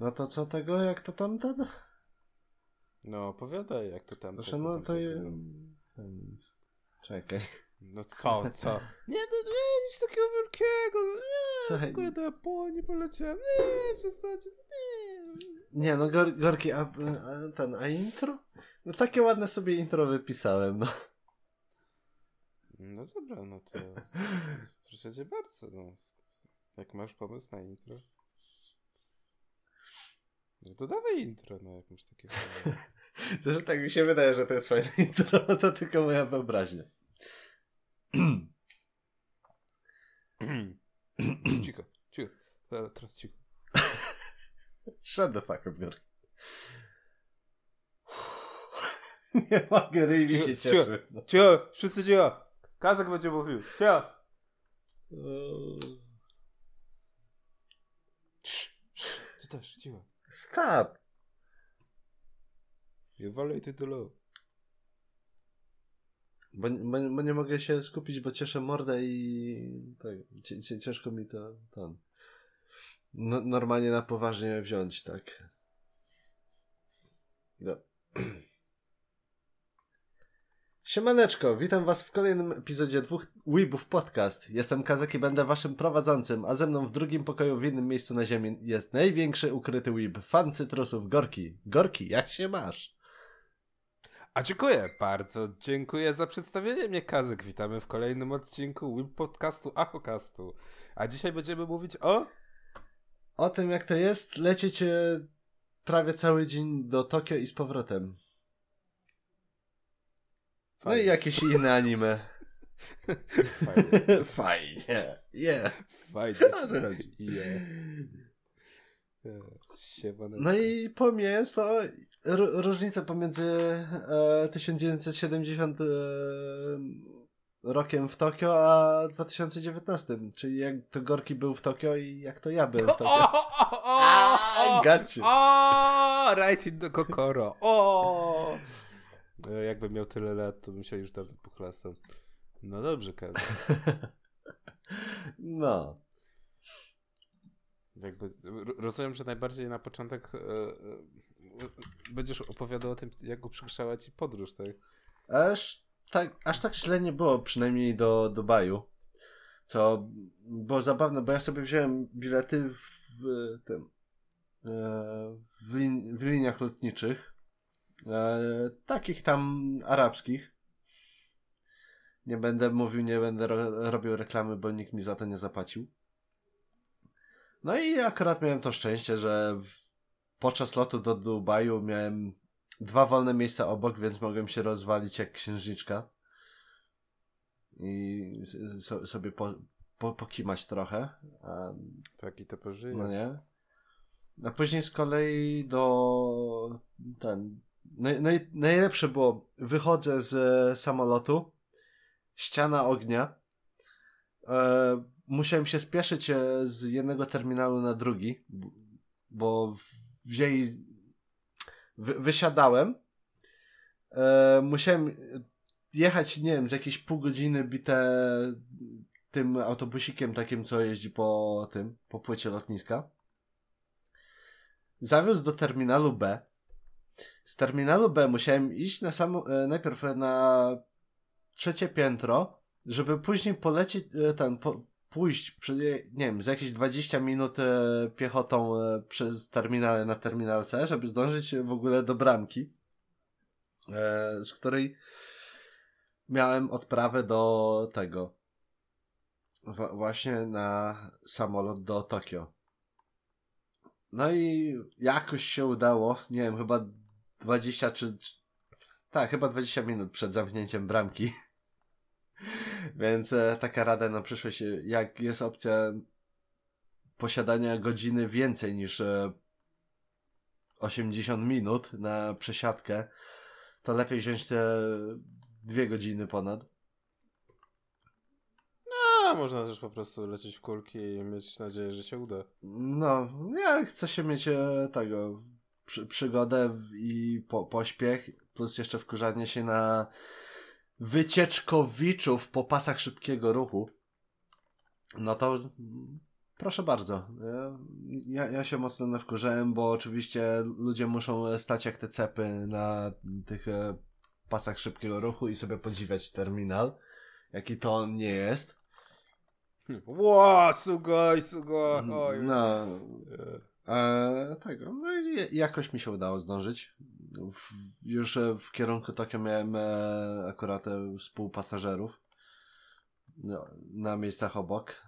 No to co tego, jak to tamten? No, opowiadaj, jak to tam. Proszę, no to... Je... Czekaj. No co, co? Nie, no nie, nic takiego wielkiego. Nie, Słuchaj. tylko ja do Japonii poleciałem. Nie, przestańcie. Nie. Nie, no gor, Gorki, a, a ten, a intro? No takie ładne sobie intro wypisałem, no. No dobra, no to proszę cię bardzo, no. Jak masz pomysł na intro? No to dawaj intro, no jakimś takim. Zresztą tak mi się wydaje, że to jest fajne intro, to tylko moja wyobraźnia. cicho, cicho. Teraz, cicho. Shut the fuck up. Nie mogę, ryj mi się cieszy. No. Cicho, wszyscy cicho. Kazak będzie mówił. Cicho. Ty też, cicho. Stop! Violated the law. Bo, bo, bo nie mogę się skupić, bo cieszę mordę i tak, ciężko mi to tam no, normalnie na poważnie wziąć, tak. No. Siemaneczko, witam was w kolejnym epizodzie dwóch Weebów Podcast. Jestem Kazak i będę waszym prowadzącym, a ze mną w drugim pokoju w innym miejscu na ziemi jest największy ukryty Weeb, fan cytrusów Gorki. Gorki, jak się masz? A dziękuję bardzo. Dziękuję za przedstawienie mnie, Kazek. Witamy w kolejnym odcinku Web Podcastu Achokastu. A dzisiaj będziemy mówić o... O tym, jak to jest lecieć e, prawie cały dzień do Tokio i z powrotem. No i Fajnie. jakieś inne anime. Fajnie. Fajnie. Yeah. Fajnie. O. Yeah. No i pomijając to różnicę pomiędzy e, 1970 e, rokiem w Tokio, a 2019. Czyli jak to Gorki był w Tokio i jak to ja byłem w O, Tokio. o, o, o, o, o, right in the kokoro. O! E, Jakbym miał tyle lat, to bym się już dawno pochlastał. No dobrze, Kazek. No. Jakby, ro- rozumiem, że najbardziej na początek e, e, będziesz opowiadał o tym, jak go ci podróż, tak? Aż tak, aż tak źle nie było, przynajmniej do Dubaju. Co było zabawne, bo ja sobie wziąłem bilety w tym. e, W, lin, w liniach lotniczych. E, takich tam arabskich. Nie będę mówił, nie będę ro, robił reklamy, bo nikt mi za to nie zapłacił. No i akurat miałem to szczęście, że podczas lotu do Dubaju miałem dwa wolne miejsca obok, więc mogłem się rozwalić jak księżniczka. I so, sobie po, po, pokimać trochę. A, Tak i to pożyje. no nie? A później z kolei do ten. Naj, naj, najlepsze było, wychodzę z e, samolotu, ściana ognia. E, musiałem się spieszyć e, z jednego terminalu na drugi, bo wzięli. Wy, wysiadałem. E, musiałem jechać, nie wiem, z jakieś pół godziny bite tym autobusikiem takim, co jeździ po tym, po płycie lotniska. Zawiózł do terminalu B. Z terminalu B musiałem iść na samo, e, najpierw na trzecie piętro, żeby później polecieć, e, ten, po, pójść, przy, nie wiem, z jakieś 20 minut e, piechotą e, przez terminale na terminal C, żeby zdążyć w ogóle do bramki, e, z której miałem odprawę do tego, właśnie na samolot do Tokio. No i jakoś się udało, nie wiem, chyba 20 czy... Tak, chyba 20 minut przed zamknięciem bramki. Więc e, taka rada na przyszłość, e, jak jest opcja posiadania godziny więcej niż e, 80 minut na przesiadkę, to lepiej wziąć te dwie godziny ponad. A można też po prostu lecieć w kulki i mieć nadzieję, że się uda. No, ja chcę się mieć e, tego przy, przygodę i po, pośpiech, plus jeszcze wkurzanie się na wycieczkowiczów po pasach szybkiego ruchu. No to proszę bardzo. Ja, ja się mocno nawkurzałem, bo oczywiście ludzie muszą stać jak te cepy na tych e, pasach szybkiego ruchu i sobie podziwiać terminal, jaki to on nie jest. Ło, sugoj, sugoj. No, e, tego. No i jakoś mi się udało zdążyć. W, już w kierunku Tokio miałem e, akurat e, współpasażerów no, na miejscach obok.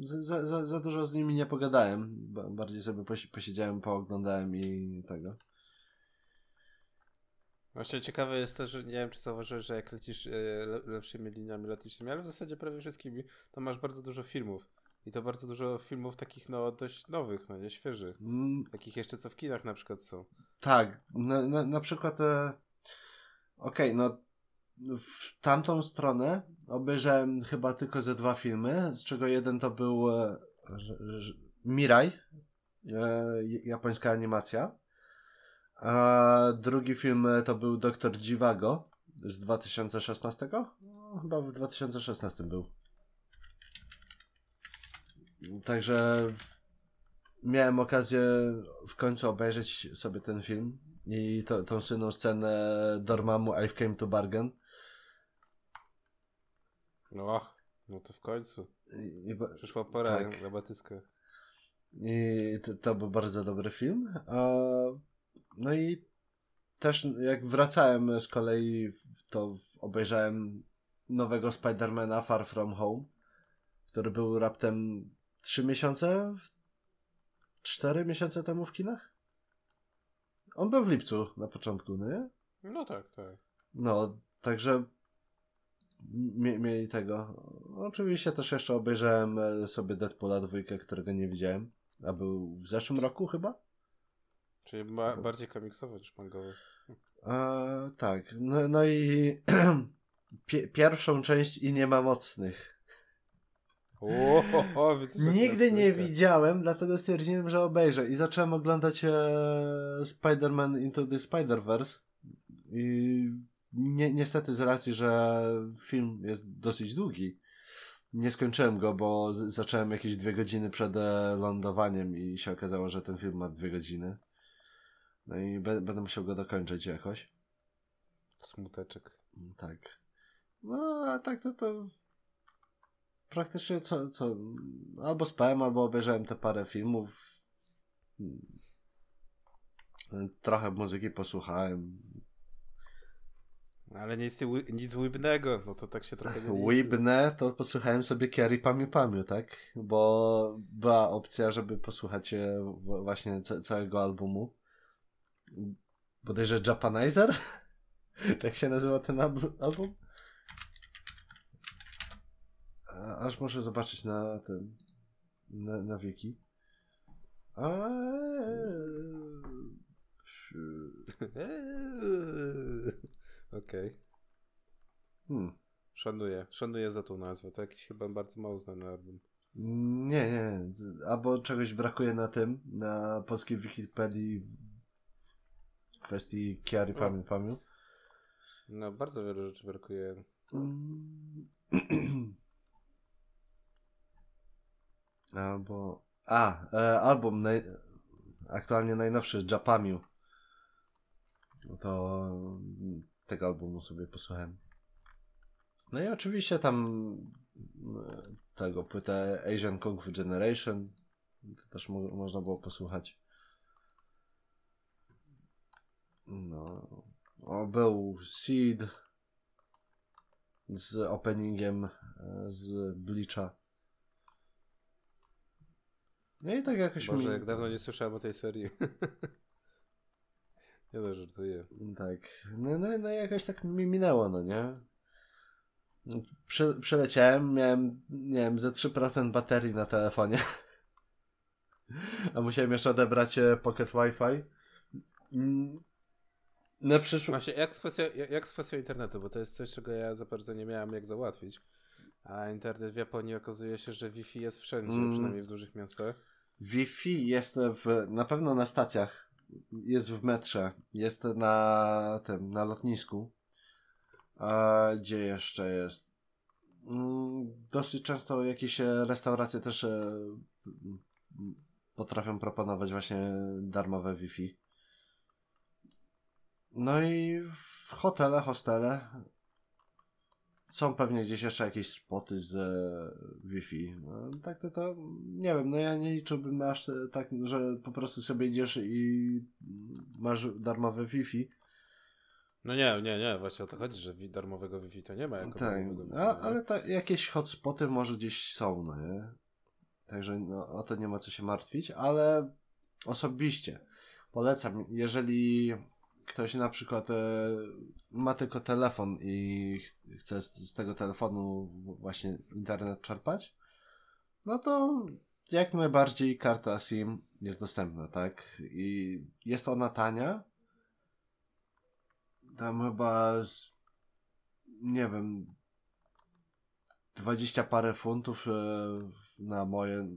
Za, za, za dużo z nimi nie pogadałem. Bardziej sobie posiedziałem, pooglądałem i tego. Właśnie ciekawe jest to, że nie wiem, czy zauważyłeś, że jak lecisz e, lepszymi liniami lotniczymi, ale w zasadzie prawie wszystkimi, to masz bardzo dużo filmów. I to bardzo dużo filmów takich, no, dość nowych, no, nie świeżych. Mm. Takich jeszcze, co w kinach na przykład są. Tak, na, na, na przykład e... okej, okay, no w tamtą stronę obejrzałem chyba tylko ze dwa filmy, z czego jeden to był e, Mirai, e, japońska animacja, a drugi film to był Doktor Dziwago z 2016? No, chyba w 2016 był. Także miałem okazję w końcu obejrzeć sobie ten film i to, tą słynną scenę Dormammu I've came to bargain. No, no to w końcu. I, Przyszła pora tak. na batyskę. I to, to, był bardzo dobry film. no i też jak wracałem z kolei, to obejrzałem nowego Spidermana Far From Home, który był raptem 3 miesiące, 4 miesiące temu w kinach? On był w lipcu na początku, nie? No tak, tak. No, także mieli tego. Oczywiście też jeszcze obejrzałem e, sobie Deadpoola dwójkę, którego nie widziałem. A był w zeszłym roku chyba? Czyli ma bardziej komiksowy niż mangowy. A, tak. No, no i pierwszą część i nie ma mocnych. O, o, Nigdy nie widziałem, dlatego stwierdziłem, że obejrzę. I zacząłem oglądać e, Spider-Man Into the Spider-Verse. I ni niestety z racji, że film jest dosyć długi, nie skończyłem go, bo zacząłem jakieś dwie godziny przed e, lądowaniem i się okazało, że ten film ma dwie godziny. No i be będę musiał go dokończyć jakoś. Smuteczek. Tak. No, a tak to, to praktycznie co, co albo spałem, albo obejrzałem te parę filmów. Trochę muzyki posłuchałem. Ale nic, nic łybnego, no to tak się trochę nie Łybne to posłuchałem sobie Kerry Pamiu Pamiu, tak? Bo była opcja, żeby posłuchać właśnie całego albumu. Bodajże Japanizer? tak się nazywa ten album? Aż muszę zobaczyć na ten. Na, na wiki. Okej. Okay. Hmm. Szanuję. Szanuję za tą nazwę. To jakiś chyba bardzo mało znany album. Nie, nie. Albo czegoś brakuje na tym, na polskiej Wikipedii w kwestii Kiary Pamiu Pamiu. No, bardzo wiele rzeczy brakuje. Albo. A, e, album naj... aktualnie najnowszy Japamiu. No to tego albumu sobie posłuchałem. No i oczywiście tam e, tego płytę Asian Kung Fu Generation też mo można było posłuchać. No. O, był Seed z openingiem e, z Bleacha. No i tak jakoś Boże, mi... jak dawno nie słyszałem o tej serii. nie no, żartuję. Tak. No, no, no jakoś tak mi minęło, no nie? Prze przeleciałem, miałem, nie wiem, ze 3% baterii na telefonie. A musiałem jeszcze odebrać e, Pocket Wi-Fi. Mm, na przyszłość. Właśnie, jak z, kwestią, jak z kwestią internetu, bo to jest coś, czego ja za bardzo nie miałem jak załatwić. A internet w Japonii okazuje się, że Wi-Fi jest wszędzie, mm. przynajmniej w dużych miastach. Wi-Fi jest w, na pewno na stacjach, jest w metrze, jest na tym, na lotnisku. A gdzie jeszcze jest? mm, dosyć często jakieś e, restauracje też e, potrafią proponować właśnie darmowe Wi-Fi. No i w hotele, hostele są pewnie gdzieś jeszcze jakieś spoty z e, Wi-Fi. No, tak to, to nie wiem, no ja nie liczyłbym aż tak, że po prostu sobie idziesz i masz darmowe Wi-Fi. No nie, nie, nie, właśnie o to chodzi, że darmowego Wi-Fi to nie ma jako tak, a, ale ta, jakieś hotspoty może gdzieś są, no nie? Także no, o to nie ma co się martwić, ale osobiście polecam, jeżeli ktoś na przykład e, ma tylko telefon i ch chce z, z, tego telefonu właśnie internet czerpać, no to jak najbardziej karta SIM jest dostępna, tak? I jest ona tania. Tam chyba z, nie wiem 20 parę funtów e, na moje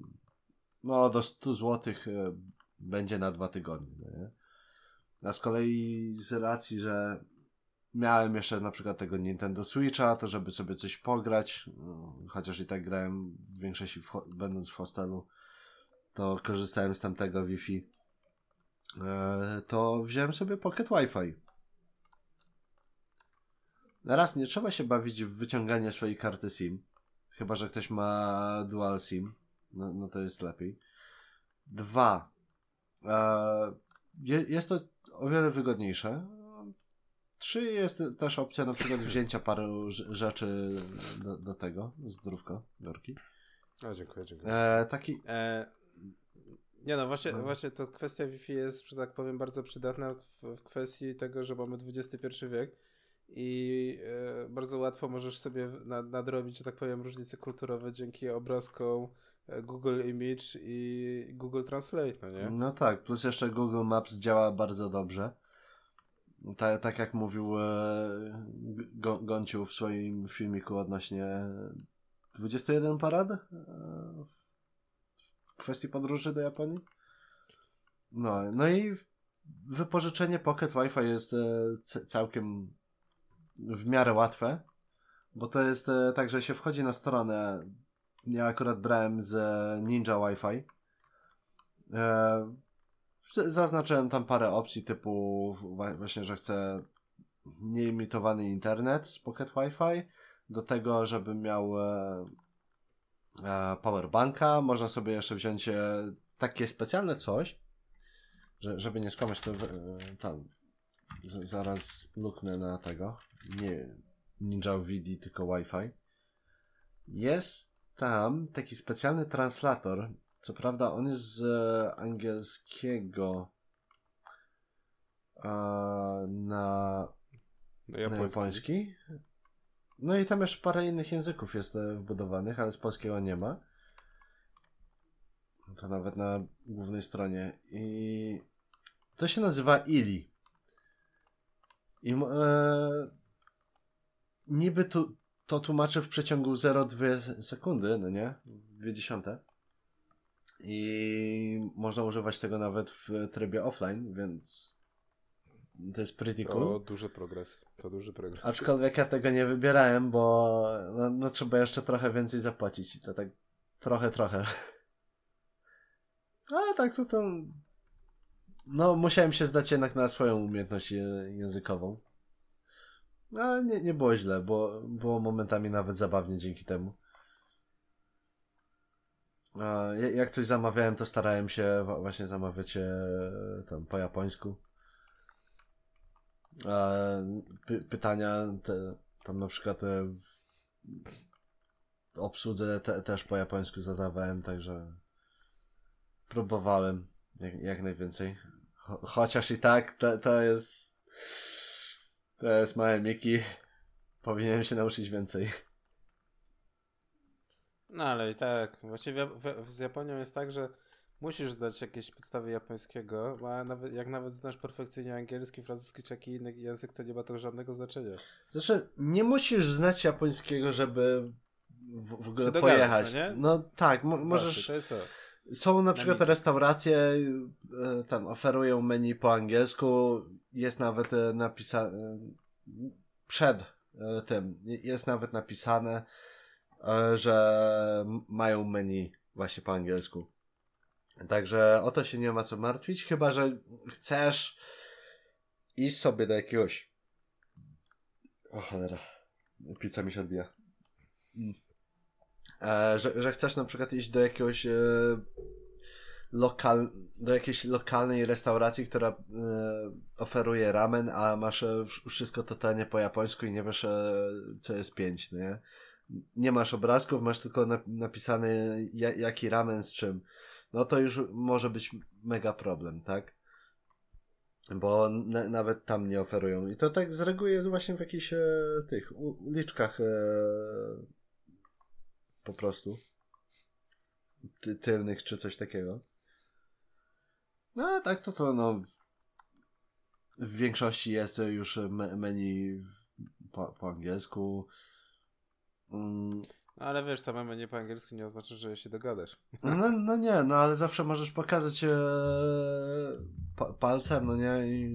no do 100 złotych e, będzie na dwa tygodnie, nie? A z kolei z racji, że miałem jeszcze na przykład tego Nintendo Switcha, to żeby sobie coś pograć, no, chociaż i tak grałem w większości w, będąc w hostelu, to korzystałem z tamtego Wi-Fi. E, to wziąłem sobie Pocket Wi-Fi. Raz, nie trzeba się bawić w wyciąganie swojej karty SIM. Chyba, że ktoś ma dual SIM. No, no to jest lepiej. Dwa. Jest to o wiele wygodniejsze. Trzy jest też opcja na przykład wzięcia paru rzeczy do, do tego. Zdrówko, Dorki. O, dziękuję, dziękuję. E, taki... E, nie no, właśnie, no. właśnie to kwestia Wi-Fi jest, że tak powiem, bardzo przydatna w, w kwestii tego, że mamy XXI wiek i e, bardzo łatwo możesz sobie nad, nadrobić, że tak powiem, różnice kulturowe dzięki obrazkom e, Google Image i Google Translate, no nie? No tak, plus jeszcze Google Maps działa bardzo dobrze. Ta, tak jak mówił e, w swoim filmiku odnośnie 21 parad e, w kwestii podróży do Japonii. No, no i wypożyczenie Pocket Wi-Fi jest e, całkiem w miarę łatwe, bo to jest e, tak, że się wchodzi na stronę. Ja akurat brałem z Ninja Wi-Fi. E, zaznaczyłem tam parę opcji typu właśnie, że chcę nieimitowany internet z Pocket Wi-Fi, do tego, żeby miał e, e, powerbanka. Można sobie jeszcze wziąć takie specjalne coś, że, żeby nie skłamać, to tam zaraz luknę na tego. Nie Ninja VD, tylko Wi-Fi. Jest tam taki specjalny translator. Co prawda on jest z e, angielskiego na, na, japoński. No i tam jeszcze parę innych języków jest e, wbudowanych, ale z polskiego nie ma. To nawet na głównej stronie. I to się nazywa ILI. I e, niby tu, to tłumaczę w przeciągu 0,2 sekundy, no nie? 20. I można używać tego nawet w trybie offline, więc to jest pretty cool. To duży progres. To duży progres. Aczkolwiek ja tego nie wybierałem, bo no, no trzeba jeszcze trochę więcej zapłacić. I to tak trochę, trochę. A tak to to... No, musiałem się zdać jednak na swoją umiejętność językową. No, nie, nie było źle, bo było momentami nawet zabawnie dzięki temu. Jak coś zamawiałem, to starałem się właśnie zamawiać e, tam po japońsku. Py pytania te, tam na przykład e, obsłudze te, też po japońsku zadawałem, także próbowałem jak, jak najwięcej. Cho chociaż i tak to, to jest to jest małe Miki. Powinienem się nauczyć więcej. No ale i tak, właściwie z Japonią jest tak, że musisz zdać jakieś podstawy japońskiego, a nawet, jak nawet znasz perfekcyjnie angielski, francuski czy jakiś inny język, to nie ma to żadnego znaczenia. Znaczy, nie musisz znać japońskiego, żeby w, w ogóle pojechać. No, no, tak, mo możesz... to jest to. Są na przykład restauracje, e, tam oferują menu po angielsku, jest nawet e, napisane przed e, tym, jest nawet napisane że mają menu właśnie po angielsku. Także o to się nie ma co martwić, chyba że chcesz iść sobie do jakiegoś. O cholera. Pizza mi się odbija. E, że, że chcesz na przykład iść do jakiegoś e, lokal, do jakiejś lokalnej restauracji, która e, oferuje ramen, a masz e, wszystko totalnie po japońsku i nie wiesz, e, co jest pięć, nie? Nie masz obrazków, masz tylko na, napisany ja, jaki ramen z czym. No to już może być mega problem, tak? Bo na, nawet tam nie oferują. I to tak z reguły jest właśnie w jakichś e, tych uliczkach po prostu. Ty, tylnych czy coś takiego. No a tak to to no w, w większości jest już menu po, po angielsku. Mm. No, ale wiesz, same menu po angielsku nie oznacza, że się dogadasz. No, no nie, no ale zawsze możesz pokazać e, pa, palcem, no nie, I,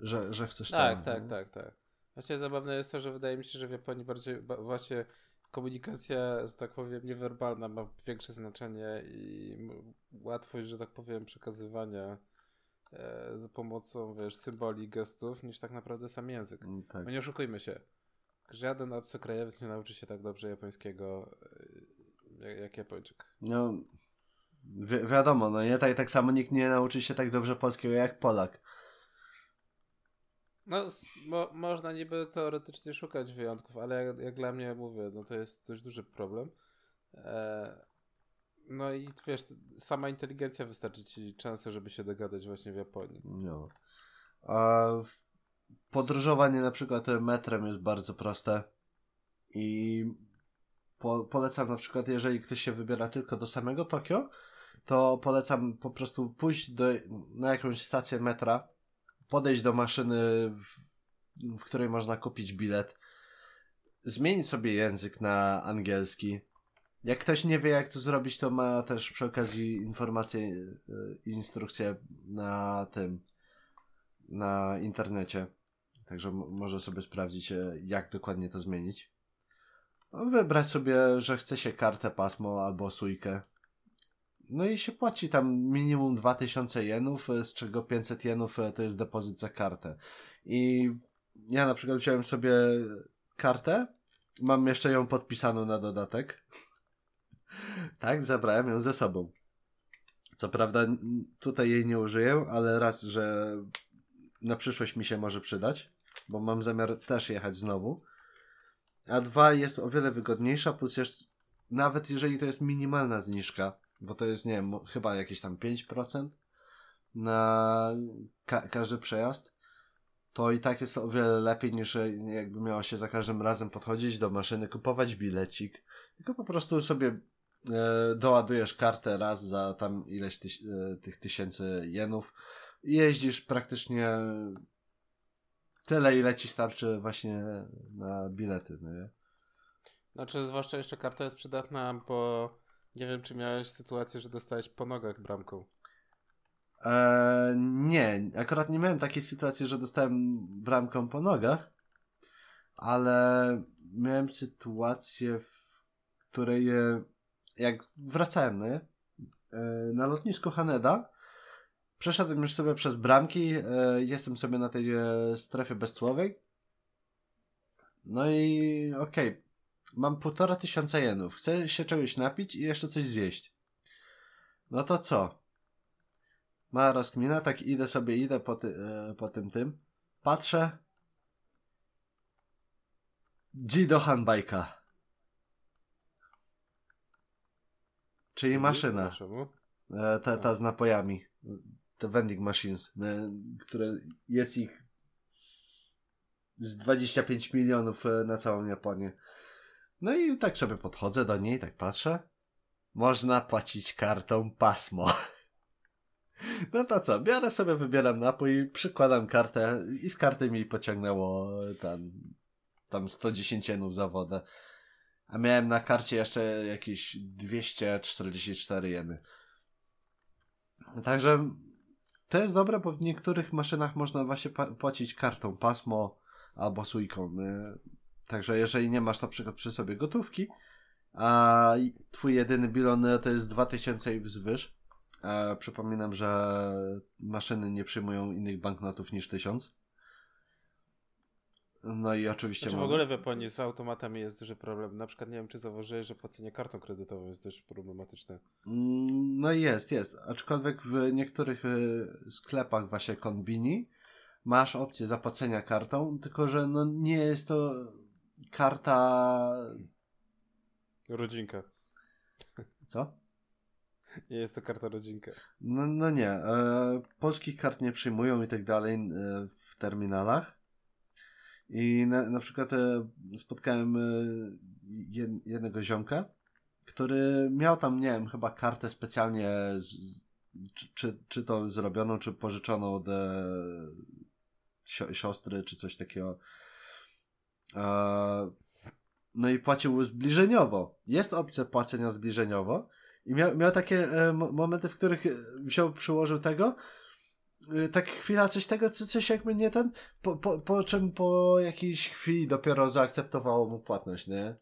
że, że, chcesz tak. Tak, tak, tak, tak. Właśnie zabawne jest to, że wydaje mi się, że w Japonii bardziej właśnie komunikacja, że tak powiem, niewerbalna ma większe znaczenie i łatwość, że tak powiem, przekazywania e, za pomocą, wiesz, symboli, gestów, niż tak naprawdę sam język. Mm, tak. Bo nie oszukujmy się. Żaden obcokrajowiec nie nauczy się tak dobrze japońskiego e, jak, jak Japończyk. No, wi wiadomo, no nie? Tak, tak samo nikt nie nauczy się tak dobrze polskiego jak Polak. No, mo można niby teoretycznie szukać wyjątków, ale jak, jak, dla mnie mówię, no to jest dość duży problem. E no i wiesz, sama inteligencja wystarczy ci często, żeby się dogadać właśnie w Japonii. No. A podróżowanie na przykład metrem jest bardzo proste i po polecam na przykład, jeżeli ktoś się wybiera tylko do samego Tokio, to polecam po prostu pójść do, na jakąś stację metra, podejść do maszyny, w, której można kupić bilet, zmienić sobie język na angielski. Jak ktoś nie wie, jak to zrobić, to ma też przy okazji informacje i instrukcje na tym, na internecie. Także może sobie sprawdzić, e, jak dokładnie to zmienić. No, wybrać sobie, że chce się kartę pasmo albo sujkę. No i się płaci tam minimum 2000 jenów, e, z czego 500 jenów e, to jest depozyt za kartę. I ja na przykład wziąłem sobie kartę, mam jeszcze ją podpisaną na dodatek. tak, zabrałem ją ze sobą. Co prawda tutaj jej nie użyję, ale raz, że na przyszłość mi się może przydać, bo mam zamiar też jechać znowu. A dwa jest o wiele wygodniejsza, plus nawet jeżeli to jest minimalna zniżka, bo to jest, nie wiem, chyba jakieś tam 5% na ka każdy przejazd, to i tak jest o wiele lepiej niż jakby miało się za każdym razem podchodzić do maszyny, kupować bilecik, tylko po prostu sobie e, doładujesz kartę raz za tam ileś tyś, e, tych tysięcy jenów i jeździsz praktycznie tyle, ile ci starczy właśnie na bilety, no nie? Znaczy, zwłaszcza jeszcze karta jest przydatna, bo nie wiem, czy miałeś sytuację, że dostałeś po nogach bramką. Eee, nie, akurat nie miałem takiej sytuacji, że dostałem bramką po nogach, ale miałem sytuację, w której e, jak wracałem no, na lotnisku Haneda, przeszedłem już sobie przez bramki, e, jestem sobie na tej e, strefie bezcłowej. No i okej, okay. Mam półtora tysiąca jenów, chcę się czegoś napić i jeszcze coś zjeść. No to co? Ma rozkmina, tak idę sobie, idę po, ty, e, po tym tym. Patrzę. Jido Hanbajka. Czyli maszyna. E, ta, ta z napojami te vending machines, które jest ich z 25 milionów e, na całą Japonię. No i tak sobie podchodzę do niej, tak patrzę. Można płacić kartą pasmo. No to co, biorę sobie, wybieram napój, przykładam kartę i z karty mi pociągnęło tam, tam 110 jenów za wodę. A miałem na karcie jeszcze jakieś 244 jeny. Także to jest dobre, bo w niektórych maszynach można właśnie płacić kartą pasmo albo sujką. Także jeżeli nie masz na przykład przy sobie gotówki a twój jedyny bilon to jest 2000 i wzwyż. E, przypominam, że maszyny nie przyjmują innych banknotów niż 1000. No i oczywiście. Znaczy, mam... w ogóle w Japonii z automatami jest duży problem. Na przykład nie wiem, czy zauważyłeś, że płacenie kartą kredytową jest dość problematyczne. No jest, jest. Aczkolwiek w niektórych y, sklepach właśnie konbini masz opcję zapłacenia kartą, tylko że no nie jest to karta. Rodzinka. Co? Nie jest to karta rodzinka. No, no nie. E, polskich kart nie przyjmują i tak dalej e, w terminalach. I na, na przykład e, spotkałem e, jed, jednego ziomka, który miał tam, nie wiem, chyba kartę specjalnie, z, czy, czy, czy to zrobioną, czy pożyczoną od e, siostry, czy coś takiego. E, no i płacił zbliżeniowo. Jest opcja płacenia zbliżeniowo. I miał, miał takie e, momenty, w których wziął, przyłożył tego, tak chwila coś tego, co, coś jakby nie ten, po, po, po czym po jakiejś chwili dopiero zaakceptowało mu płatność, nie?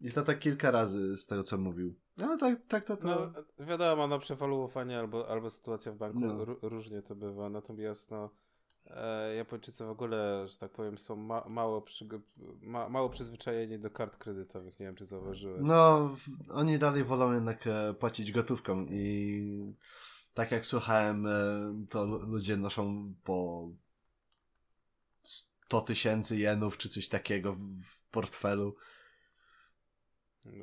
I to tak kilka razy z tego, co mówił. No tak, tak to, to... No wiadomo, no przewaluowanie albo, albo sytuacja w banku, no. różnie to bywa, natomiast no e, Japończycy w ogóle, że tak powiem, są ma, mało, ma, mało przyzwyczajeni do kart kredytowych, nie wiem czy zauważyłem. No, oni dalej wolą jednak e, płacić gotówką i tak jak słuchałem, e, to ludzie noszą po 100 tysięcy jenów czy coś takiego w portfelu.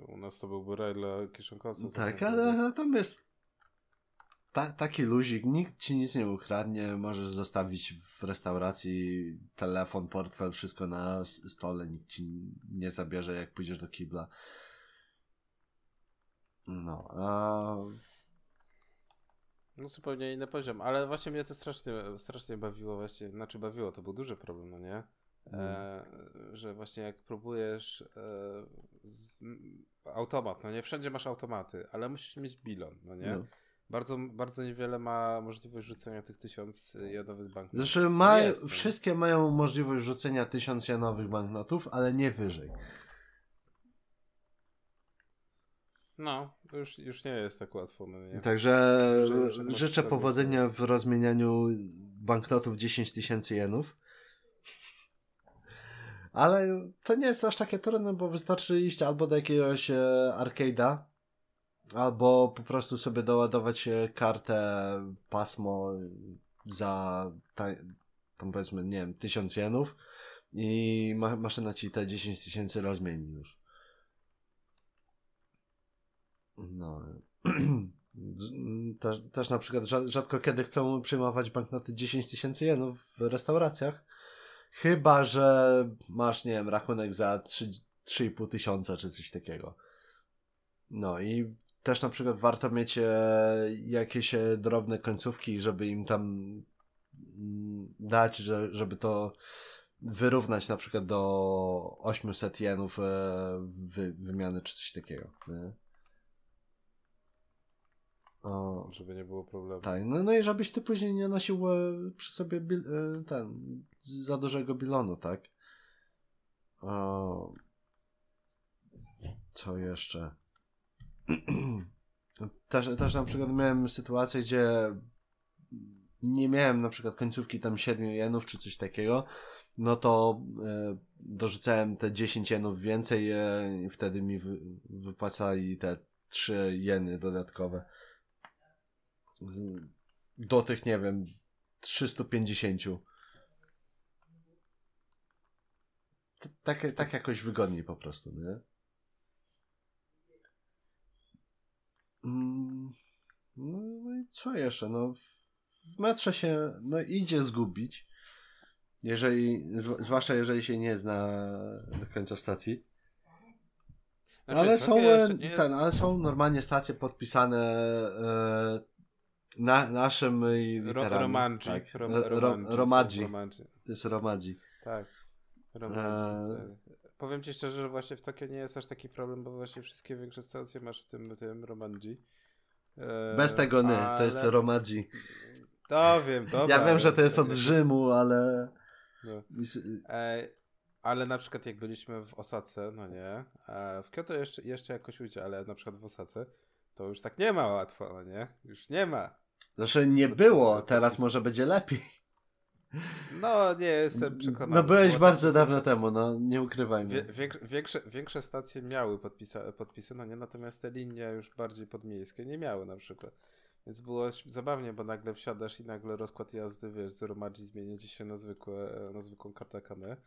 U nas to byłby raj dla kieszonkowców. Tak, ale tam jest ta, taki luzik, nikt ci nic nie ukradnie, możesz zostawić w restauracji telefon, portfel, wszystko na stole, nikt ci nie zabierze jak pójdziesz do kibla. No, a no zupełnie inny poziom, ale właśnie mnie to strasznie, strasznie bawiło właśnie, znaczy bawiło, to był duży problem, no nie? E, że właśnie jak próbujesz e, z, automat, no nie? Wszędzie masz automaty, ale musisz mieć bilon, no nie? No. Bardzo, bardzo niewiele ma możliwość rzucenia tych tysiąc janowych banknotów. Zresztą ma, jest, no. wszystkie mają możliwość rzucenia tysiąc janowych banknotów, ale nie wyżej. No, już, już nie jest tak łatwo. No nie? Także że, że życzę powodzenia w rozmienianiu banknotów 10 tysięcy jenów. Ale to nie jest aż takie trudne, bo wystarczy iść albo do jakiegoś e, arcade'a, albo po prostu sobie doładować e, kartę pasmo za tam powiedzmy, nie wiem, 1000 jenów i ma maszyna ci te 10 tysięcy rozmieni już. No. też, też na przykład rzadko kiedy chcą przyjmować banknoty 10 tysięcy jenów w restauracjach. Chyba, że masz, nie wiem, rachunek za 3,5 tysiąca czy coś takiego. No i też na przykład warto mieć e, jakieś e, drobne końcówki, żeby im tam mm, dać, że, żeby to wyrównać na przykład do 800 jenów e, wy, wymiany czy coś takiego. Nie? O, żeby nie było problemu. Tak, no, no i żebyś ty później nie nosił e, przy sobie bil, e, ten, za dużego bilonu, tak? O, co jeszcze? też, też na przykład miałem sytuację, gdzie nie miałem na przykład końcówki tam 7 jenów czy coś takiego, no to e, dorzucałem te 10 jenów więcej e, i wtedy mi wy, wypłacali te 3 jeny dodatkowe do tych, nie wiem, 350. Tak, tak jakoś wygodniej po prostu, nie? No i co jeszcze? No, w metrze się no, idzie zgubić. Jeżeli, zwłaszcza jeżeli się nie zna do końca stacji. Znaczy, ale są ten, ale są normalnie stacje podpisane e, na, naszym literami. Ro, romanci. Tak. Rom, romadzi. To jest romadzi. Tak. Romadzi, e... tak. Powiem ci szczerze, że właśnie w Tokio nie jest aż taki problem, bo właśnie wszystkie większe stacje masz w tym, tym romadzi. E... Bez tego nie, ale... to jest romadzi. To wiem, dobra. Ja wiem, że to jest od Rzymu, ale... No. E... ale na przykład jak byliśmy w Osace, no nie, a w Kyoto jeszcze, jeszcze jakoś ujdzie, ale na przykład w Osace, to już tak nie ma łatwo, no nie? Już nie ma. Znaczy nie było, teraz może będzie lepiej. No, nie jestem przekonany. No byłeś bardzo dawno temu, no nie ukrywajmy. Wie, większe, większe stacje miały podpisa, podpisy, no nie, natomiast te linie już bardziej podmiejskie nie miały na przykład. Więc było zabawnie, bo nagle wsiadasz i nagle rozkład jazdy, wiesz, z Romadzi zmieni ci się na, zwykłe, na zwykłą katakanę,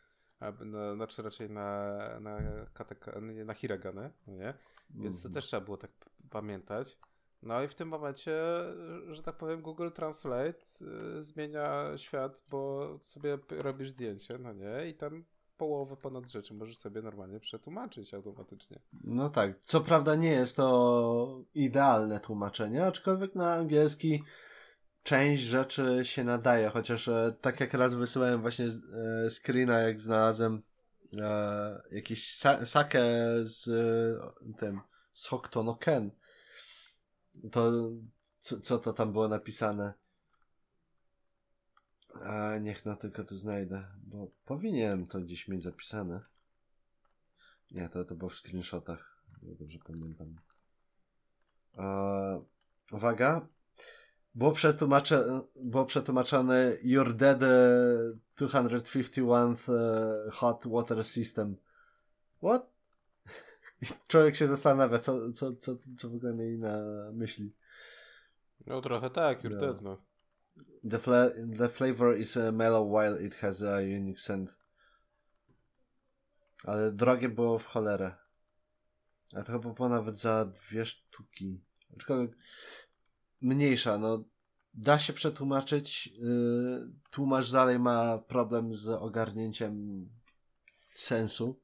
albo na, znaczy raczej na, na, na hiragane, no nie? Więc to mhm. też trzeba było tak pamiętać. No i w tym momencie, że tak powiem, Google Translate y, zmienia świat, bo sobie robisz zdjęcie, no nie? I tam połowę ponad rzeczy możesz sobie normalnie przetłumaczyć automatycznie. No tak. Co prawda nie jest to idealne tłumaczenie, aczkolwiek na angielski część rzeczy się nadaje, chociaż e, tak jak raz wysyłałem właśnie e, screena, jak znalazłem e, jakiś sa sakę z e, tym Sokto Ken. To co, co to tam było napisane? A, niech no tylko to znajdę, bo powinienem to gdzieś mieć zapisane. Nie, to, to było w screenshotach, ja dobrze pamiętam. A, uwaga. Było, przetłumacze, było przetłumaczone Your Dead 251 Hot Water System. What? Człowiek się zastanawia, co, co, co, co w ogóle mieli na myśli. No trochę tak, Your no. No. The, fla the flavor is uh, mellow while it has a unique scent. Ale drogie było w cholerę. A to chyba było nawet za dwie sztuki. Aczkolwiek mniejsza, no da się przetłumaczyć. Yy, tłumacz dalej ma problem z ogarnięciem sensu.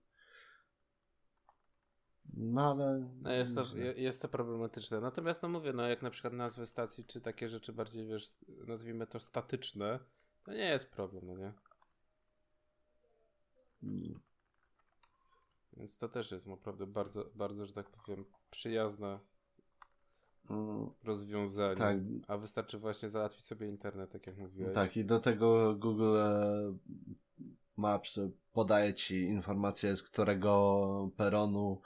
No ale. No jest, to, jest to problematyczne. Natomiast no mówię, no jak na przykład nazwy stacji, czy takie rzeczy bardziej, wiesz, nazwijmy to statyczne, to nie jest problem, no nie? Hmm. Więc to też jest naprawdę bardzo, bardzo, że tak powiem, przyjazne hmm. rozwiązanie. Tak. A wystarczy właśnie załatwić sobie internet, tak jak mówiłeś. Tak, i do tego Google Maps podaje ci informacje, z którego peronu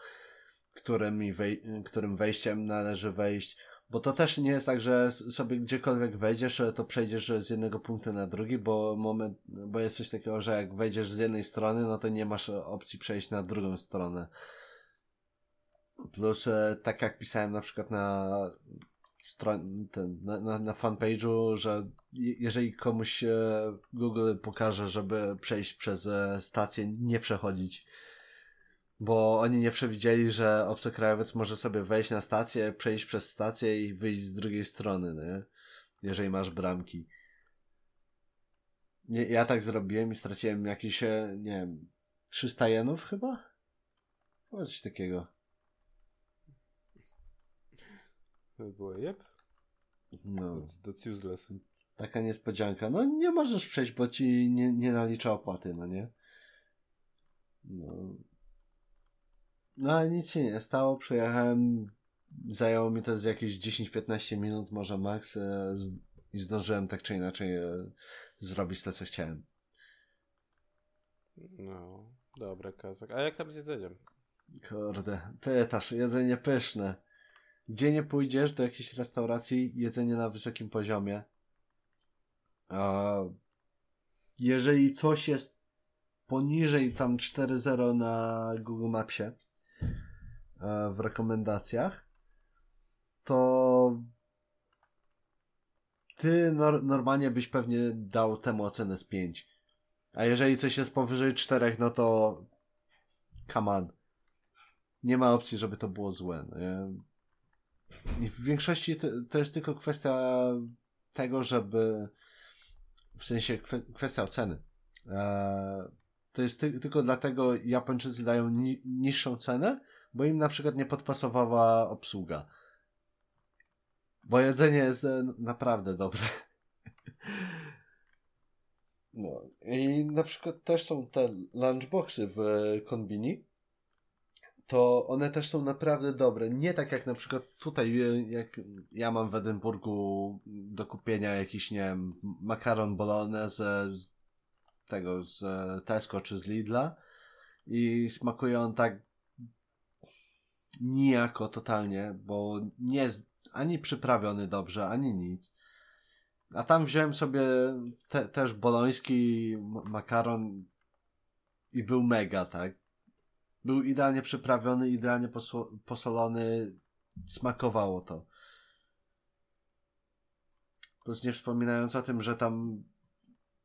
którym, wej którym wejściem należy wejść. Bo to też nie jest tak, że sobie gdziekolwiek wejdziesz, to przejdziesz z jednego punktu na drugi, bo moment, bo jest coś takiego, że jak wejdziesz z jednej strony, no to nie masz opcji przejść na drugą stronę. Plus, e, tak jak pisałem na przykład na stron, ten, na, na, na fanpage'u, że jeżeli komuś e, Google pokaże, żeby przejść przez e, stację, nie przechodzić bo oni nie przewidzieli, że obcokrajowiec może sobie wejść na stację, przejść przez stację i wyjść z drugiej strony, nie? jeżeli masz bramki. Nie, ja tak zrobiłem i straciłem jakieś, e, nie wiem, 300 jenów chyba? Chyba coś takiego. To było jeb? No. That's useless. Taka niespodzianka. No nie możesz przejść, bo ci nie, nie nalicza opłaty, no nie? No. No ale nic się nie stało, przyjechałem, zajęło mi to z jakieś 10-15 minut, może max e, i zdążyłem tak czy inaczej e, zrobić to, co chciałem. No, dobra kazak. A jak tam z jedzeniem? Kurde, pytasz, jedzenie pyszne. Gdzie nie pójdziesz do jakiejś restauracji, jedzenie na wysokim poziomie. A jeżeli coś jest poniżej tam 4.0 na Google Mapsie, w rekomendacjach, to ty nor normalnie byś pewnie dał temu ocenę z 5. A jeżeli coś jest powyżej 4, no to come on. Nie ma opcji, żeby to było złe. No I w większości to, to, jest tylko kwestia tego, żeby w sensie kwestia oceny. Eee, to jest ty tylko dlatego Japończycy dają ni niższą cenę, bo im na przykład nie podpasowała obsługa. Bo jedzenie jest e, naprawdę dobre. No i na przykład też są te lunchboxy w konbini. To one też są naprawdę dobre. Nie tak jak na przykład tutaj, e, jak ja mam w Edynburgu do kupienia jakiś, nie wiem, makaron bolognese z tego, z Tesco czy z Lidla i smakuje on tak nijako totalnie, bo nie jest ani przyprawiony dobrze, ani nic. A tam wziąłem sobie te, też boloński makaron i był mega, tak? Był idealnie przyprawiony, idealnie posolony, smakowało to. Plus nie wspominając o tym, że tam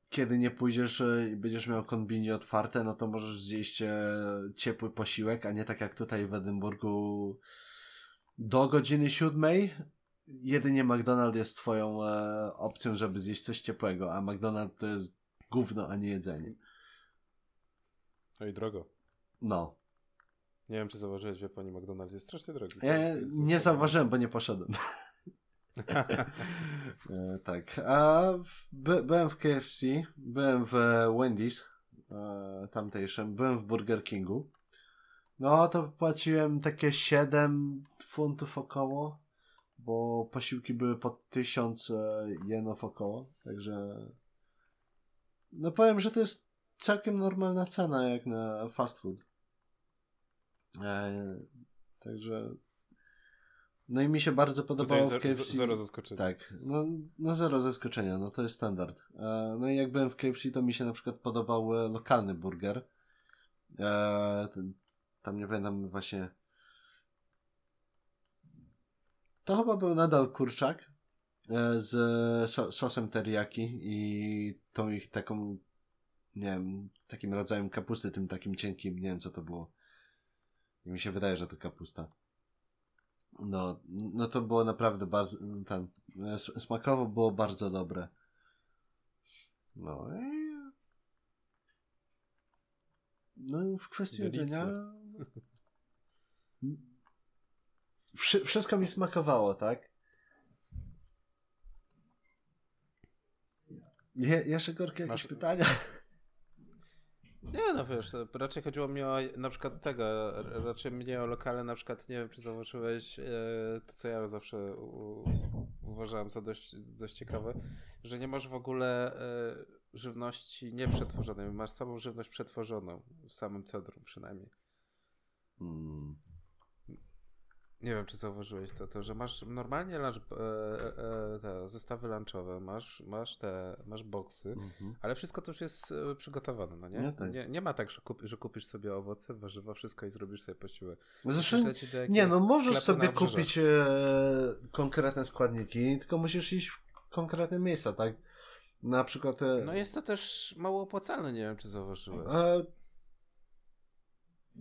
kiedy nie pójdziesz e, i będziesz miał konbini otwarte, no to możesz zjeść e, ciepły posiłek, a nie tak jak tutaj w Edynburgu do godziny siódmej jedynie McDonald's jest twoją e, opcją, żeby zjeść coś ciepłego, a McDonald's to jest gówno, a nie jedzenie. No i drogo. No. Nie wiem, czy zauważyłeś, że pani McDonald's jest strasznie drogi. Ja jest, nie zauważyłem, bo nie poszedłem. e, tak. A w, by, byłem w KFC, byłem w Wendy's e, tamtejszym, byłem w Burger Kingu. No to płaciłem takie 7 funtów około, bo posiłki były po 1000 e, jenów około, także no powiem, że to jest całkiem normalna cena jak na fast food. E, także no i mi się bardzo podobało w KFC. Zero zaskoczenia. Tak, no, no zero zaskoczenia, no to jest standard. E, no i jak byłem w KFC, to mi się na przykład podobał e, lokalny burger. E, ten, tam nie pamiętam właśnie. To chyba był nadal kurczak z so, sosem teriyaki i tą ich taką, nie wiem, takim rodzajem kapusty, tym takim cienkim, nie wiem co to było. I mi się wydaje, że to kapusta. No, no to było naprawdę bardzo, tam, smakowo było bardzo dobre. No i... No w kwestii jedzenia... Wszy wszystko mi smakowało, tak? Je jeszcze gorkie jakieś Masz... pytania? Nie, no wiesz, raczej chodziło mi o na przykład tego, raczej mnie o lokale, na przykład nie wiem, czy zauważyłeś e, to, co ja zawsze u, uważałem za dość, dość ciekawe, że nie masz w ogóle e, żywności nieprzetworzonej, masz samą żywność przetworzoną, w samym centrum przynajmniej. Hmm. Nie wiem, czy zauważyłeś to, to że masz normalnie lunch, e, e, te zestawy lunchowe, masz, masz te, masz boksy, mhm. ale wszystko to już jest e, przygotowane, no nie? Nie, tak. nie, nie ma tak, że, kup, że, kupisz sobie owoce, warzywa, wszystko i zrobisz sobie posiłek. Zresztą, nie, no możesz sobie kupić e, konkretne składniki, tylko musisz iść w konkretne miejsca, tak? Na przykład... E... No jest to też mało opłacalne, nie wiem, czy zauważyłeś.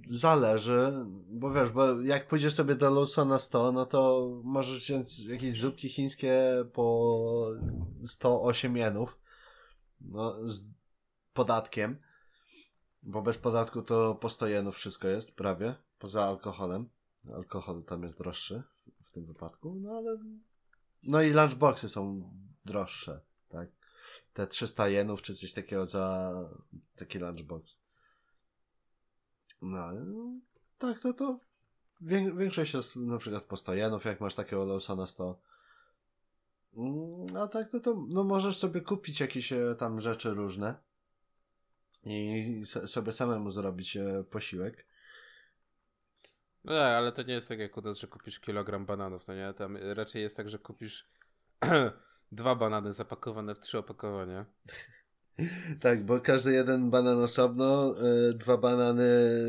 Zależy, bo wiesz, bo jak pójdziesz sobie do Lawsona 100, no to możesz wziąć jakieś zupki chińskie po 108 jenów, no, z podatkiem, bo bez podatku to po 100 jenów wszystko jest, prawie, poza alkoholem. Alkohol tam jest droższy w tym wypadku, no ale no i lunchboxy są droższe, tak? Te 300 jenów czy coś takiego za taki lunchbox. No, tak, to to większość jest na przykład po 100 jenów, jak masz takiego Lawsona na 100. Mm, a tak, to, to no możesz sobie kupić jakieś e, tam rzeczy różne i sobie samemu zrobić e, posiłek. No tak, ale to nie jest tak jak u nas, że kupisz kilogram bananów, to nie? Tam raczej jest tak, że kupisz dwa banany zapakowane w trzy opakowania. Tak, bo każdy jeden banan osobno, y, dwa banany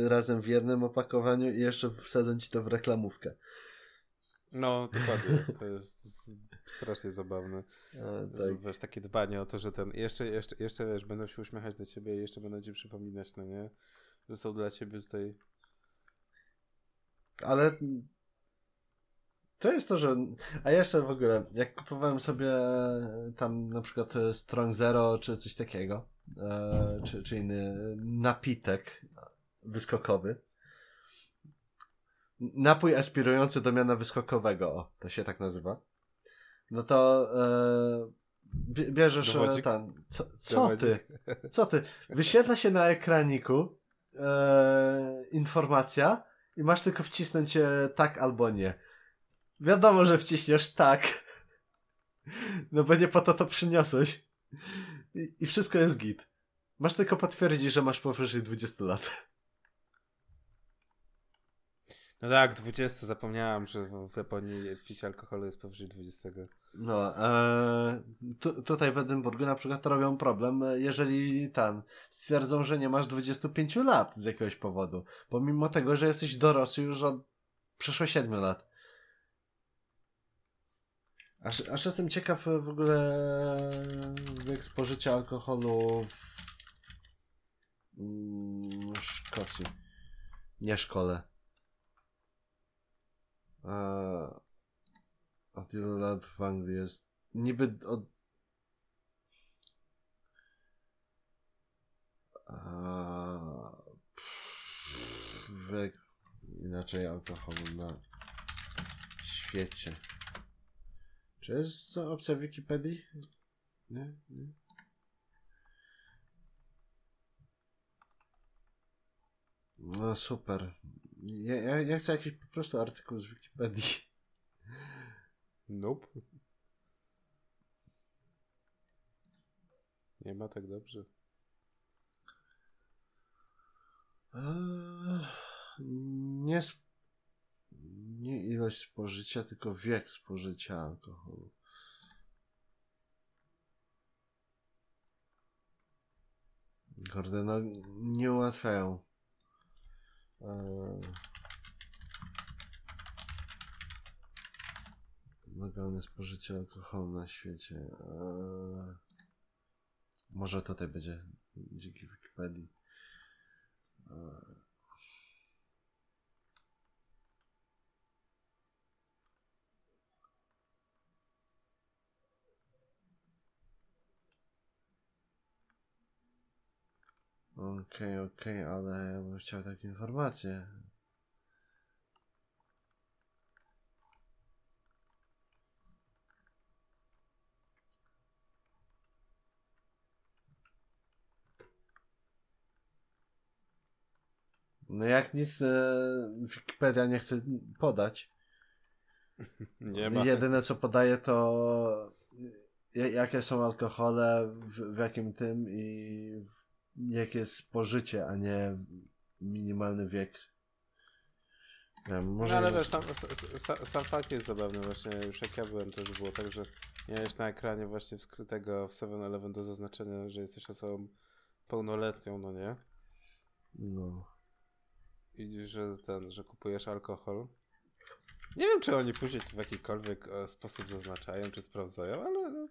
razem w jednym opakowaniu i jeszcze wsadzą ci to w reklamówkę. No, dokładnie. To jest strasznie zabawne. A, tak. Wiesz, takie dbanie o to, że ten. Jeszcze, jeszcze, jeszcze wiesz, będą się uśmiechać do ciebie i jeszcze będą ci przypominać, no nie? Że są dla ciebie tutaj. Ale to jest to, że. A jeszcze w ogóle, jak kupowałem sobie tam na przykład Strong Zero czy coś takiego, e, czy, czy inny napitek wyskokowy. Napój aspirujący do miana wyskokowego, o, to się tak nazywa. No to e, bierzesz e, tam. Co, co ty? Co ty? Wyświetla się na ekraniku e, informacja i masz tylko wcisnąć tak albo nie. Wiadomo, że wciśniesz tak. No bo nie po to to przyniosłeś. I, I, wszystko jest git. Masz tylko potwierdzić, że masz powyżej 20 lat. No tak, 20, zapomniałam, że w Japonii picie alkoholu jest powyżej 20. No, e, tu, tutaj w Edynburgu na przykład robią problem, jeżeli tam stwierdzą, że nie masz 25 lat z jakiegoś powodu, pomimo tego, że jesteś dorosły już od przeszło 7 lat. Aż, aż jestem ciekaw w ogóle wiek spożycia alkoholu w mm, Szkocji. Nie szkole. A, od ilu lat w Anglii jest? Niby od... A, pff, inaczej alkoholu na świecie. Czy jest opcja w Wikipedii? Nie? Nie? No super. Ja, ja, ja chcę jakiś po prostu artykuł z Wikipedii. Nope. Nie ma tak dobrze. Eee, nie, sp- nie ilość spożycia, tylko wiek spożycia alkoholu. Kurde, no nie ułatwiają. Eee, legalne spożycie alkoholu na świecie. Eee, może tutaj będzie dzięki Wikipedii. Eee, Okej, okej, ale ja bym chciał takie informacje. No jak nic e, Wikipedia nie chce podać. Nie ma. Jedyne co podaje to ja- jakie są alkohole, w, w jakim tym i w, jakie jest spożycie, a nie minimalny wiek. Wiem, może No ale wiesz, sam, sam, sam fakt jest zabawny właśnie, już jak ja byłem, to już było tak, że miałeś na ekranie właśnie skrytego w 7-Eleven do zaznaczenia, że jesteś osobą pełnoletnią, no nie? No. I że ten, że kupujesz alkohol. Nie wiem, czy oni później to w jakikolwiek e, sposób zaznaczają, czy sprawdzają, ale no.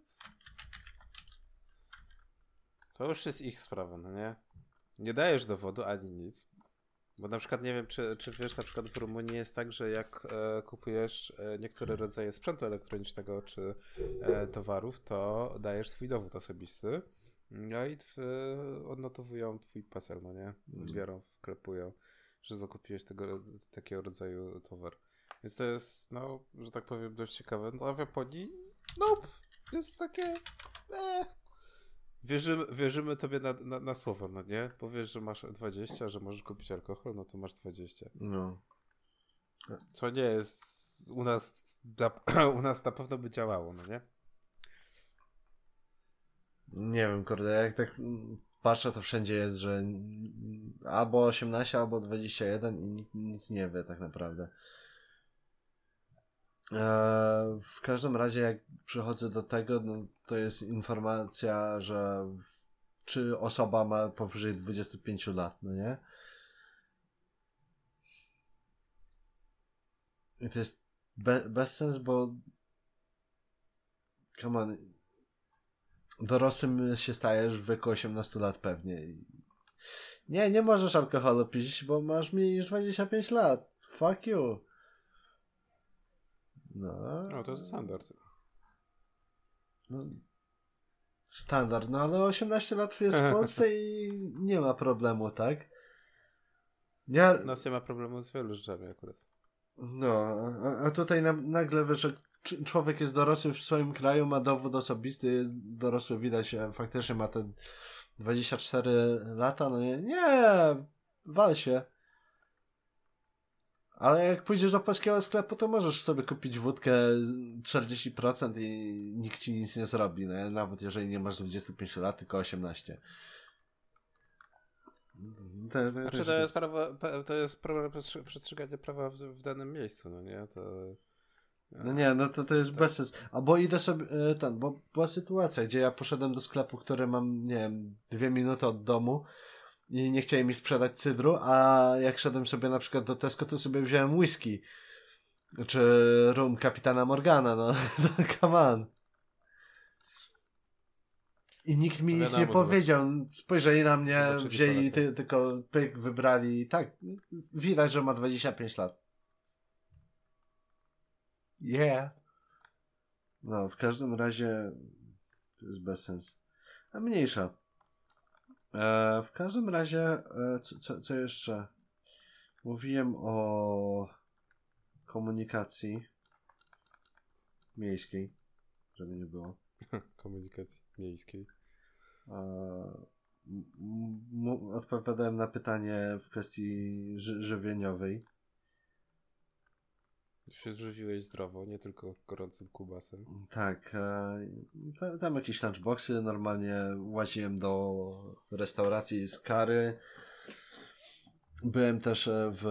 To już jest ich sprawa, no nie? Nie dajesz dowodu ani nic. Bo na przykład nie wiem, czy, czy wiesz, na przykład w Rumunii jest tak, że jak e, kupujesz e, niektóre rodzaje sprzętu elektronicznego czy e, towarów, to dajesz swój dowód osobisty. No i tw, odnotowują twój PESEL, no nie? Biorą, wklepują, że zakupiłeś tego, takiego rodzaju towar. Więc to jest, no, że tak powiem, dość ciekawe. No a w Japonii, nope, jest takie, eh. Wierzymy, wierzymy tobie na, na, na słowo, no nie? Powiesz, że masz 20, że możesz kupić alkohol, no to masz 20. No. Co nie jest u nas, u nas na pewno by działało, no nie? Nie wiem, kurde, jak tak patrzę, to wszędzie jest, że albo 18, albo 21 i nikt nic nie wie tak naprawdę. Eee, w każdym razie, jak przychodzę do tego, no, to jest informacja, że czy osoba ma powyżej 25 lat, no nie? I to jest be bez sens, bo come on, dorosłym się stajesz w wieku 18 lat pewnie. Nie, nie możesz alkoholu pić, bo masz mniej niż 25 lat. Fuck you. No. No to jest standard. No, standard, no ale 18 lat jest w Polsce i nie ma problemu, tak? Ja, nas nie ma problemu z wielu rzeczami akurat. no, a, a tutaj na, nagle wiesz, człowiek jest dorosły w swoim kraju, ma dowód osobisty, jest dorosły, widać, a faktycznie ma te 24 lata, no nie, nie, wal się. Ale jak pójdziesz do polskiego sklepu, to możesz sobie kupić wódkę 40% i nikt ci nic nie zrobi, no, nawet jeżeli nie masz 25 lat, tylko 18. To, to, znaczy, to, jest prawo, to jest problem przestrzegania prawa w, w, danym miejscu, no nie? To... No nie, no to, to jest tak. bez sensu. Albo idę sobie, e, ten, bo była sytuacja, gdzie ja poszedłem do sklepu, który mam, nie wiem, dwie minuty od domu i nie chcieli mi sprzedać cydru, a jak szedłem sobie na przykład do Tesco, to sobie wziąłem whisky. Czy rum kapitana Morgana, no. Come on. I nikt mi nic nie powiedział. Spojrzeli na mnie, wzięli ty, tylko pyk, wybrali. Tak, widać, że ma 25 lat. Yeah. No, w każdym razie to jest bez sensu. A mniejsza. E, w każdym razie, e, co, co, co jeszcze? Mówiłem o komunikacji miejskiej, żeby nie było. komunikacji miejskiej. Odpowiadałem na pytanie w kwestii ży żywieniowej. Się zrzuciłeś zdrowo, nie tylko gorącym kubasem. Tak. E, tam jakieś lunchboxy. Normalnie łaziłem do restauracji z kary. Byłem też e, w,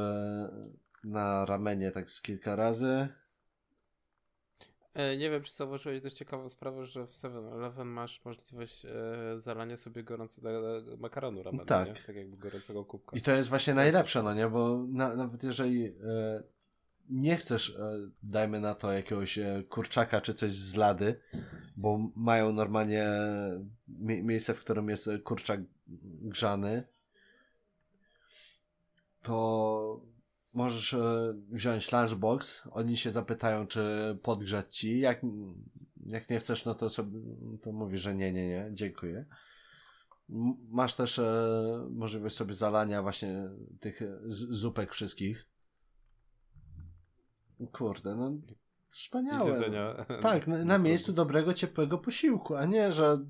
na ramenie tak z kilka razy. E, nie wiem, czy zauważyłeś dość ciekawą sprawę, że w 7-Eleven masz możliwość e, zalania sobie gorącego makaronu ramen, tak. Nie? tak jakby gorącego kubka. I to jest właśnie najlepsze, no nie? Bo na, nawet jeżeli e, nie chcesz, e, dajmy na to jakiegoś e, kurczaka czy coś z lady, bo mają normalnie mie miejsce, w którym jest kurczak grzany, to możesz e, wziąć lunchbox, oni się zapytają, czy podgrzać ci, jak, jak nie chcesz, no to sobie, to mówisz, że nie, nie, nie, dziękuję. Masz też e, możliwość sobie zalania właśnie tych zupek wszystkich. Kurde, no wspaniałe. Tak, na, na miejscu dobrego, ciepłego posiłku, a nie, że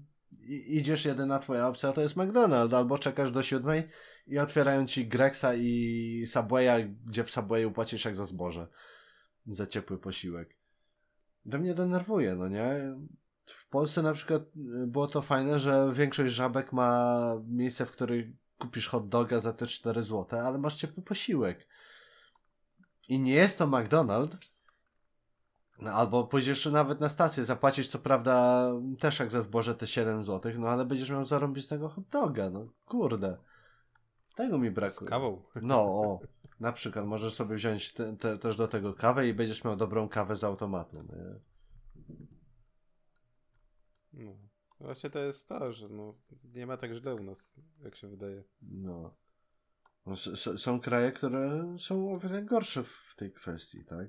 idziesz jedyna twoja opcja to jest McDonald's, albo czekasz do siódmej i otwierają ci Grexa i Subwaya, gdzie w Subwayu płacisz jak za zboże. Za ciepły posiłek. To mnie denerwuje, no nie? W Polsce na przykład y, było to fajne, że większość żabek ma miejsce, w którym kupisz hot doga za te 4 zł, ale masz ciepły posiłek. I nie jest to McDonald's, no, albo pójdziesz nawet na stację, zapłacisz co prawda też jak za zboże te 7 zł, no ale będziesz miał zarąbistego hot doga, no kurde. Tego mi brakuje. Z kawą. No, o. Na przykład możesz sobie wziąć te, te, też do tego kawę i będziesz miał dobrą kawę z automatu. Nie? No. Właśnie to jest to, że no, nie ma tak źle u nas, jak się wydaje. No. No są kraje, które są o wiele gorsze w tej kwestii, tak?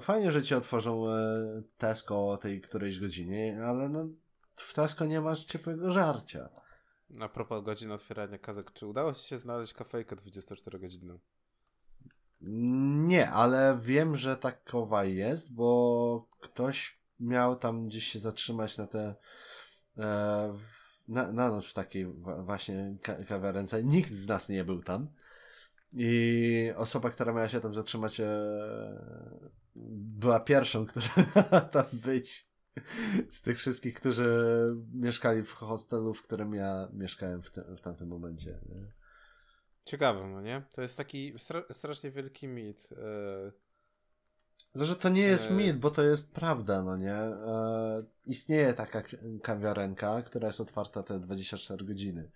Fajnie, że ci otworzą e, Tesco o tej którejś godzinie, ale no, w Tesco nie masz ciepłego żarcia. A propos godzin otwierania kazek, czy udało ci się znaleźć kafejkę 24-godzinną? Nie, ale wiem, że takowa jest, bo ktoś miał tam gdzieś się zatrzymać na te e, na, na noc w takiej właśnie kawiarence. Nikt z nas nie był tam. I osoba, która miała się tam zatrzymać, e, była pierwszą, która tam być z tych wszystkich, którzy mieszkali w hostelu, w którym ja mieszkałem w, te, w tamtym momencie. Ciekawe, no nie? To jest taki stra strasznie wielki mit. E... Zresztą to nie jest e... mit, bo to jest prawda, no nie? E... Istnieje taka kawiarenka, która jest otwarta te 24 godziny.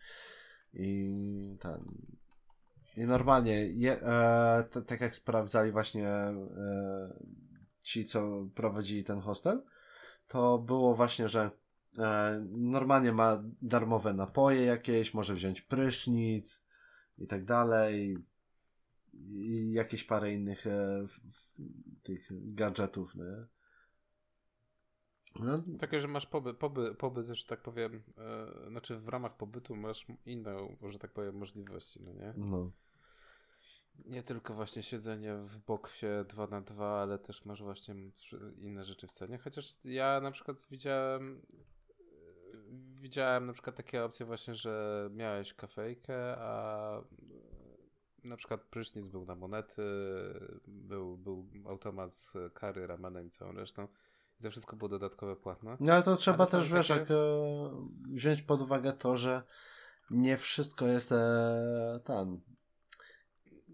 I tam. I normalnie, je, e, tak jak sprawdzali właśnie e, ci, co prowadzili ten hostel, to było właśnie, że normalnie ma darmowe napoje jakieś, może wziąć prysznic i tak dalej. I jakieś parę innych e, w, w, tych gadżetów, nie? No. Takie, że masz pobyt, pobyt, pobyt, że tak powiem, e, znaczy w ramach pobytu masz inne, że tak powiem, możliwości, no nie? No. Nie tylko właśnie siedzenie w boksie 2 na 2 ale też masz właśnie inne rzeczy w cenie. Chociaż ja na przykład widziałem widziałem na przykład takie opcje właśnie, że miałeś kafejkę, a na przykład prysznic był na monety, był, był automat z kary, ramenem i całą resztą. I to wszystko było dodatkowe płatne. No ale to trzeba ale też, wiesz, takie... jak, e, wziąć pod uwagę to, że nie wszystko jest e, ten.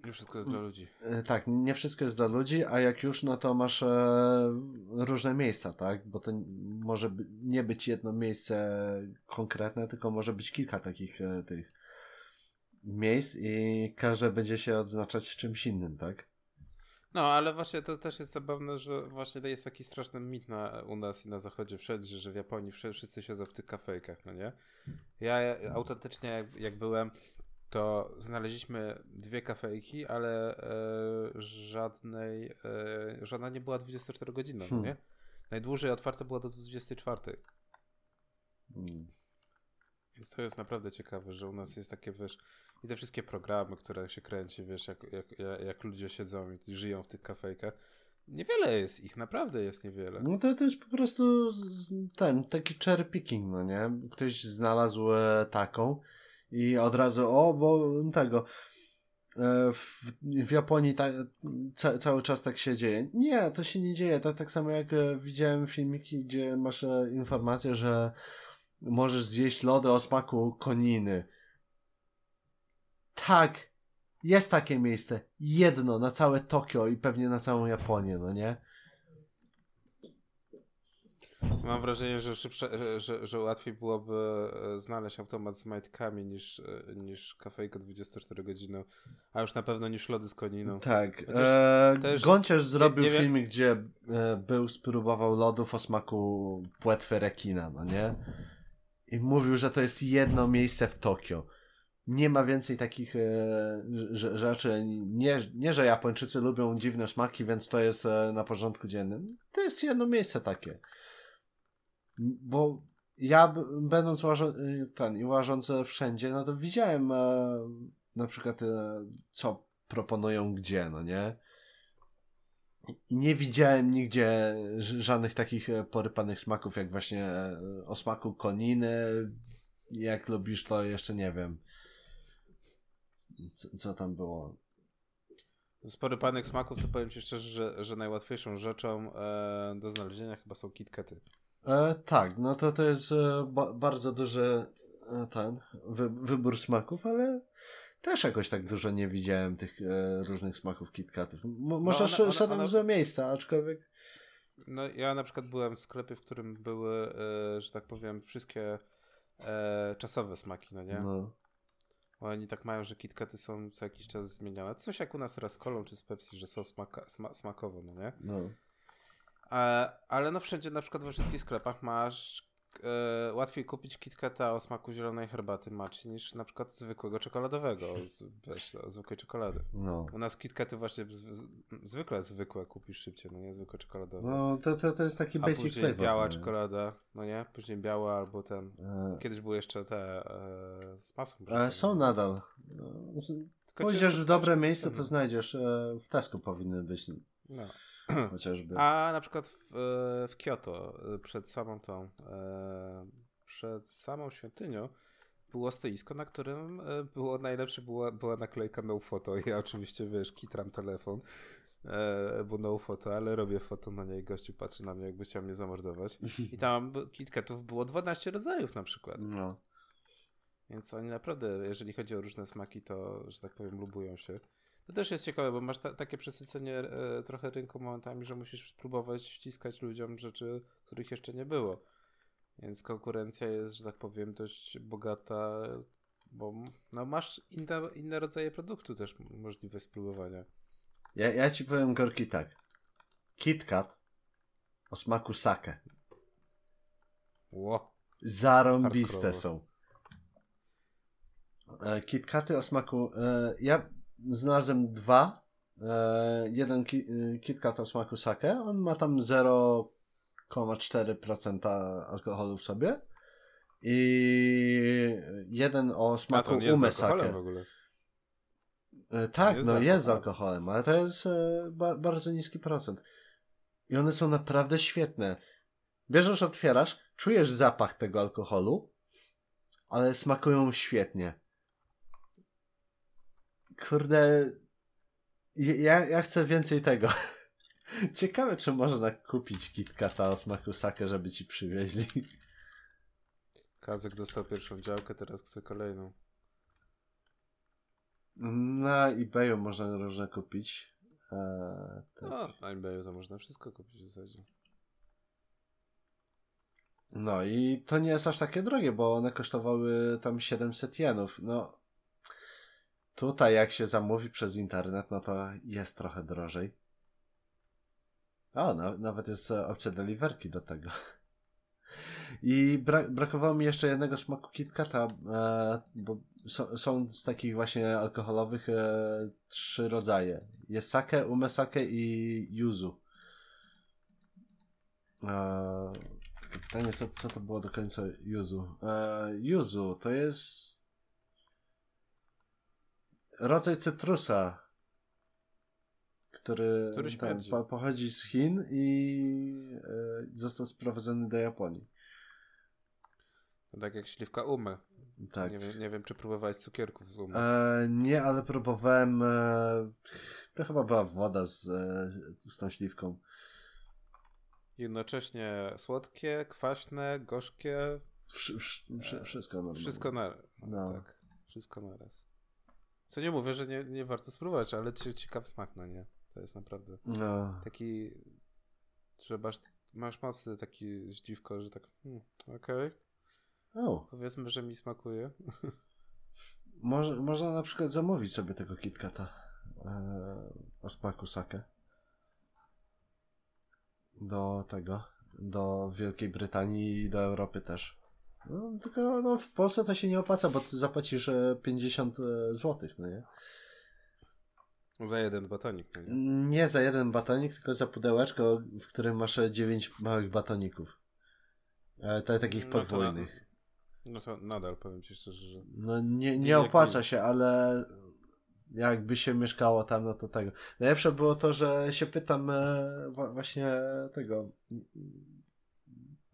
Nie wszystko jest dla ludzi. E, tak, nie wszystko jest dla ludzi, a jak już, no to masz e, różne miejsca, tak? Bo to może nie być jedno miejsce konkretne, tylko może być kilka takich e, tych miejsc i każde będzie się odznaczać czymś innym, tak? No, ale właśnie to też jest zabawne, że właśnie to jest taki straszny mit na, u nas i na zachodzie wszędzie, że w Japonii wszyscy siedzą w tych kafejkach, no nie? Ja autentycznie jak, jak byłem, to znaleźliśmy dwie kafejki, ale e, żadnej, e, żadna nie była 24 godziny, no hmm. nie? Najdłużej otwarte było do 24. Hmm. Więc to jest naprawdę ciekawe, że u nas jest takie, wiesz, i te wszystkie programy, które się kręci, wiesz, jak, jak, jak ludzie siedzą i żyją w tych kafejkach. Niewiele jest ich, naprawdę jest niewiele. No to, to jest po prostu ten, taki cherry picking, no nie? Ktoś znalazł e, taką i od razu, o, bo tego e, w, w Japonii ta, ca, cały czas tak się dzieje. Nie, to się nie dzieje. Tak, tak samo jak e, widziałem filmiki, gdzie masz informację, że możesz zjeść lody o smaku koniny. Tak, jest takie miejsce. Jedno na całe Tokio i pewnie na całą Japonię, no nie? Mam wrażenie, że, szybsze, że, że łatwiej byłoby e, znaleźć automat z majtkami niż, e, niż kafejko 24 godziny, a już na pewno niż lody z koniną. Tak. Chociaż, e, też, Gąciarz zrobił nie, nie film, gdzie e, był, spróbował lodów o smaku płetwy rekina, no nie? I mówił, że to jest jedno miejsce w Tokio nie ma więcej takich e, rzeczy. Nie, nie, że Japończycy lubią dziwne smaki, więc to jest e, na porządku dziennym. To jest jedno miejsce takie. Bo ja, będąc łażą, ten, i łażąc wszędzie, no to widziałem e, na przykład, e, co proponują gdzie, no nie? I nie widziałem nigdzie żadnych takich e, porypanych smaków, jak właśnie e, o smaku koniny. Jak lubisz, to jeszcze nie wiem co, co tam było. Z porypanych smaków to powiem Ci szczerze, że, że najłatwiejszą rzeczą e, do znalezienia chyba są KitKaty. E, tak, no to to jest e, ba bardzo duży e, ten wy wybór smaków, ale też jakoś tak dużo nie widziałem tych e, różnych smaków KitKatów. M może no szedłem z miejsca, aczkolwiek no ja na przykład byłem w sklepie, w którym były, e, że tak powiem, wszystkie czasowe smaki, no nie? No. Oni tak mają, że KitKaty są co jakiś czas zmieniane. Coś jak u nas teraz z kolą czy z Pepsi, że są smaka, sma, smakowo, no nie? No. E, ale no wszędzie, na przykład we wszystkich sklepach masz e, łatwiej kupić KitKata o smaku zielonej herbaty maci niż na przykład zwykłego czekoladowego, z, weź, zwykłej czekolady. No. U nas KitKaty właśnie z, z, zwykle zwykłe kupisz szybciej, no nie zwykłe czekoladowe. No to, to, to jest taki A basic później flavor, biała czekolada, no nie? Później biała albo ten, e... kiedyś były jeszcze te e, z masłem. E, są nadal. Pójdziesz w dobre miejsce, to znajdziesz. E, w Tesco powinny być. No. Chociażby. A na przykład w, w Kyoto, przed samą tą, przed samą świątynią, było stoisko, na którym było najlepsze, była, była naklejka no photo. Ja oczywiście, wiesz, kitram telefon, bo no photo, ale robię foto na niej, gościu patrzy na mnie, jakby chciał mnie zamordować. I tam KitKatów było 12 rodzajów na przykład. No. Więc oni naprawdę, jeżeli chodzi o różne smaki, to, że tak powiem, lubują się. To też jest ciekawe, bo masz ta, takie przesycenie e, trochę rynku momentami, że musisz spróbować wciskać ludziom rzeczy, których jeszcze nie było. Więc konkurencja jest, że tak powiem, dość bogata, bo no, masz inne, inne rodzaje produktu też możliwe spróbowania. Ja, ja ci powiem, Gorki, tak. KitKat o smaku sake. Ło. Zarąbiste są. E, KitKaty o smaku... E, ja znalazłem dwa. E, jeden ki, e, KitKat o smaku sake. On ma tam 0,4% alkoholu w sobie. I jeden o smaku ume sake. E, tak, jest no jest z alkoholem, ale to jest ba bardzo niski procent. I one są naprawdę świetne. Bierzesz, otwierasz, czujesz zapach tego alkoholu, ale smakują świetnie. Kurde, ja, ja chcę więcej tego. Ciekawe, czy można kupić KitKata o smaku sake, żeby ci przywieźli. Kazek dostał pierwszą działkę, teraz chce kolejną. Na eBayu można różne kupić. Eee, tak. No, na eBayu to można wszystko kupić w zasadzie. No i to nie jest aż takie drogie, bo one kosztowały tam 700 jenów. No tutaj jak się zamówi przez internet, no to jest trochę drożej. O, na, nawet jest e, opcja deliverki do tego. I bra brakowało mi jeszcze jednego smaku KitKata, e, bo so, są z takich właśnie alkoholowych e, trzy rodzaje. Jest sake, umesake i yuzu. E, pytanie, co, co to było do końca yuzu? E, yuzu to jest rodzaj cytrusa, który, Który śmierdzi. po, pochodzi z Chin i e, został sprowadzony do Japonii. To tak jak śliwka umy. Tak. Nie, wiem, nie wiem, czy próbowałeś cukierków z umy. E, nie, ale próbowałem. E, to chyba była woda z, e, z tą śliwką. Jednocześnie słodkie, kwaśne, gorzkie. Wsz, wsz, wsz, wszystko normalnie. Wszystko na No. Tak, wszystko naraz. Co nie mówię, że nie, nie warto spróbować, ale ci- ciekaw smak, no nie? To jest naprawdę No. taki, że masz, masz mocny taki zdziwko, że tak, hmm, okej, O, powiedzmy, że mi smakuje. może, można na przykład zamówić sobie tego KitKata e, o smaku sake. Do tego. Do Wielkiej Brytanii i do Europy też. No, tylko no, w Polsce to się nie opłaca, bo ty zapłacisz e, 50 zł, no nie? Za jeden batonik, no nie? Nie za jeden batonik, tylko za pudełeczko, w którym masz 9 małych batoników. E, takich No to podwójnych. No to nadal powiem ci szczerze, że No nie, Nie opłaca się, ale jakby się mieszkało tam, no to tego. Najlepsze było to, że się pytam e, właśnie tego,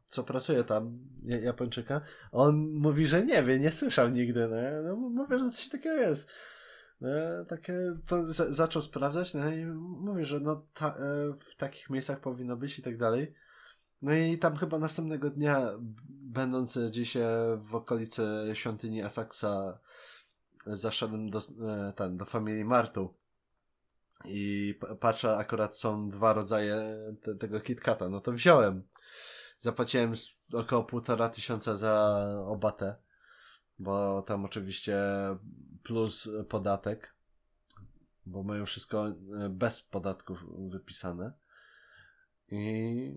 co pracuje tam, Ja- Japończyka. On mówi, że nie wie, nie słyszał nigdy. No, no mówię, że coś takiego jest. No, takie, to za, zaczął sprawdzać, no i mówi, że no ta, e, w takich miejscach powinno być i tak dalej. No i tam chyba następnego dnia, będąc gdzieś e, w okolicy świątyni Asaksa, zaszedłem do, e, ten, do familii Martu. I patrzę, akurat są dwa rodzaje te, tego KitKata. No to wziąłem. Zapłaciłem około półtora tysiąca za obatę. Bo tam oczywiście plus podatek. Bo mają wszystko e, bez podatków wypisane. I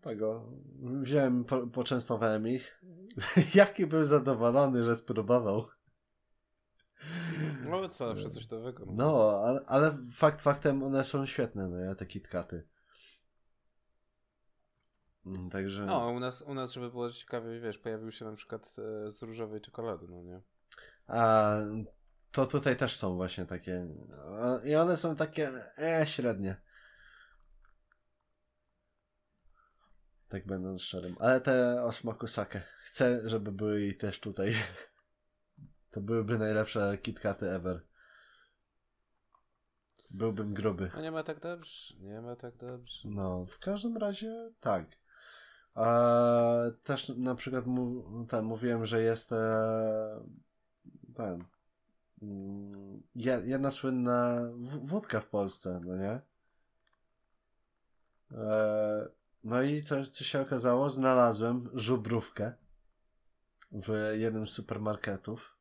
tego wziąłem, po, poczęstowałem ich. Jaki był zadowolony, że spróbował. no co, zawsze coś nowego. No, ale, ale fakt faktem one są świetne, no ja te kitkaty. Mm, Także. No, u nas, u nas, żeby było ciekawie, wiesz, pojawił się na przykład e, z różowej czekolady, no nie? A to tutaj też są właśnie takie. I one są takie e, średnie. Tak będąc szczerym. Ale te o smaku sake. Chcę, żeby były i też tutaj. To byłyby najlepsze kitkaty ever. Byłbym gruby. A nie ma tak dobrze, nie ma tak dobrze. No, w każdym razie tak. A, też na przykład mu, ten, mówiłem, że jest e, ten mm, je- jedna słynna wódka w Polsce, no nie? E, no i co, co się okazało? Znalazłem żubrówkę w jednym z supermarketów.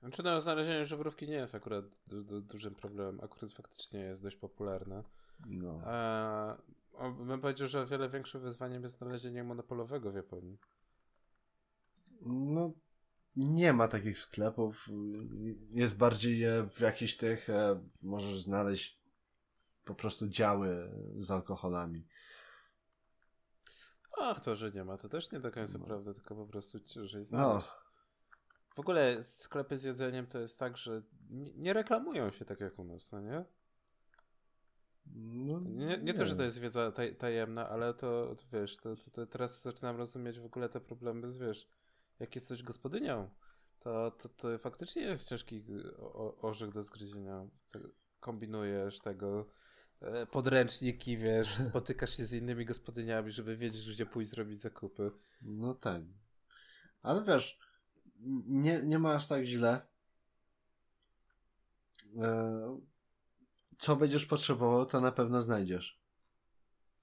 Znaczy no, znalezienie żebrówki nie jest akurat du du dużym problemem. Akurat faktycznie jest dość popularne. No. Eee, o, bym powiedział, że o wiele większym wyzwaniem jest znalezienie monopolowego w Japonii. No, nie ma takich sklepów. Jest bardziej e, w jakichś tych, e, możesz znaleźć po prostu działy z alkoholami. A to, że nie ma, to też nie do końca No. prawda, tylko po prostu ciężej No, znaleźć. W ogóle sklepy z jedzeniem to jest tak, że nie, nie reklamują się tak jak u nas, no nie? No Nie, nie to, że to jest wiedza taj, tajemna, ale to, to wiesz, to, to, teraz zaczynam rozumieć w ogóle te problemy wiesz, jak jesteś gospodynią, to, to, to faktycznie jest ciężki o- orzech do zgryzienia. Kombinujesz tego, e, podręczniki, wiesz, spotykasz się z innymi gospodyniami, żeby wiedzieć, gdzie pójść zrobić zakupy. No tak. Ale wiesz, nie, nie ma aż tak źle. E, co będziesz potrzebował, to na pewno znajdziesz.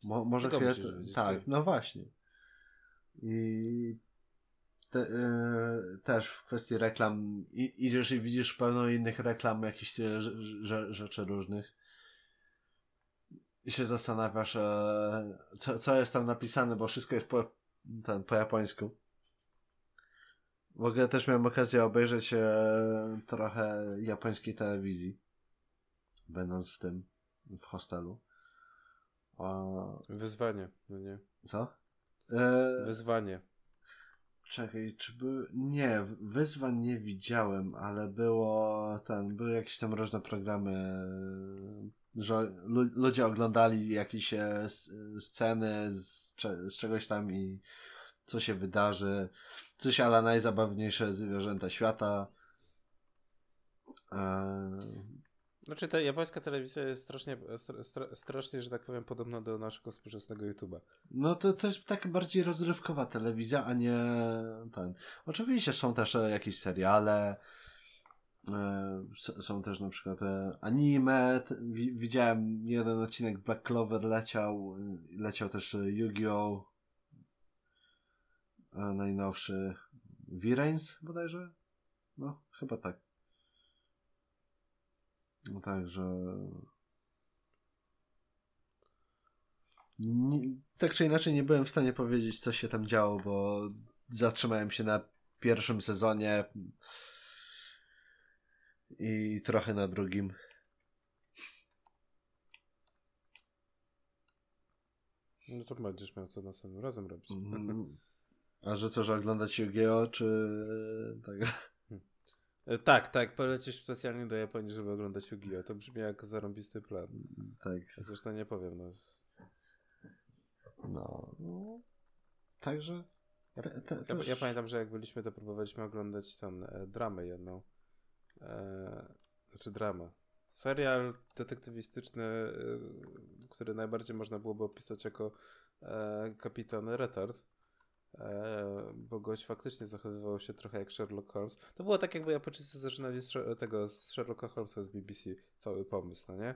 Mo, może chwilę... Tak, no właśnie. I te, yy, też w kwestii reklam i, idziesz i widzisz pełno innych reklam, jakichś e, rzeczy różnych i się zastanawiasz, e, co, co jest tam napisane, bo wszystko jest po, ten, po japońsku. W ogóle też miałem okazję obejrzeć e, trochę japońskiej telewizji, będąc w tym, w hostelu. Wyzwanie, no nie. Co? E... Wyzwanie. Czekaj, czy by... Nie, wyzwań nie widziałem, ale było ten, były jakieś tam różne programy, że ludzie oglądali jakieś e, sceny z, z czegoś tam i co się wydarzy. Coś ale najzabawniejsze zwierzęta świata. Eee... Znaczy ta japońska telewizja jest strasznie, stra, strasznie, że tak powiem, podobna do naszego współczesnego YouTube'a. No to, jest taka bardziej rozrywkowa telewizja, a nie ten. Oczywiście są też e, jakieś seriale, e, są też na przykład e, anime. Widziałem jeden odcinek Black Clover leciał, leciał też Yu-Gi-Oh! najnowszy V-Rains bodajże? No, chyba tak. No także... Nie, tak czy inaczej nie byłem w stanie powiedzieć, co się tam działo, bo zatrzymałem się na pierwszym sezonie i trochę na drugim. No to będziesz miał co następnym razem robić. Mm. A że co, że oglądać Yu-Gi-Oh! czy tak? Tak, tak, polecisz specjalnie do Japonii, żeby oglądać Yu-Gi-Oh! To brzmi jak zarąbisty plan. Tak. Zresztą nie powiem, no. No. no. Także. Te, te, ja, ja, pamiętam, że jak byliśmy, to próbowaliśmy oglądać tę e, dramę jedną. E, znaczy dramę. Serial detektywistyczny, e, który najbardziej można byłoby opisać jako e, kapitan Retard bo gość faktycznie zachowywał się trochę jak Sherlock Holmes. To było tak, jakby Japończycy zaczynali z tego z Sherlocka Holmesa z BBC. Cały pomysł, no nie?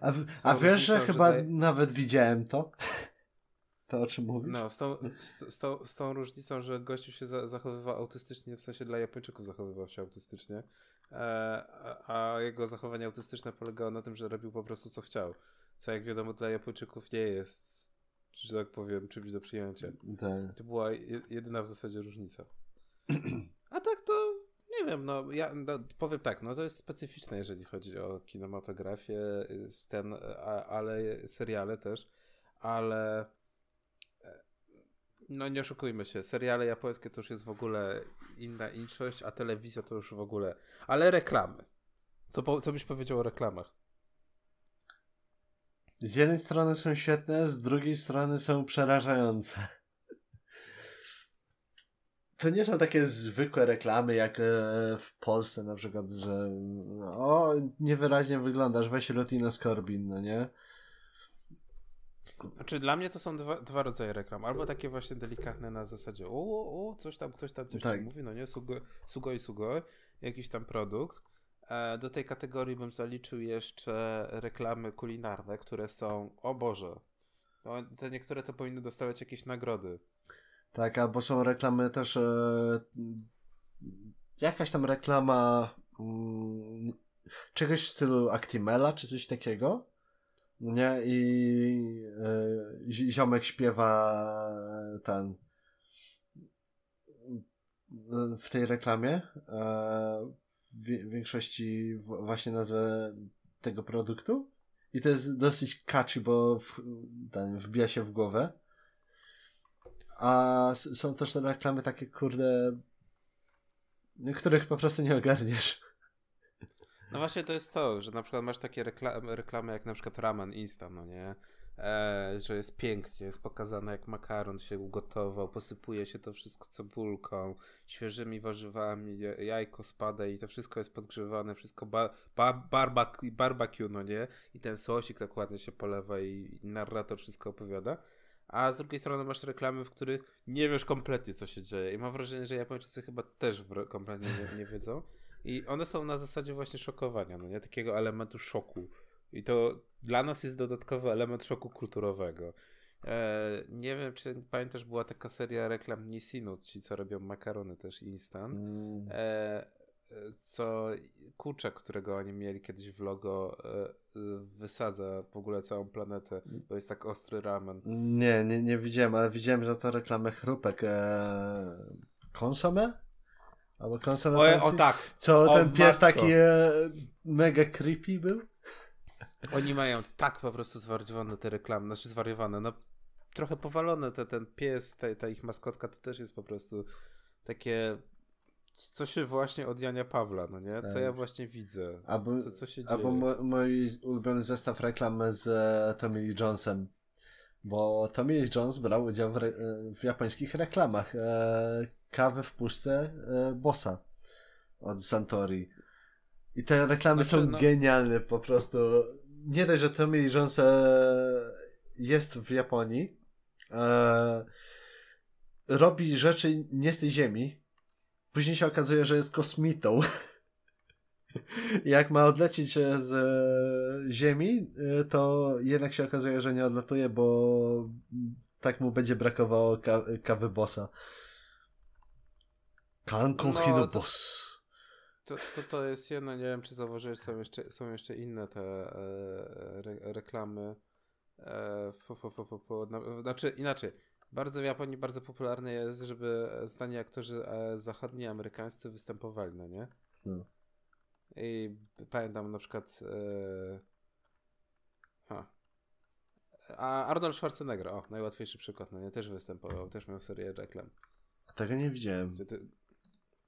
A, a wiesz, że chyba że nawet widziałem to? To o czym mówisz? No, z tą, z, z, tą, z tą różnicą, że gościu się za, zachowywał autystycznie, w sensie dla Japończyków zachowywał się autystycznie, e, a, a, jego zachowanie autystyczne polegało na tym, że robił po prostu co chciał. Co jak wiadomo dla Japończyków nie jest że tak powiem, czymś do przyjęcia. Tak. To była jedyna w zasadzie różnica. A tak to nie wiem, no ja no, powiem tak, no to jest specyficzne, jeżeli chodzi o kinematografię, ten, a, ale seriale też, ale e, no nie oszukujmy się, seriale japońskie to już jest w ogóle inna inszość, a telewizja to już w ogóle, ale reklamy. Co, co byś powiedział o reklamach? Z jednej strony są świetne, z drugiej strony są przerażające. To nie są takie zwykłe reklamy jak e, w Polsce na przykład, że o, niewyraźnie wyglądasz, weź Rotino Scorbin, no nie? Znaczy dla mnie to są dwa, dwa rodzaje reklam. Albo takie właśnie delikatne na zasadzie o, o, coś tam, ktoś tam coś tak. mówi, no nie, sugo, sugo i sugo, jakiś tam produkt. E, do tej kategorii bym zaliczył jeszcze reklamy kulinarne, które są, o Boże, to, te niektóre to powinny dostawać jakieś nagrody. Tak, albo są reklamy też e, jakaś tam reklama mm, czegoś w stylu Actimela, czy coś takiego. Nie? I e, ziomek śpiewa ten w tej reklamie. E, większości właśnie nazwę tego produktu. I to jest dosyć catchy, bo w, ten, wbija się w głowę. A są też te reklamy takie, kurde, których po prostu nie ogarniesz. No właśnie to jest to, że na przykład masz takie reklamy, reklamy jak na przykład Ramen Insta, no nie? E, że jest pięknie, jest pokazane jak makaron się ugotował, posypuje się to wszystko cebulką, świeżymi warzywami, jajko spada i to wszystko jest podgrzewane, wszystko ba, ba, barbecue, barbecue, no nie? I ten sosik tak ładnie się polewa i, i narrator wszystko opowiada a z drugiej strony masz reklamy, w których nie wiesz kompletnie, co się dzieje. I mam wrażenie, że Japończycy chyba też kompletnie nie, nie, wiedzą. I one są na zasadzie właśnie szokowania, no nie? Takiego elementu szoku. I to dla nas jest dodatkowy element szoku kulturowego. E, nie wiem, czy pamiętasz, była taka seria reklam Nisinu, ci co robią makarony też instant. Mm. E, co kurczak, którego oni mieli kiedyś w logo, e, wysadza w ogóle całą planetę. To jest tak ostry ramen. Nie, nie, nie widziałem, ale widziałem za to reklamę chrupek. E, konsome? Albo konsome? O, o tak. Co o, ten pies matko. taki e, mega creepy był? Oni mają tak po prostu zwariowane te reklamy, znaczy zwariowane, no trochę powalone te, ten pies, ta, ta ich maskotka to też jest po prostu takie co się właśnie od Jania Pawla, no nie? Co tak. ja właśnie widzę? Albo, co, co się albo mój ulubiony zestaw reklam z e, Tommy Lee Jonesem. Bo Tommy Lee Jones brał udział w, re, w japońskich reklamach e, kawy w puszce e, Bossa od Santori. I te reklamy znaczy, są no... genialne po prostu. Nie dość, że Tommy Jones e, jest w Japonii, e, robi rzeczy nie z tej ziemi, Później się okazuje, że jest kosmitą. Jak ma odlecieć z e, Ziemi, e, to jednak się okazuje, że nie odlatuje, bo tak mu będzie brakowało ka kawy bossa. Kanko no, to, to, to, to jest jedno, nie wiem czy zauważyłeś, są jeszcze, są jeszcze inne te e, re, reklamy. E, po, po, po, po, na, znaczy inaczej, bardzo w Japonii bardzo popularne jest, żeby znani aktorzy e, zachodni amerykańscy występowali, no nie? No. I pamiętam na przykład e... ha. A Arnold Schwarzenegger, o, najłatwiejszy przykład, no nie? Też występował, też miał serię reklam. Tego nie widziałem. Je,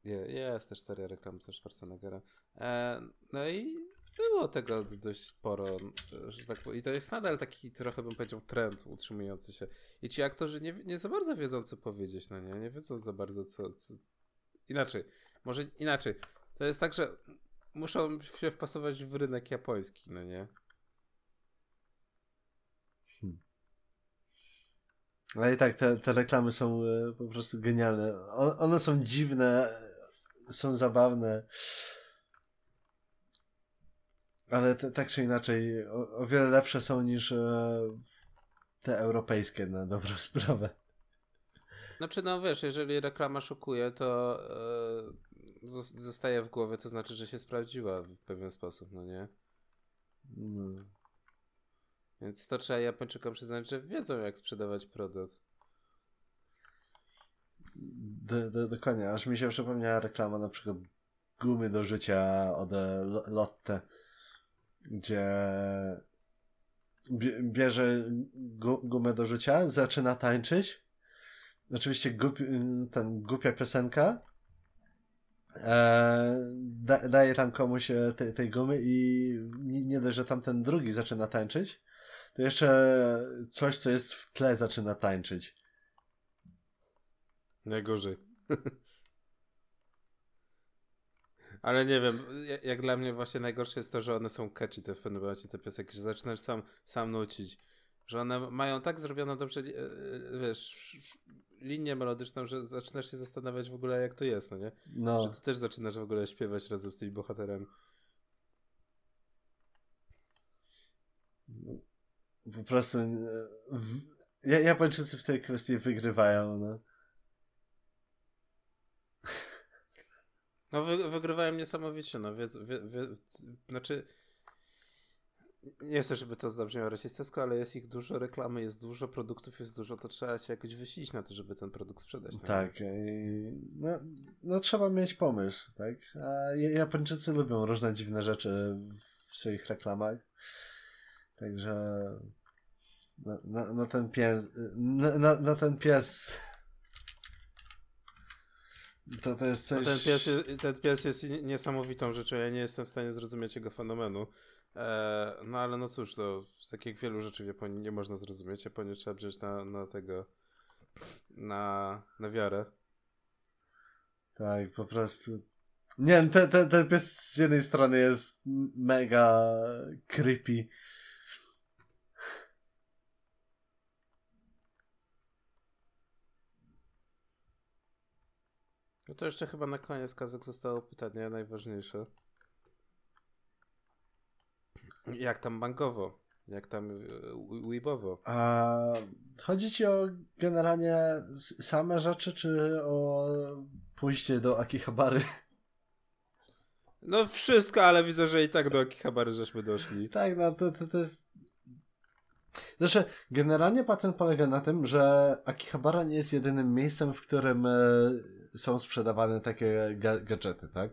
jest też seria reklam ze Schwarzeneggera. E, no i było tego dość sporo. Że tak, I to jest nadal taki trochę bym powiedział trend utrzymujący się. I ci aktorzy nie, nie za bardzo wiedzą, co powiedzieć, no nie? Nie wiedzą za bardzo, co, co. Inaczej. Może inaczej. To jest tak, że muszą się wpasować w rynek japoński, no nie? Hmm. Ale i tak, te, te reklamy są e, po prostu genialne. one są dziwne, są zabawne. Ale te, tak czy inaczej, o, o, wiele lepsze są niż e, te europejskie na dobrą sprawę. Znaczy, no wiesz, jeżeli reklama szokuje, to e, zostaje w głowie, to znaczy, że się sprawdziła w pewien sposób, no nie? No. Więc to trzeba Japończykom przyznać, że wiedzą, jak sprzedawać produkt. Do, do, dokładnie, aż mi się przypomniała reklama na przykład gumy do życia od e, Lotte gdzie bierze gumę do życia, zaczyna tańczyć. Oczywiście ten głupia piosenka. E, da, daje tam komuś e, te, tej gumy i nie dość, że tamten drugi zaczyna tańczyć, to jeszcze coś, co jest w tle zaczyna tańczyć. Najgorzej. Ale nie wiem, jak dla mnie właśnie najgorsze jest to, że one są catchy te w pewnym momencie te piosenki, że zaczynasz sam, sam nucić. Że one mają tak zrobioną dobrze, e, e, wiesz, linię melodyczną, że zaczynasz się zastanawiać w ogóle jak to jest, no nie? No. Że ty też zaczynasz w ogóle śpiewać razem z tymi bohaterami. Po prostu e, Japończycy w tej kwestii wygrywają, no. No wy, wygrywałem niesamowicie, no wie, wie, wie, znaczy nie chcę, żeby to zabrzmiało rasistowsko, ale jest ich dużo, reklamy jest dużo, produktów jest dużo, to trzeba się jakoś wysilić na to, żeby ten produkt sprzedać. Tak, tak no, no trzeba mieć pomysł, tak? A Japończycy lubią różne dziwne rzeczy w swoich reklamach, także no, no, no ten pies, no, no ten pies to, to jest coś... No ten, pies jest, ten pies jest niesamowitą rzeczą. Ja nie jestem w stanie zrozumieć jego fenomenu. E, no ale no cóż, to z takich wielu rzeczy w Japonii nie można zrozumieć. Japonię trzeba wziąć na, na tego, na, na wiarę. Tak, po prostu. Nie, ten, ten, ten pies z jednej strony jest mega creepy. No to jeszcze chyba na koniec Kazek zostało pytanie najważniejsze. Jak tam bankowo? Jak tam e, weebowo? A chodzi ci o generalnie same rzeczy, czy o pójście do Akihabary? No wszystko, ale widzę, że i tak do Akihabary żeśmy doszli. Tak, no to, to, to jest... Znaczy, generalnie patent polega na tym, że Akihabara nie jest jedynym miejscem, w którym e, są sprzedawane takie ga gadżety, tak?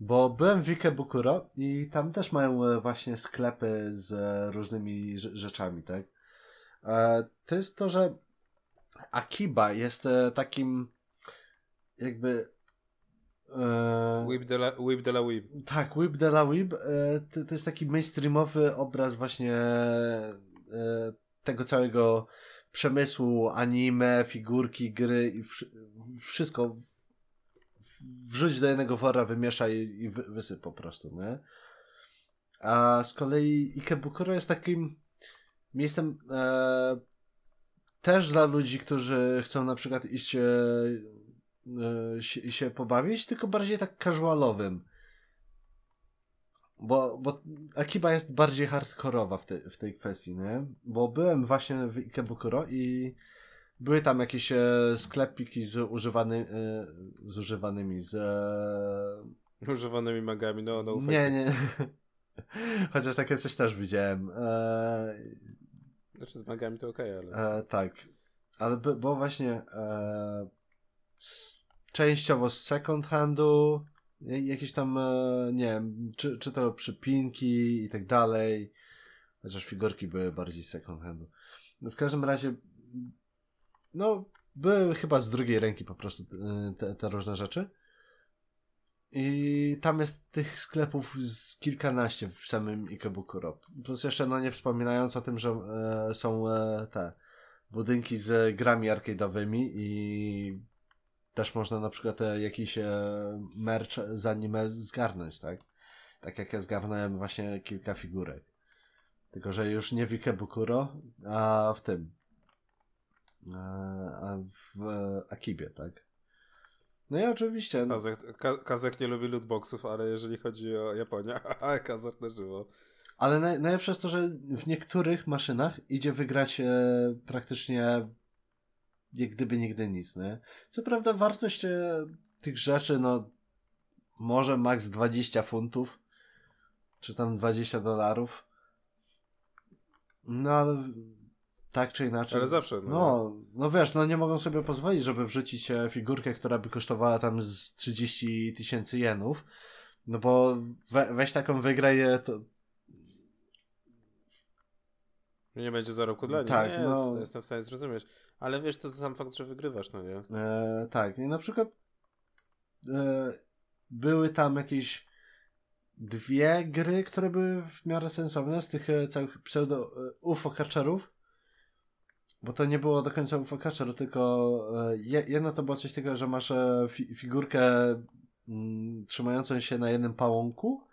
Bo byłem w Ikebukuro i tam też mają e, właśnie sklepy z e, różnymi rzeczami, tak? E, to jest to, że Akiba jest takim jakby Whip de la, whip de la Whip. Tak, Whip de la Whip to, to jest taki mainstreamowy obraz właśnie tego całego przemysłu, anime, figurki, gry i wszystko wrzuć do jednego wora, wymieszaj i wy, wysyp po prostu, nie? A z kolei Ikebukuro jest takim miejscem e, też dla ludzi, którzy chcą na przykład iść e, e, się, pobawić, tylko bardziej tak casualowym. Bo, bo Akiba jest bardziej hardkorowa w, te, w tej kwestii, nie? Bo byłem właśnie w Ikebukuro i były tam jakieś e, sklepiki z, używany, e, z używanymi, z... E... Używanymi magami, no, no. Nie, nie. Chociaż takie coś też widziałem. E... Znaczy z magami to okej, okay, ale... E, tak. Ale by, bo właśnie e, częściowo z second handu, jakieś tam, e, nie wiem, czy, czy to przypinki i tak dalej. Chociaż figurki były bardziej second handu. No w każdym razie no, były chyba z drugiej ręki po prostu y, te, te różne rzeczy. I tam jest tych sklepów z kilkanaście w samym Ikebukuro. Plus jeszcze, no nie wspominając o tym, że e, są e, te budynki z grami arcade'owymi i też można na przykład e, jakiś e, merch z anime zgarnąć, tak? Tak jak ja zgarnąłem właśnie kilka figurek. Tylko, że już nie w Ikebukuro, a w tym, w Akibie, tak? No i oczywiście. Kazek, Kazek nie lubi lootboxów, ale jeżeli chodzi o Japonię, Kazak na żywo. Ale naj, najlepsze jest to, że w niektórych maszynach idzie wygrać e, praktycznie jak gdyby nigdy nic, nie? Co prawda wartość e, tych rzeczy, no może maks 20 funtów, czy tam 20 dolarów. No ale tak czy inaczej. Ale zawsze. No, no, no wiesz, no nie mogą sobie pozwolić, żeby wrzucić e, figurkę, która by kosztowała tam z 30 tysięcy jenów. No bo we, weź taką wygraj to. Nie będzie zarobku dla nich. Tak, nie, no. Jestem w stanie zrozumieć. Ale wiesz, to sam fakt, że wygrywasz, no nie? E, tak, i na przykład e, były tam jakieś dwie gry, które były w miarę sensowne z tych e, całych pseudo e. Bo to nie było do końca UFO Catcher, tylko e, jedno to było coś takiego, że masz e, fi figurkę mm, trzymającą się na jednym pałąku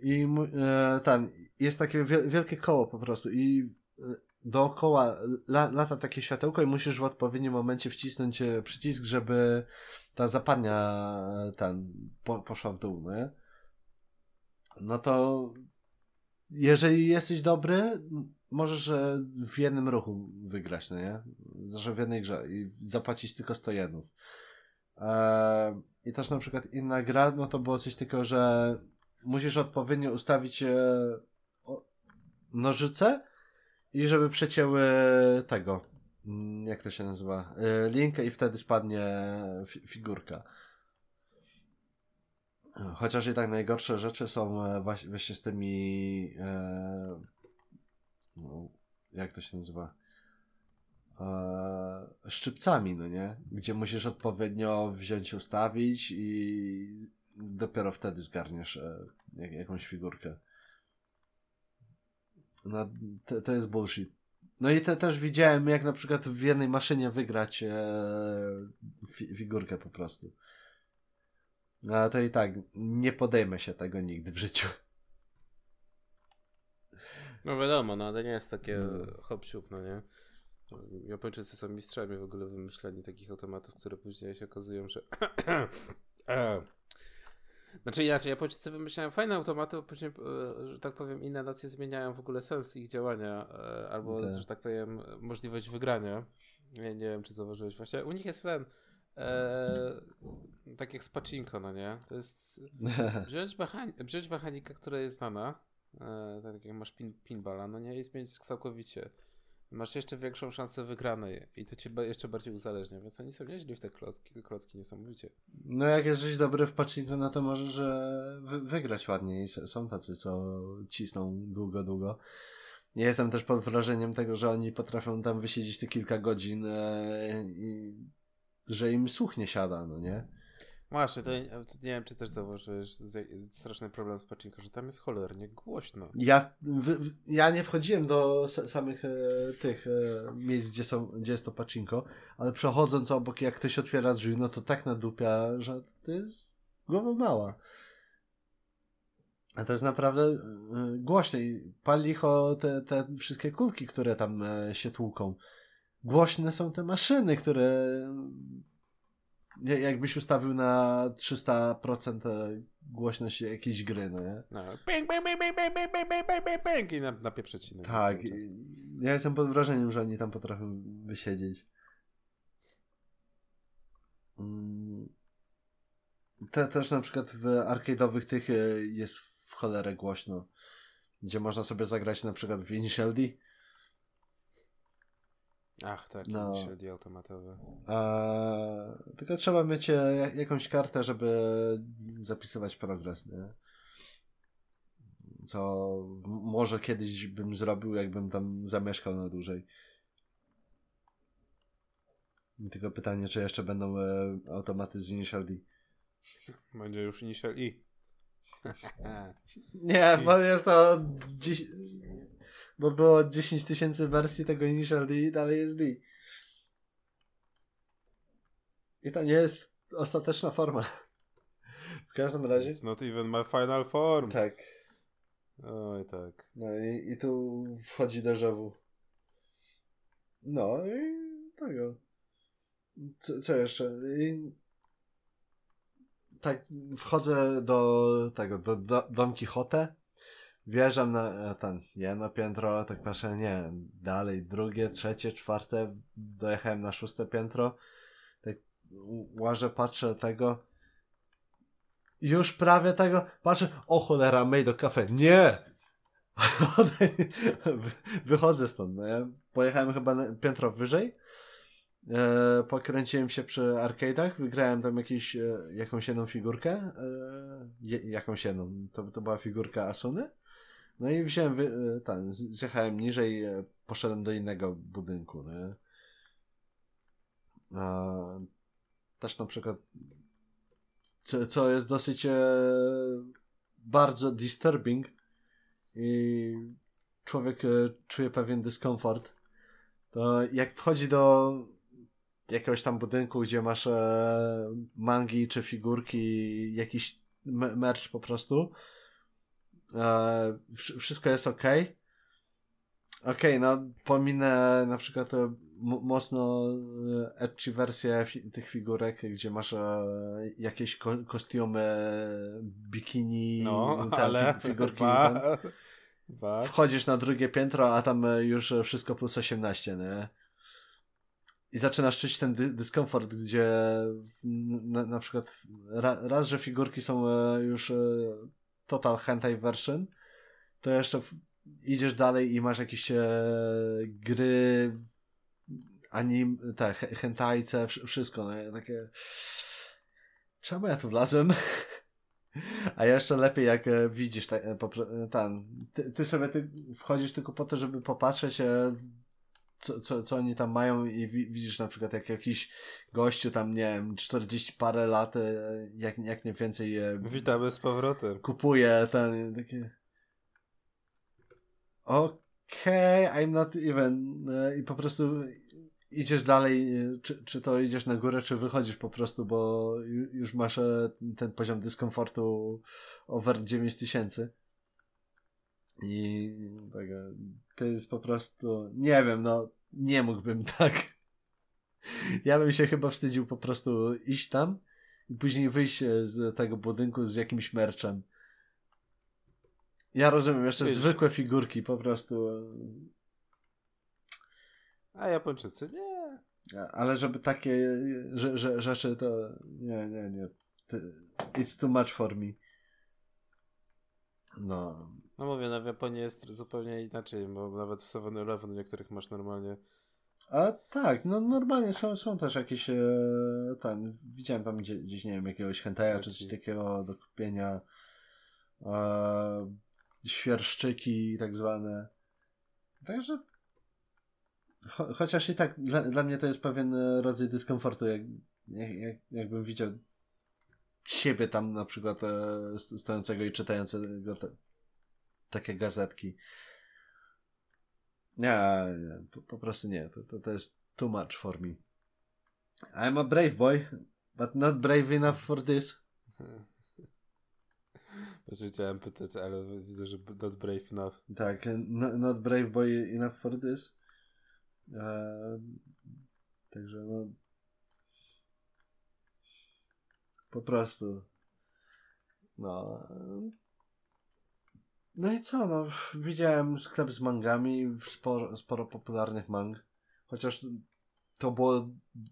i e, ten, jest takie wielkie koło po prostu i dookoła la, lata takie światełko i musisz w odpowiednim momencie wcisnąć przycisk, żeby ta zapadnia ten po, poszła w dół, nie? No to jeżeli jesteś dobry, możesz w jednym ruchu wygrać, no nie? Że w jednej grze i zapłacić tylko 100 jenów. Eee, I też na przykład inna gra, no to było coś takiego, że musisz odpowiednio ustawić e, nożyce i żeby przecięły tego, mm, jak to się nazywa, e, linkę i wtedy spadnie fi figurka. Chociaż i tak najgorsze rzeczy są e, właśnie z tymi no, jak to się nazywa? E, szczypcami, no nie? Gdzie musisz odpowiednio wziąć, ustawić i dopiero wtedy zgarniesz e, jak, jakąś figurkę. No, to, to jest bullshit. No i te, też widziałem, jak na przykład w jednej maszynie wygrać e, fi, figurkę po prostu. Ale to i tak, nie podejmę się tego nigdy w życiu. No wiadomo, no ale nie jest takie no. hop no nie? Japończycy są mistrzami w ogóle wymyśleni takich automatów, które później się okazują, że e, znaczy inaczej, Japończycy wymyślają fajne automaty, a później, e, że tak powiem, inne nacje zmieniają w ogóle sens ich działania, e, albo, tak. że tak powiem, możliwość wygrania. Nie, nie wiem, czy zauważyłeś. Właśnie u nich jest ten, e, tak jak z Pacinko, no nie? To jest wziąć, mechani wziąć mechanikę, która jest znana, tak jak masz pin pinballa, no nie? I zmienić całkowicie masz jeszcze większą szansę wygranej i to cię jeszcze bardziej uzależnia, więc oni są nieźli w te klocki, te klocki niesamowicie. No jak jesteś dobry w pachinko, no to możesz wy wygrać ładnie i są tacy, co cisną długo, długo. Ja jestem też pod wrażeniem tego, że oni potrafią tam wysiedzieć te kilka godzin e, i że im słuch nie siada, no nie? Właśnie, to nie, nie wiem, czy też zauważyłeś straszny problem z Pachinko, że tam jest cholernie głośno. Ja, w, ja nie wchodziłem do samych e, tych e, miejsc, gdzie, są, gdzie jest to Pachinko, ale przechodząc obok, jak ktoś otwiera drzwi, no to tak nadupia, że to jest głowa mała. A to jest naprawdę e, głośne i pal licho te, te wszystkie kulki, które tam e, się tłuką. Głośne są te maszyny, które jakbyś ustawił na 300% głośność jakiejś gry, no nie? No, ping, ping, ping, ping, ping, ping, ping, ping, ping, ping i na, na pieprzycinę. Tak, ja jestem pod wrażeniem, że oni tam potrafią wysiedzieć. Mm. Te, też na przykład w arcade'owych tych e, jest w cholerę głośno, gdzie można sobie zagrać na przykład w D Ach, tak, no. średnie automatowe. tylko trzeba mieć e, jakąś kartę, żeby zapisywać progres, nie? Co może kiedyś bym zrobił, jakbym tam zamieszkał na dłużej. Tylko pytanie, czy jeszcze będą e, automaty z Initial D. Będzie już Initial I. Nie, bo jest to dziś bo było 10 tysięcy wersji tego Initial D i dalej jest D. I to nie jest ostateczna forma. W każdym razie. It's not even my final form. Tak. Oj, tak. No i, i tu wchodzi déjà No i tego. Co, co jeszcze? I... Tak, wchodzę do tego, do, do Don Quixote wjeżdżam na e, ten jedno piętro, tak patrzę, nie, dalej drugie, trzecie, czwarte, dojechałem na szóste piętro, tak łażę, patrzę tego, już prawie tego, patrzę, o cholera, made do kafe, nie! Wychodzę stąd, no ja pojechałem chyba piętro wyżej, e, pokręciłem się przy arcade'ach, wygrałem tam jakieś, e, jakąś jedną figurkę, e, jakąś jedną, to, to była figurka Asuny, no i wziąłem, wy, ten, zjechałem niżej, e, poszedłem do innego budynku, nie? A, też na przykład, co, co jest dosyć e, bardzo disturbing i człowiek e, czuje pewien dyskomfort, to jak wchodzi do jakiegoś tam budynku, gdzie masz e, mangi czy figurki, jakiś merch po prostu, E, wszystko jest ok. Ok, no pominę na przykład mocno e, edgy wersję fi tych figurek, gdzie masz e, jakieś ko kostiumy, bikini, no, ten, ale figurki. Ba, ba. Wchodzisz na drugie piętro, a tam e, już wszystko plus 18, nie? I zaczynasz czuć ten dy dyskomfort, gdzie na, na przykład ra, raz, że figurki są już Total Hentai Version, to jeszcze idziesz dalej i masz jakieś e, gry, anim, te hentajce, wszystko, no, takie czemu ja tu wlazłem? A jeszcze lepiej jak e, widzisz ten, ten ty, ty, sobie ty wchodzisz tylko po to, żeby popatrzeć e, co, co, co oni tam mają i widzisz na przykład jak jakiś gościu tam, nie wiem, 40 parę lat, e, jak, jak nie więcej... E, Witamy z powrotem. Kupuje ten takie... Okej, okay, I'm not even e, i po prostu idziesz dalej, e, czy, czy to idziesz na górę, czy wychodzisz po prostu, bo już masz e, ten poziom dyskomfortu over 9000 i tak, to jest po prostu, nie wiem, no nie mógłbym tak. Ja bym się chyba wstydził po prostu iść tam i później wyjść z tego budynku z jakimś merczem. Ja rozumiem, jeszcze Wiesz, zwykłe figurki po prostu. A Japończycy nie. Ale żeby takie że, że, rzeczy to nie, nie, nie. It's too much for me. No. No mówię, na Japonii jest zupełnie inaczej, bo nawet w 7-Eleven niektórych masz normalnie a tak, no normalnie są, są też jakieś e, ten, widziałem tam gdzieś, gdzieś nie wiem, jakiegoś hentai czy coś takiego do kupienia e, świerszczyki tak zwane. Także cho, chociaż i tak dla, dla mnie to jest pewien rodzaj dyskomfortu, jak, jak, jak, jakbym widział siebie tam na przykład e, stojącego i czytającego te, takie gazetki. Nie, nie po, po, prostu nie. To, to, to jest too much for me. I'm a brave boy, but not brave enough for this. Właśnie chciałem pytać, ale widzę, że not brave enough. Tak, not, not brave boy enough for this. Eee, także no. Po prostu. No. No i co, no, widziałem sklep z mangami, sporo, sporo popularnych mang. Chociaż to było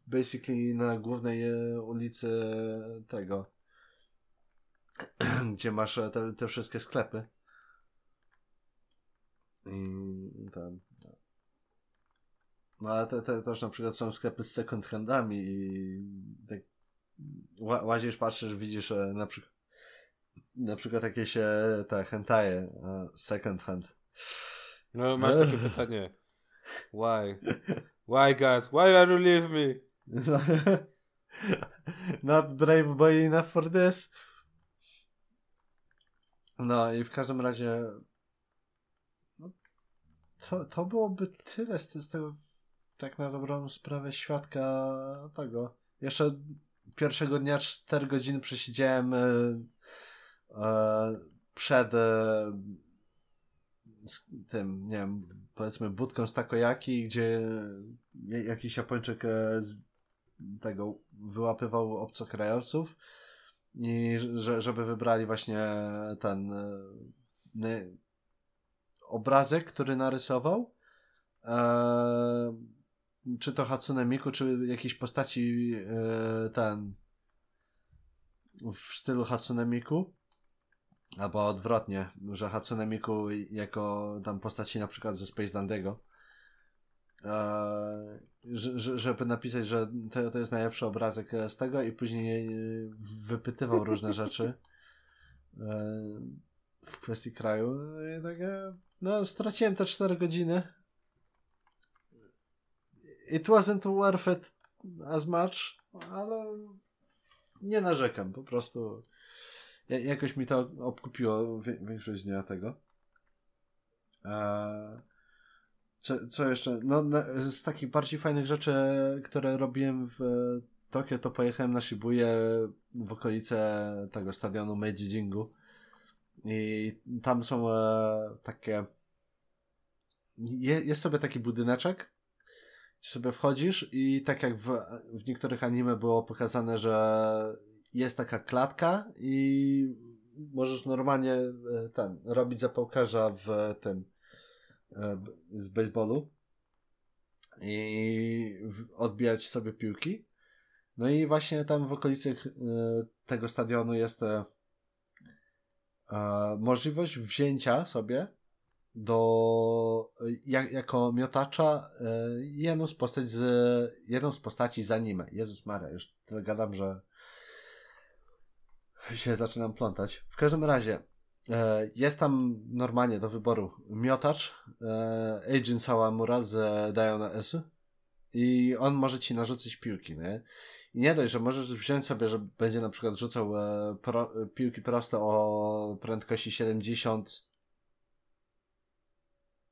basically na głównej e, ulicy tego, gdzie masz e, te, te wszystkie sklepy. I tam. No ale te, te też na przykład są sklepy z second handami i tak łazisz, patrzysz, widzisz e, na przykład na przykład jakieś e, te hentaje, e, second hand. No, masz takie pytanie. Why? Why God? Why are you leave me? Not brave boy enough for this. No i w każdym razie no, to, to byłoby tyle z, z tego tak na dobrą sprawę świadka tego. Jeszcze pierwszego dnia 4 godziny przesiedziałem e, przed e, tym, nie wiem, powiedzmy budką z takojaki, gdzie jakiś Japończyk e, tego wyłapywał obcokrajowców i że, żeby wybrali właśnie ten obrazek, który narysował. Czy to Hatsune Miku, czy jakiejś postaci ten w stylu Hatsune Miku Albo odwrotnie, że Hatsune Miku jako tam postaci na przykład ze Space Dandego. Eee, żeby napisać, że to, to jest najlepszy obrazek z tego i później wypytywał różne rzeczy eee, w kwestii kraju. I tak, no, straciłem te 4 godziny. It wasn't worth it as much, ale nie narzekam, po prostu jakoś mi to obkupiło większość dnia tego. Co, co jeszcze? No, z takich bardziej fajnych rzeczy, które robiłem w Tokio, to pojechałem na Shibuya w okolice tego stadionu Meiji Jingu. I tam są e, takie. Je, jest sobie taki budyneczek, gdzie sobie wchodzisz, i tak jak w, w niektórych anime było pokazane, że jest taka klatka i możesz normalnie e, ten, robić zapałkarza w tym e, z baseballu i odbijać sobie piłki. No i właśnie tam w okolicy e, tego stadionu jest możliwość wzięcia sobie do jak, jako miotacza jedną z z jedną z postaci z anime. Jezus Maria, już gadam, że się zaczynam plątać. W każdym razie, e, jest tam normalnie do wyboru miotacz, e, Agent Sawamura z Diona S i on może ci narzucić piłki, nie? I nie dość, że możesz wziąć sobie, że będzie na przykład rzucał e, pro, piłki proste o prędkości 70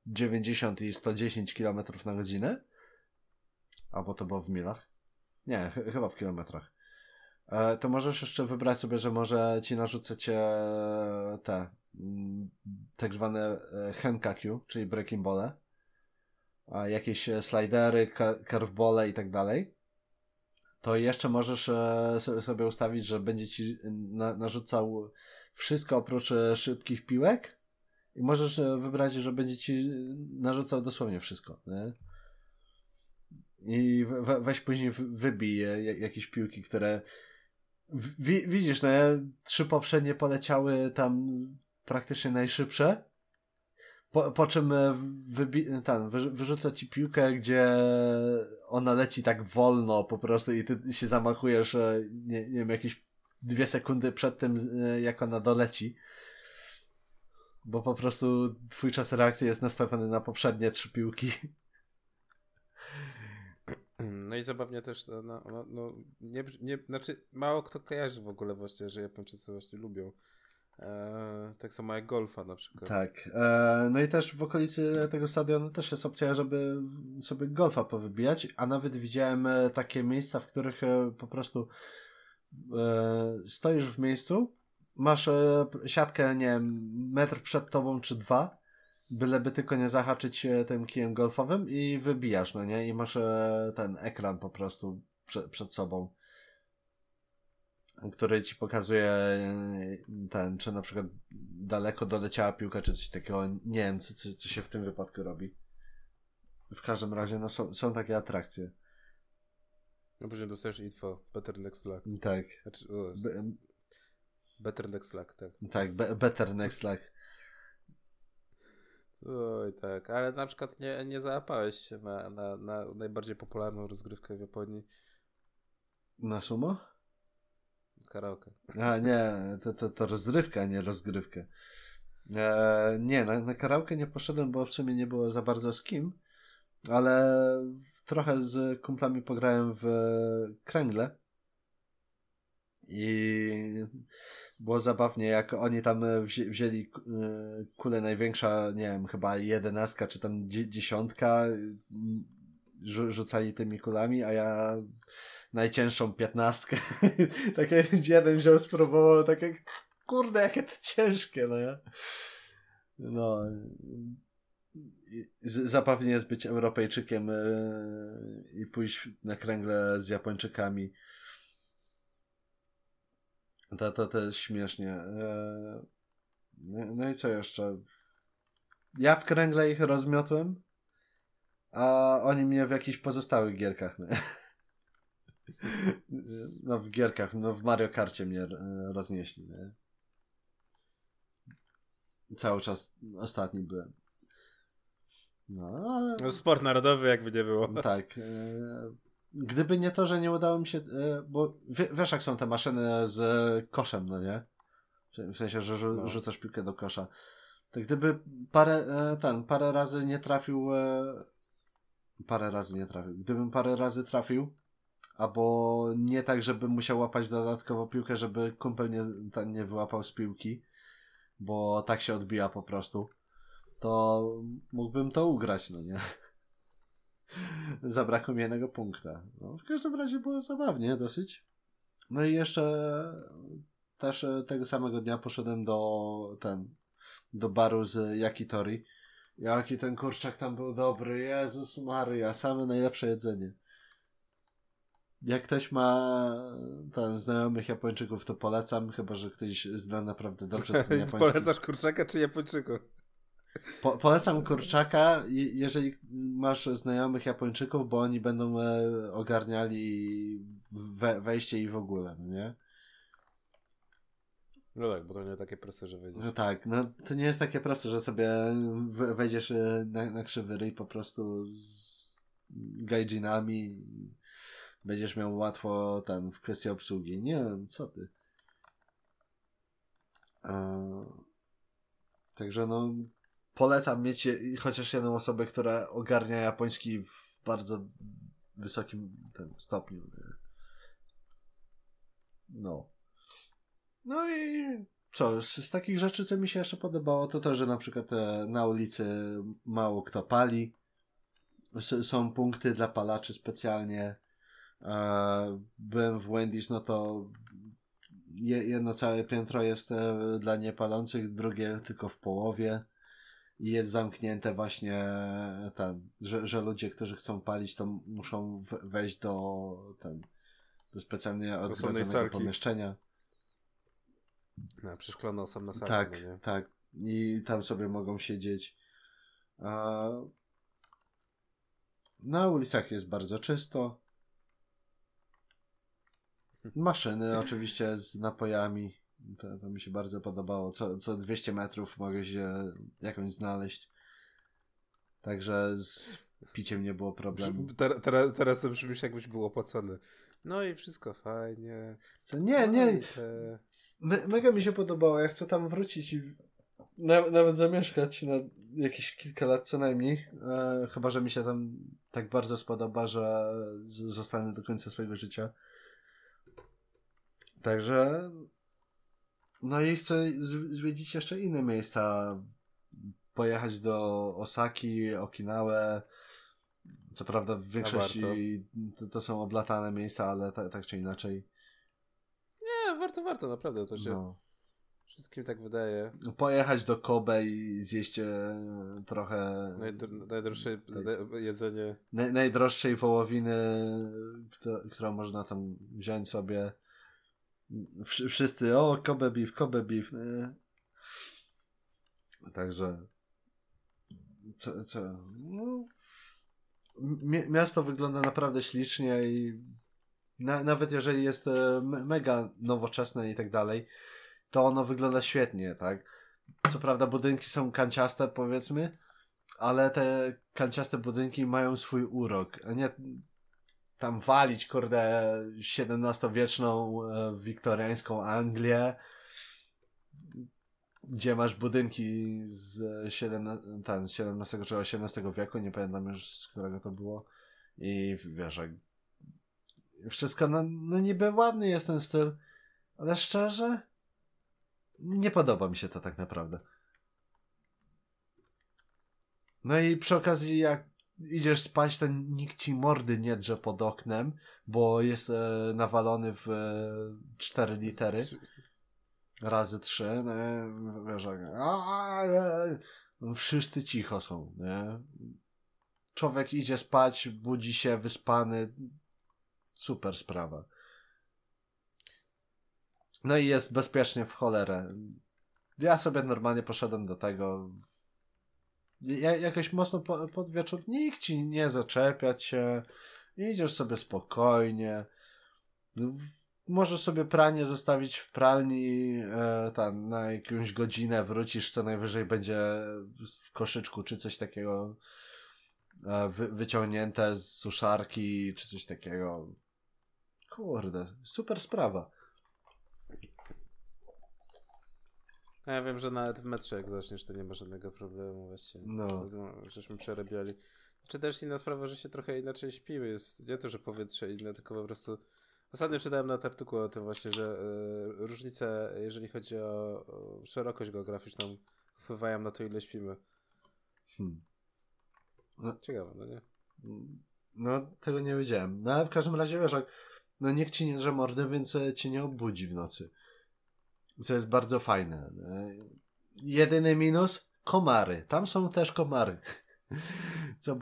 90 i 110 km na godzinę. Albo to było w milach. Nie, ch chyba w kilometrach. E, to możesz jeszcze wybrać sobie, że może ci narzucę cię te mm, tak zwane e, henkaku, czyli breaking a jakieś slidery, curveball i tak dalej. To jeszcze możesz e, sobie ustawić, że będzie ci narzucał wszystko oprócz szybkich piłek i możesz wybrać, że będzie ci narzucał dosłownie wszystko. Nie? I we, weź później wybij jakieś piłki, które widzisz, no trzy poprzednie poleciały tam praktycznie najszybsze. Po, po czym e, wybi- ten, wyrzuca ci piłkę, gdzie ona leci tak wolno po prostu i ty się zamachujesz, e, nie, nie wiem, jakieś dwie sekundy przed tym, e, jak ona doleci. Bo po prostu twój czas reakcji jest nastawiony na poprzednie trzy piłki. No i zabawnie też, no, no, no, nie, nie, znaczy mało kto kojarzy w ogóle właśnie, że Japończycy właśnie lubią. E, tak samo jak golfa na przykład. Tak. E, no i też w okolicy tego stadionu też jest opcja, żeby sobie golfa powybijać, a nawet widziałem e, takie miejsca, w których e, po prostu e, stoisz w miejscu, masz e, siatkę, nie wiem, metr przed tobą czy dwa byleby tylko nie zahaczyć tym kijem golfowym i wybijasz, no nie? I masz e, ten ekran po prostu przed, przed sobą, który ci pokazuje e, ten, czy na przykład daleko doleciała piłka, czy coś takiego. Nie wiem, co, co, co się w tym wypadku robi. W każdym razie, no są, są takie atrakcje. No później dostajesz info, better next luck. Tak. Znaczy, o, better next luck, tak. Tak, be better next luck. Oj, tak, ale na przykład nie, nie załapałeś się na, na, na najbardziej popularną rozgrywkę w Japonii. Na sumo? Karaoke. A nie, to, to, to rozrywka, a nie rozgrywkę. E, nie, na, na karaoke nie poszedłem, bo w sumie nie było za bardzo z kim, ale trochę z kumplami pograłem w kręgle i było zabawnie, jak oni tam wzi wzięli e, kulę największa, nie wiem, chyba jedenastka czy tam dziesiątka, rzucali tymi kulami, a ja najcięższą piętnastkę. takie jeden wziął, spróbował, takie kurde, jakie to ciężkie, no ja. No. Zabawnie jest być Europejczykiem e, i pójść na kręgle z Japończykami. To, to, to jest śmiesznie. E, no i co jeszcze? Ja w kręgle ich rozmiotłem, a oni mnie w jakichś pozostałych gierkach. No w gierkach, no w Mario Karcie mnie e, roznieśli. Nie? Cały czas ostatni byłem. No, ale... no sport narodowy jakby nie było. Tak. Gdyby nie to, że nie udało mi się, e, bo wiesz jak są te maszyny z koszem, no nie? W sensie, że rzu no. rzucasz piłkę do kosza. To gdyby parę, e, ten, parę razy nie trafił, e, parę razy nie trafił. Gdybym parę razy trafił, albo nie tak, żeby musiał łapać dodatkowo piłkę, żeby kumpel nie, ten nie wyłapał z piłki, bo tak się odbija po prostu, to mógłbym to ugrać, no nie? Zabrakło mi jednego punkta. No, w każdym razie było zabawnie dosyć. No i jeszcze też e, tego samego dnia poszedłem do ten do baru z Yakitori. Jaki ten kurczak tam był dobry. Jezus Maria, same najlepsze jedzenie. Jak ktoś ma ten znajomych Japończyków, to polecam, chyba że ktoś zna naprawdę dobrze ten japoński. Polecasz kurczaka czy Japończyków? Po, polecam kurczaka, jeżeli masz znajomych Japończyków, bo oni będą e, ogarniali we, wejście i w ogóle, no nie? No tak, bo to nie takie proste, że wejdziesz. No tak, no to nie jest takie proste, że sobie wejdziesz e, na, na krzywy ryj po prostu z gaijinami będziesz miał łatwo tam w kwestii obsługi. Nie, co ty. Także no, polecam mieć chociaż jedną osobę, która ogarnia japoński w bardzo wysokim stopniu. No. No i co, z, z, takich rzeczy, co mi się jeszcze podobało, to to, że na przykład e, na ulicy mało kto pali. S są punkty dla palaczy specjalnie. E, byłem w Wendy's, no to jedno całe piętro jest e, dla niepalących, drugie tylko w połowie i jest zamknięte właśnie ten, że, że ludzie, którzy chcą palić, to muszą wejść do ten, do specjalnie odgrodzonego pomieszczenia. No, przeszklone osobne sali. Tak, no nie? tak. I tam sobie mogą siedzieć. A... Na ulicach jest bardzo czysto. Maszyny oczywiście z napojami. To, to mi się bardzo podobało. Co, co 200 metrów mogę się jakąś znaleźć. Także z piciem nie było problemu. Teraz, teraz, teraz to brzmisz jakbyś był opłacony. No i wszystko fajnie. Co? Nie, nie. No. Me, mega mi się podobało. Ja chcę tam wrócić i na, nawet zamieszkać na jakieś kilka lat co najmniej. E, chyba, że mi się tam tak bardzo spodoba, że z, zostanę do końca swojego życia. Także no i chcę zwiedzić jeszcze inne miejsca. Pojechać do Osaki, Okinawę. Co prawda w większości to, to, są oblatane miejsca, ale tak, tak czy inaczej. Nie, warto, warto, naprawdę. To się no. wszystkim tak wydaje. Pojechać do Kobe i zjeść e, trochę... Najdro, najdroższe jedzenie. Naj, najdroższej wołowiny, którą można tam wziąć sobie Wszyscy, o, Kobe beef, Kobe beef. Nie? Także co, co no, miasto wygląda naprawdę ślicznie i na, nawet jeżeli jest e, mega nowoczesne i tak dalej, to ono wygląda świetnie, tak? Co prawda budynki są kanciaste, powiedzmy, ale te kanciaste budynki mają swój urok. A nie tam walić, kurde, XVII-wieczną, e, wiktoriańską Anglię, gdzie masz budynki z XVII, ten, XVII czy XVIII wieku, nie pamiętam już z którego to było. I wiesz, jak wszystko, no, no niby ładny jest ten styl, ale szczerze, nie podoba mi się to tak naprawdę. No i przy okazji, jak idziesz spać, to nikt ci mordy nie drze pod oknem, bo jest e, nawalony w e, cztery litery. Razy trzy, no, wiesz, a, e, wszyscy cicho są, nie? Człowiek idzie spać, budzi się wyspany. Super sprawa. No i jest bezpiecznie w cholerę. Ja sobie normalnie poszedłem do tego, jakoś mocno po, pod wieczór nikt ci nie zaczepia cię, idziesz sobie spokojnie. Możesz sobie pranie zostawić w pralni e, tam, na jakąś godzinę, wrócisz, co najwyżej będzie w koszyczku czy coś takiego e, wy, wyciągnięte z suszarki czy coś takiego. Kurde, super sprawa. No ja wiem, że nawet w metrze jak zaczniesz, to nie ma żadnego problemu właśnie. No. żeśmy przerabiali. Czy też inna sprawa, że się trochę inaczej śpimy. Jest nie to, że powietrze inne, tylko po prostu... Ostatnio czytałem nawet artykuł o tym właśnie, że y, różnice, jeżeli chodzi o, o, szerokość geograficzną, wpływają na to, ile śpimy. Hmm. No, Ciekawe, no nie? No, tego nie wiedziałem. No, ale w każdym razie, wiesz, no nikt ci nie drze mordy, więc e, cię nie obudzi w nocy co jest bardzo fajne. Jedyny minus komary. Tam są też komary. Co,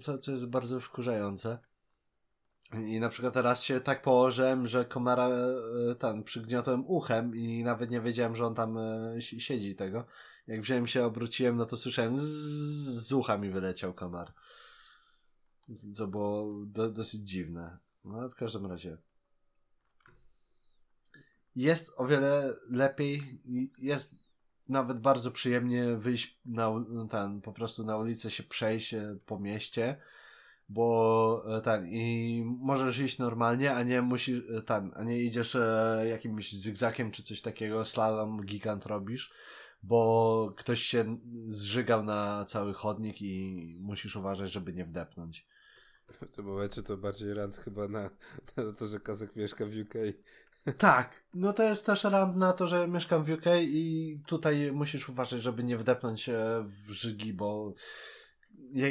co, co jest bardzo wkurzające. I na przykład teraz się tak położyłem, że komara e, ten przygniotłem uchem i nawet nie wiedziałem, że on tam e, siedzi tego. Jak wziąłem się, obróciłem, no to słyszałem z, z ucha mi wyleciał komar. Co było do, dosyć dziwne. No ale w każdym razie jest o wiele lepiej, jest nawet bardzo przyjemnie wyjść na ten, po prostu na ulicę się przejść e, po mieście, bo e, ten, i możesz iść normalnie, a nie musisz, e, ten, a nie idziesz jakimś zygzakiem czy coś takiego, slalom gigant robisz, bo ktoś się zżygał na cały chodnik i musisz uważać, żeby nie wdepnąć. W tym momencie to bardziej rant chyba na, na to, że Kazek mieszka w UK Tak, no to jest też rand na to, że mieszkam w UK i tutaj musisz uważać, żeby nie wdepnąć się w żygi, bo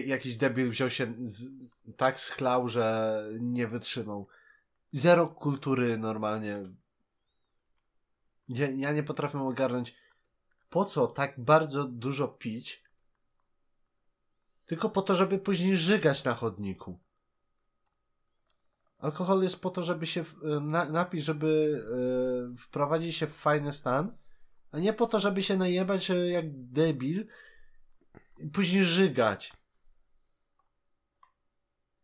jakiś debil wziął się z, tak schlał, że nie wytrzymał. Zero kultury normalnie. Ja, ja nie potrafię ogarnąć, po co tak bardzo dużo pić, tylko po to, żeby później żygać na chodniku. Alkohol jest po to, żeby się na, napić, żeby yy, wprowadzić się w fajny stan, a nie po to, żeby się najebać jak debil i później żygać.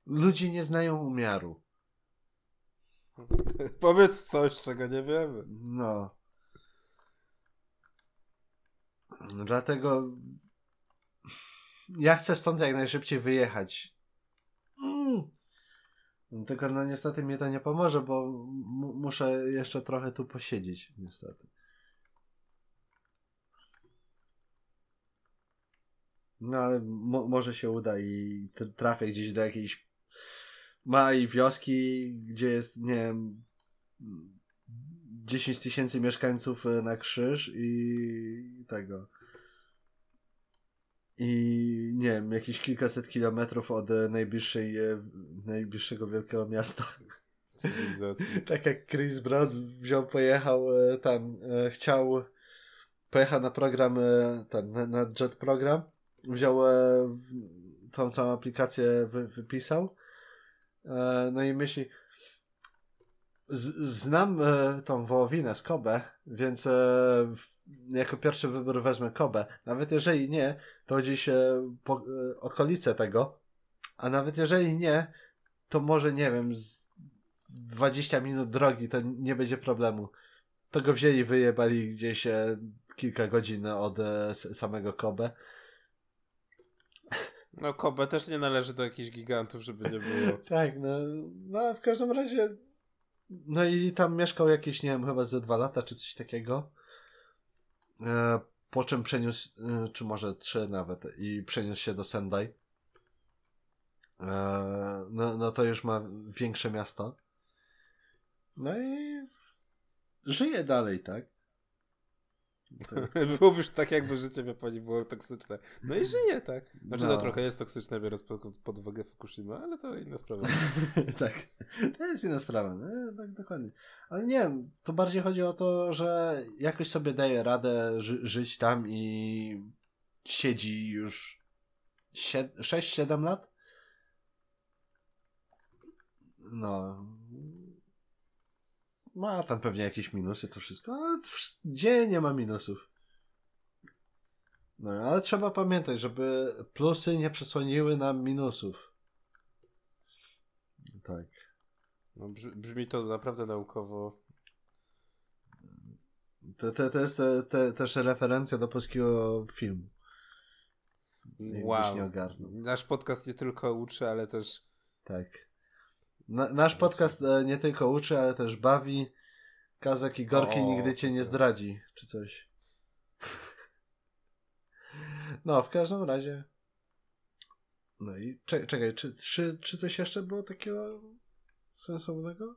Ludzie nie znają umiaru. Powiedz coś, czego nie wiemy. No. Dlatego ja chcę stąd jak najszybciej wyjechać. Mm. Tylko no niestety mnie to nie pomoże, bo muszę jeszcze trochę tu posiedzieć, niestety. No ale mo może się uda i trafię gdzieś do jakiejś małej wioski, gdzie jest, nie wiem, 10 tysięcy mieszkańców e, na krzyż i tego. I nie wiem, jakieś kilkaset kilometrów od e, najbliższej, e, najbliższego wielkiego miasta. tak jak Chris Brown wziął, pojechał tam, chciał, pojechał na program, ten, na, jet program, wziął tą całą aplikację, wy, wypisał, no i myśli, znam e, tą wołowinę z Kobe, więc e, jako pierwszy wybór wezmę Kobe. Nawet jeżeli nie, to gdzieś e, po, okolice tego. A nawet jeżeli nie, to może nie wiem, z 20 minut drogi to nie będzie problemu. To go wzięli, wyjebali gdzieś e, kilka godzin od e, samego Kobe. No Kobe też nie należy do jakichś gigantów, żeby nie było. tak, no, no w każdym razie no i tam mieszkał jakieś, nie wiem, chyba ze dwa lata, czy coś takiego. E, po czym przeniósł, e, czy może trzy nawet, i przeniósł się do Sendai. E, no, no to już ma większe miasto. No i żyje dalej, tak? Tak. Mówisz tak, jakby życie w Japonii było toksyczne. No i żyje, tak. Znaczy, no, no trochę jest toksyczne, biorąc pod, pod uwagę Fukushima, ale to inna sprawa. tak, to jest inna sprawa, no, tak dokładnie. Ale nie, to bardziej chodzi o to, że jakoś sobie daje radę ży żyć tam i siedzi już 6-7 lat. No, ma tam pewnie jakieś minusy, to wszystko, ale gdzie nie ma minusów? No, ale trzeba pamiętać, żeby plusy nie przesłoniły nam minusów. Tak. No, brzmi to naprawdę naukowo. To, to, to jest te, te, też referencja do polskiego filmu. Wow. Nasz podcast nie tylko uczy, ale też. Tak. Na, nasz podcast e, nie tylko uczy, ale też bawi. Kazak i Gorki o, nigdy cię nie zdradzi, czy coś. No, w każdym razie. No i czekaj, czekaj czy, czy, czy coś jeszcze było takiego sensownego?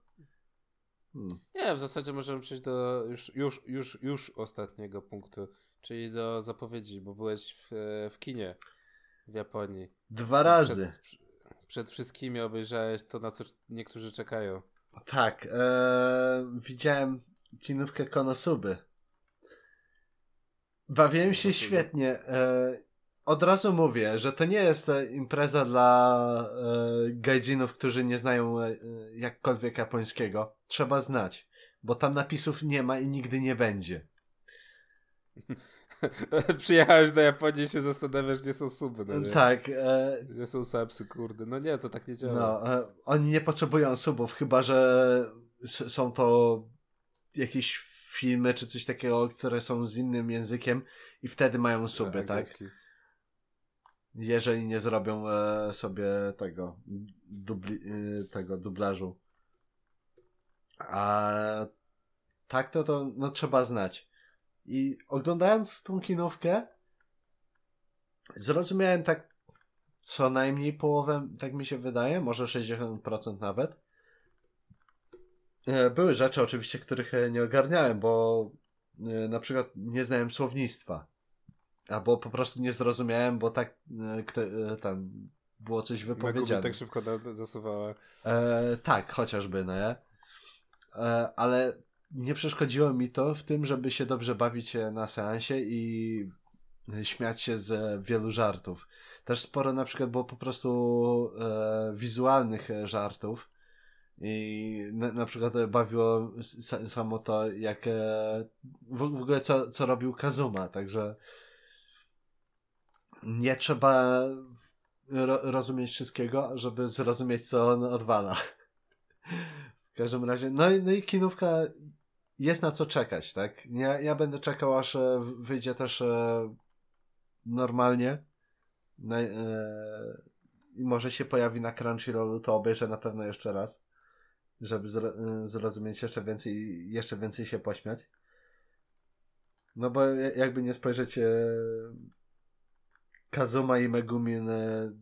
Hmm. Nie, w zasadzie możemy przejść do już, już, już, już ostatniego punktu, czyli do zapowiedzi, bo byłeś w, w kinie w Japonii. Dwa razy. Przed, przed wszystkimi obejrzałeś to, na co niektórzy czekają. Tak, e, widziałem kinówkę Konosuby. Bawiłem się świetnie. E, od razu mówię, że to nie jest impreza dla e, którzy nie znają e, jakkolwiek japońskiego. Trzeba znać, bo tam napisów nie ma i nigdy nie będzie. Przyjechałeś do Japonii i się zastanawiasz, gdzie są suby. No nie? Tak. E... Gdzie są sapsy, kurde. No nie, to tak nie działa. No, e, oni nie potrzebują subów, chyba że są to jakieś filmy czy coś takiego, które są z innym językiem i wtedy mają suby, tak? Jeżeli nie zrobią e, sobie tego, dubli, e, tego dublażu. A tak to, to no, trzeba znać. I oglądając tą kinówkę, zrozumiałem tak co najmniej połowę, tak mi się wydaje, może 60% nawet. e, były rzeczy oczywiście, których e, nie ogarniałem, bo e, na przykład nie znałem słownictwa. Albo po prostu nie zrozumiałem, bo tak tam było coś wypowiedziane. tak szybko zasuwała. E, tak, chociażby, no nie? E, ale nie przeszkodziło mi to w tym, żeby się dobrze bawić na seansie i śmiać się z wielu żartów. Też sporo na przykład było po prostu e, wizualnych żartów. I na, na przykład bawiło samo to, jak e, w, w ogóle co, co robił Kazuma, także nie trzeba ro, rozumieć wszystkiego, żeby zrozumieć, co on odwala. W każdym razie, no i, no i kinówka jest na co czekać, tak? Ja, ja będę czekał, aż e, wyjdzie też e, normalnie. Na, e, I może się pojawi na Crunchyrollu, to obejrzę na pewno jeszcze raz, żeby zro, e, zrozumieć jeszcze więcej, jeszcze więcej się pośmiać. No bo jakby nie spojrzeć e, Kazuma i Megumin e,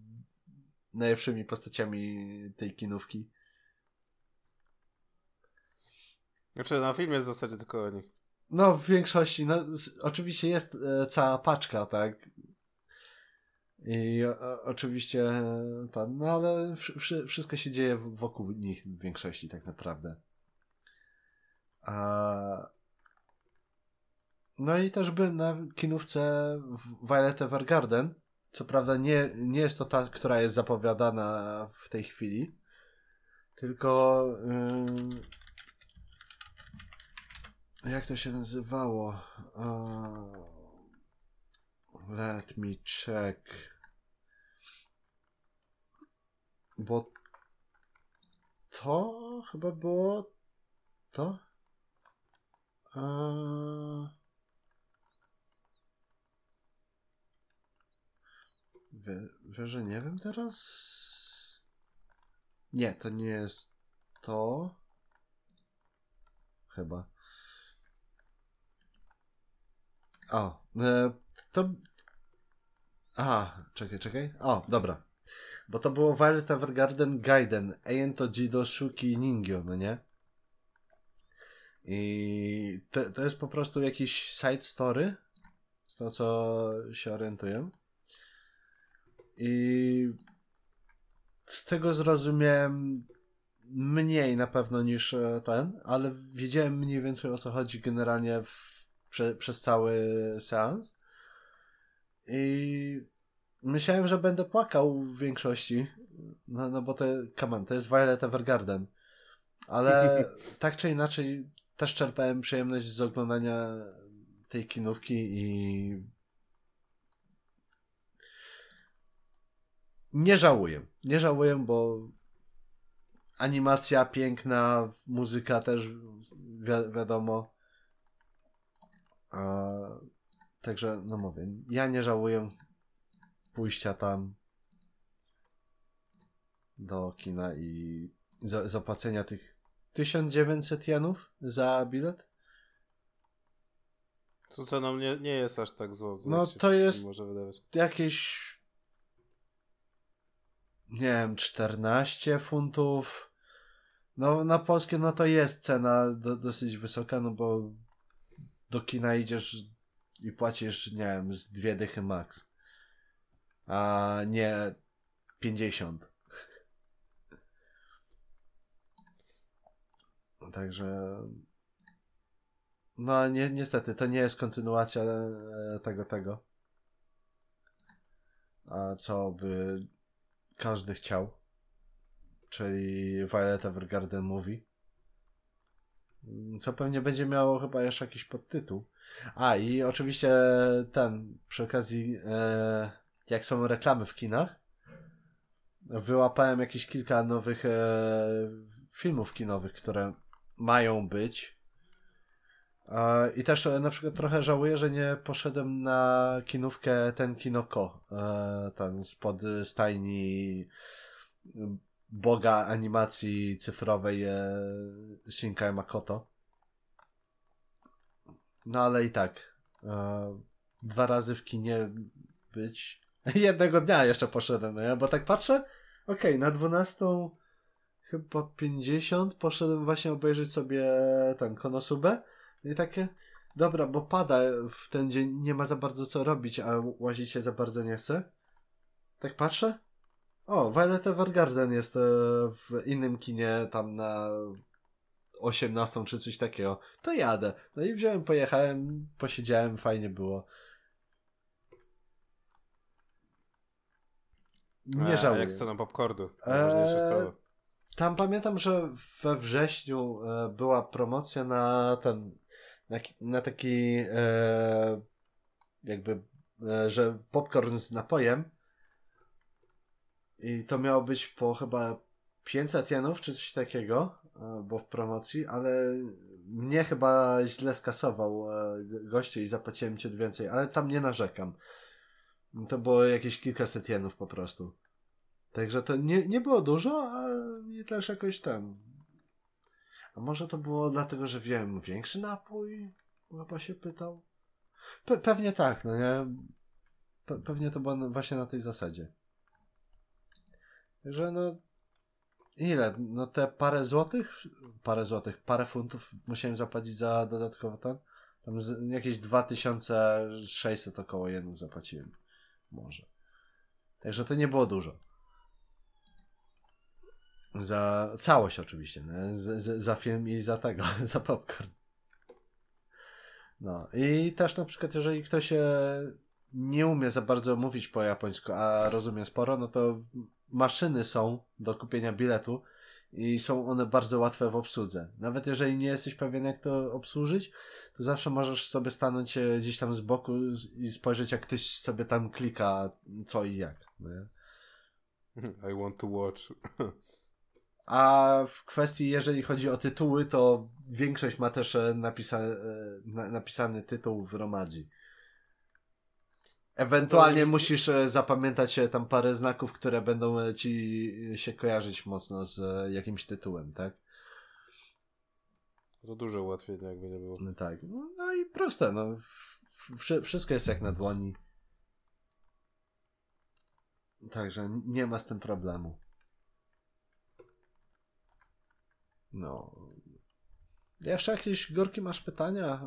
najlepszymi postaciami tej kinówki. Znaczy, na filmie jest w zasadzie tylko o nich. No, w większości. No, oczywiście jest e, cała paczka, tak? I o, oczywiście e, no ale wszy, wszystko się dzieje wokół nich w większości, tak naprawdę. A... No i też byłem na kinówce Violet Evergarden. Co prawda nie, nie jest to ta, która jest zapowiadana w tej chwili, tylko jak to się nazywało? Uh, let me check. Bo to chyba było to? Uh, Wie, że nie wiem teraz? Nie, to nie jest to. Chyba. O, e, to. Aha, czekaj, czekaj. O, dobra. Bo to było Violet Evergarden Gaiden. Ejento Jido Shuki Ningyo, no nie? I to, to jest po prostu jakiś side story. Z tego co się orientuję. I z tego zrozumiałem mniej na pewno niż e, ten, ale wiedziałem mniej więcej o co chodzi generalnie w, prze, przez cały seans. I myślałem, że będę płakał w większości. No, no bo to, come on, to jest Violet Evergarden. Ale tak czy inaczej też czerpałem przyjemność z oglądania tej kinówki i nie żałuję. Nie żałuję, bo animacja piękna, muzyka też wi wiadomo. A, także, no mówię, ja nie żałuję pójścia tam do kina i za, zapłacenia tych 1900 jenów za bilet. Co ceną nie, nie jest aż tak zło. No to jest jakieś nie wiem, 14 funtów. No na polskie no to jest cena do, dosyć wysoka, no bo do kina idziesz i płacisz, nie wiem, z dwie dychy max. A nie 50. Także no ni niestety to nie jest kontynuacja e, tego tego. A co by każdy chciał, czyli Violet Evergarden Movie. Co pewnie będzie miało chyba jeszcze jakiś podtytuł. A i oczywiście ten, przy okazji, e, jak są reklamy w kinach, wyłapałem jakieś kilka nowych e, filmów kinowych, które mają być. E, I też e, na przykład trochę żałuję, że nie poszedłem na kinówkę ten Kinoko, e, ten spod stajni boga animacji cyfrowej Shinkai Makoto. No ale i tak. Dwa razy w kinie być. Jednego dnia jeszcze poszedłem, no ja, bo tak patrzę, okej, okay, na 12 chyba 50 poszedłem właśnie obejrzeć sobie ten Konosubę i takie dobra, bo pada w ten dzień, nie ma za bardzo co robić, a łazić się za bardzo nie chce. Tak patrzę. O, Violet Evergarden jest e, w innym kinie tam na 18 czy coś takiego. To jadę. No i wziąłem, pojechałem, posiedziałem, fajnie było. Nie A, żałuję. jak z ceną popcornu? Eee. Tam pamiętam, że we wrześniu e, była promocja na ten, na, na taki e, jakby, e, że popcorn z napojem i to miało być po chyba 500 jenów czy coś takiego, e, bo w promocji, ale mnie chyba źle skasował e, goście i zapłaciłem ciut więcej, ale tam nie narzekam. To było jakieś kilkaset jenów po prostu. Także to nie, nie było dużo, a i też jakoś tam. A może to było dlatego, że wiem, większy napój? Chyba się pytał. Pe pewnie tak, no nie? Pe pewnie to było właśnie na tej zasadzie. Że no. Ile? No te parę złotych? Parę złotych, parę funtów musiałem zapłacić za dodatkowo ten. Tam z, jakieś 2600 około jednym zapłaciłem. Może. Także to nie było dużo. Za całość oczywiście, nie? Z, z, za film i za tego, za popcorn. No i też na przykład, jeżeli ktoś nie umie za bardzo mówić po japońsku, a rozumie sporo, no to maszyny są do kupienia biletu i są one bardzo łatwe w obsłudze. Nawet jeżeli nie jesteś pewien, jak to obsłużyć, to zawsze możesz sobie stanąć e, gdzieś tam z boku i spojrzeć, jak ktoś sobie tam klika co i jak. Nie? I want to watch. A w kwestii, jeżeli chodzi o tytuły, to większość ma też e, napisa e, na, napisany tytuł w Romadzi. Ewentualnie musisz e, zapamiętać e, tam parę znaków, które będą e, ci się kojarzyć mocno z jakimś tytułem, tak? To duże ułatwienie, jakby nie było. No tak. No, i proste, no. Wszystko jest jak na dłoni. Także nie ma z tym problemu. No. Jeszcze jakieś gorki masz pytania?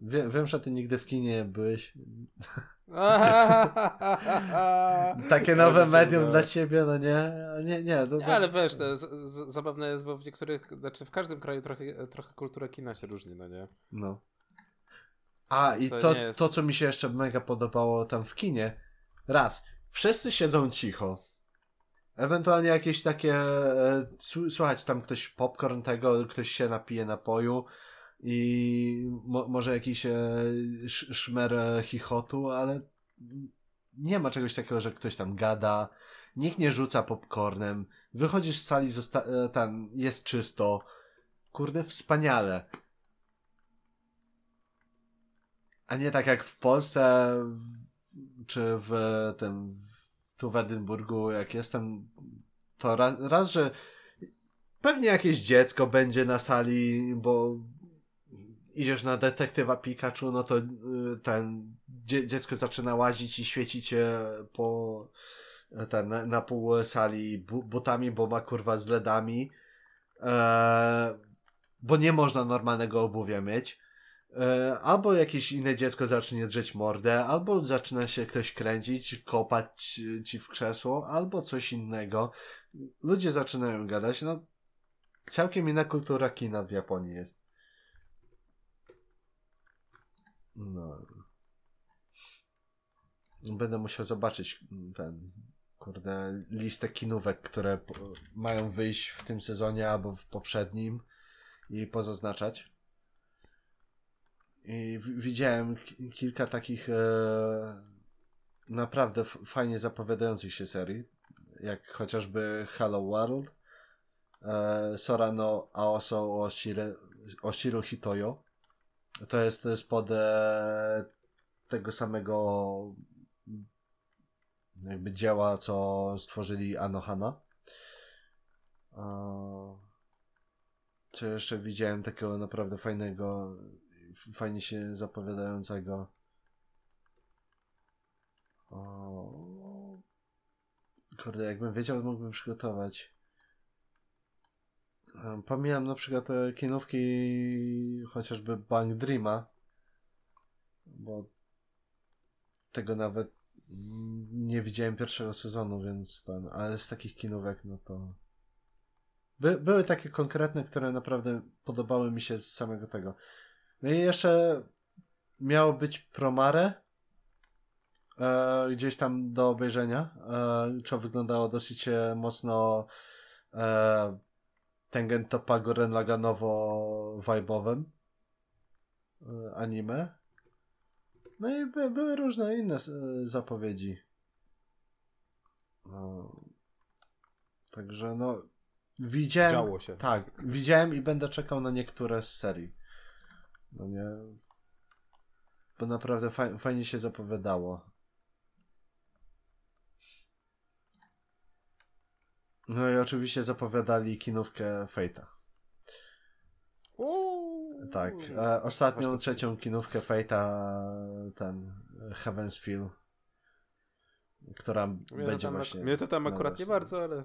Wie, wiem, że ty nigdy w kinie byłeś. Takie nowe medium no. dla ciebie, no nie? Nie, nie. To, Nie, ale wiesz, to z, z, zabawne jest, bo w niektórych, znaczy w każdym kraju trochę, trochę kultura kina się różni, no nie? No. A, i To to, jest- to, co mi się jeszcze mega podobało tam w kinie. Raz, wszyscy siedzą cicho. Ewentualnie jakieś takie. E, słu- słuchać tam ktoś popcorn tego, ktoś się napije napoju i mo, może jakiś e, sz, szmer e, chichotu, ale nie ma czegoś takiego, że ktoś tam gada. Nikt nie rzuca popcornem. Wychodzisz z sali, e, tam jest czysto. Kurde, wspaniale. A nie tak jak w Polsce, czy w tym, tu w Edynburgu, jak jestem, to raz, że pewnie jakieś dziecko będzie na sali, bo idziesz na detektywa Pikachu, no to y, ten dzie, dziecko zaczyna łazić i świecić po ten, na, pół sali bu, butami, bo ma kurwa z ledami. E, bo nie można normalnego obuwia mieć. E, albo jakieś inne dziecko zacznie drzeć mordę, albo zaczyna się ktoś kręcić, kopać ci w krzesło, albo coś innego. Ludzie zaczynają gadać, no całkiem inna kultura kina w Japonii jest. No. Będę musiał zobaczyć ten, kurde, listę kinówek, które mają wyjść w tym sezonie albo w poprzednim i pozaznaczać. I widziałem ki- kilka takich e, naprawdę fajnie zapowiadających się serii, jak chociażby Hello World, e, Sora no Aoso Oshire, Oshiru Hitoyo. To jest spod e, tego samego jakby dzieła, co stworzyli Anohana. E, Co jeszcze widziałem takiego naprawdę fajnego, fajnie się zapowiadającego. O... Kurde, jakbym wiedział, mógłbym przygotować. Pomijam na przykład te kinówki chociażby Bank Dreama, bo tego nawet nie widziałem pierwszego sezonu, więc ten, ale z takich kinówek, no to by, były takie konkretne, które naprawdę podobały mi się z samego tego. No i jeszcze miało być Promare e, gdzieś tam do obejrzenia, e, co wyglądało dosyć e, mocno e, Tengen Toppa Goren Laganowo-vibowym e, anime. No i by, były różne inne e, zapowiedzi. No. Także no widziałem. Działo się. Tak, widziałem i będę czekał na niektóre z serii. No nie. Bo naprawdę faj, fajnie się zapowiadało. No i oczywiście zapowiadali kinówkę Fate'a. Uuu. Tak. E, ostatnią, trzecią kinówkę Fate'a ten Heaven's Feel. Która Mnie będzie właśnie. mnie to tam akurat nie bardzo, ale.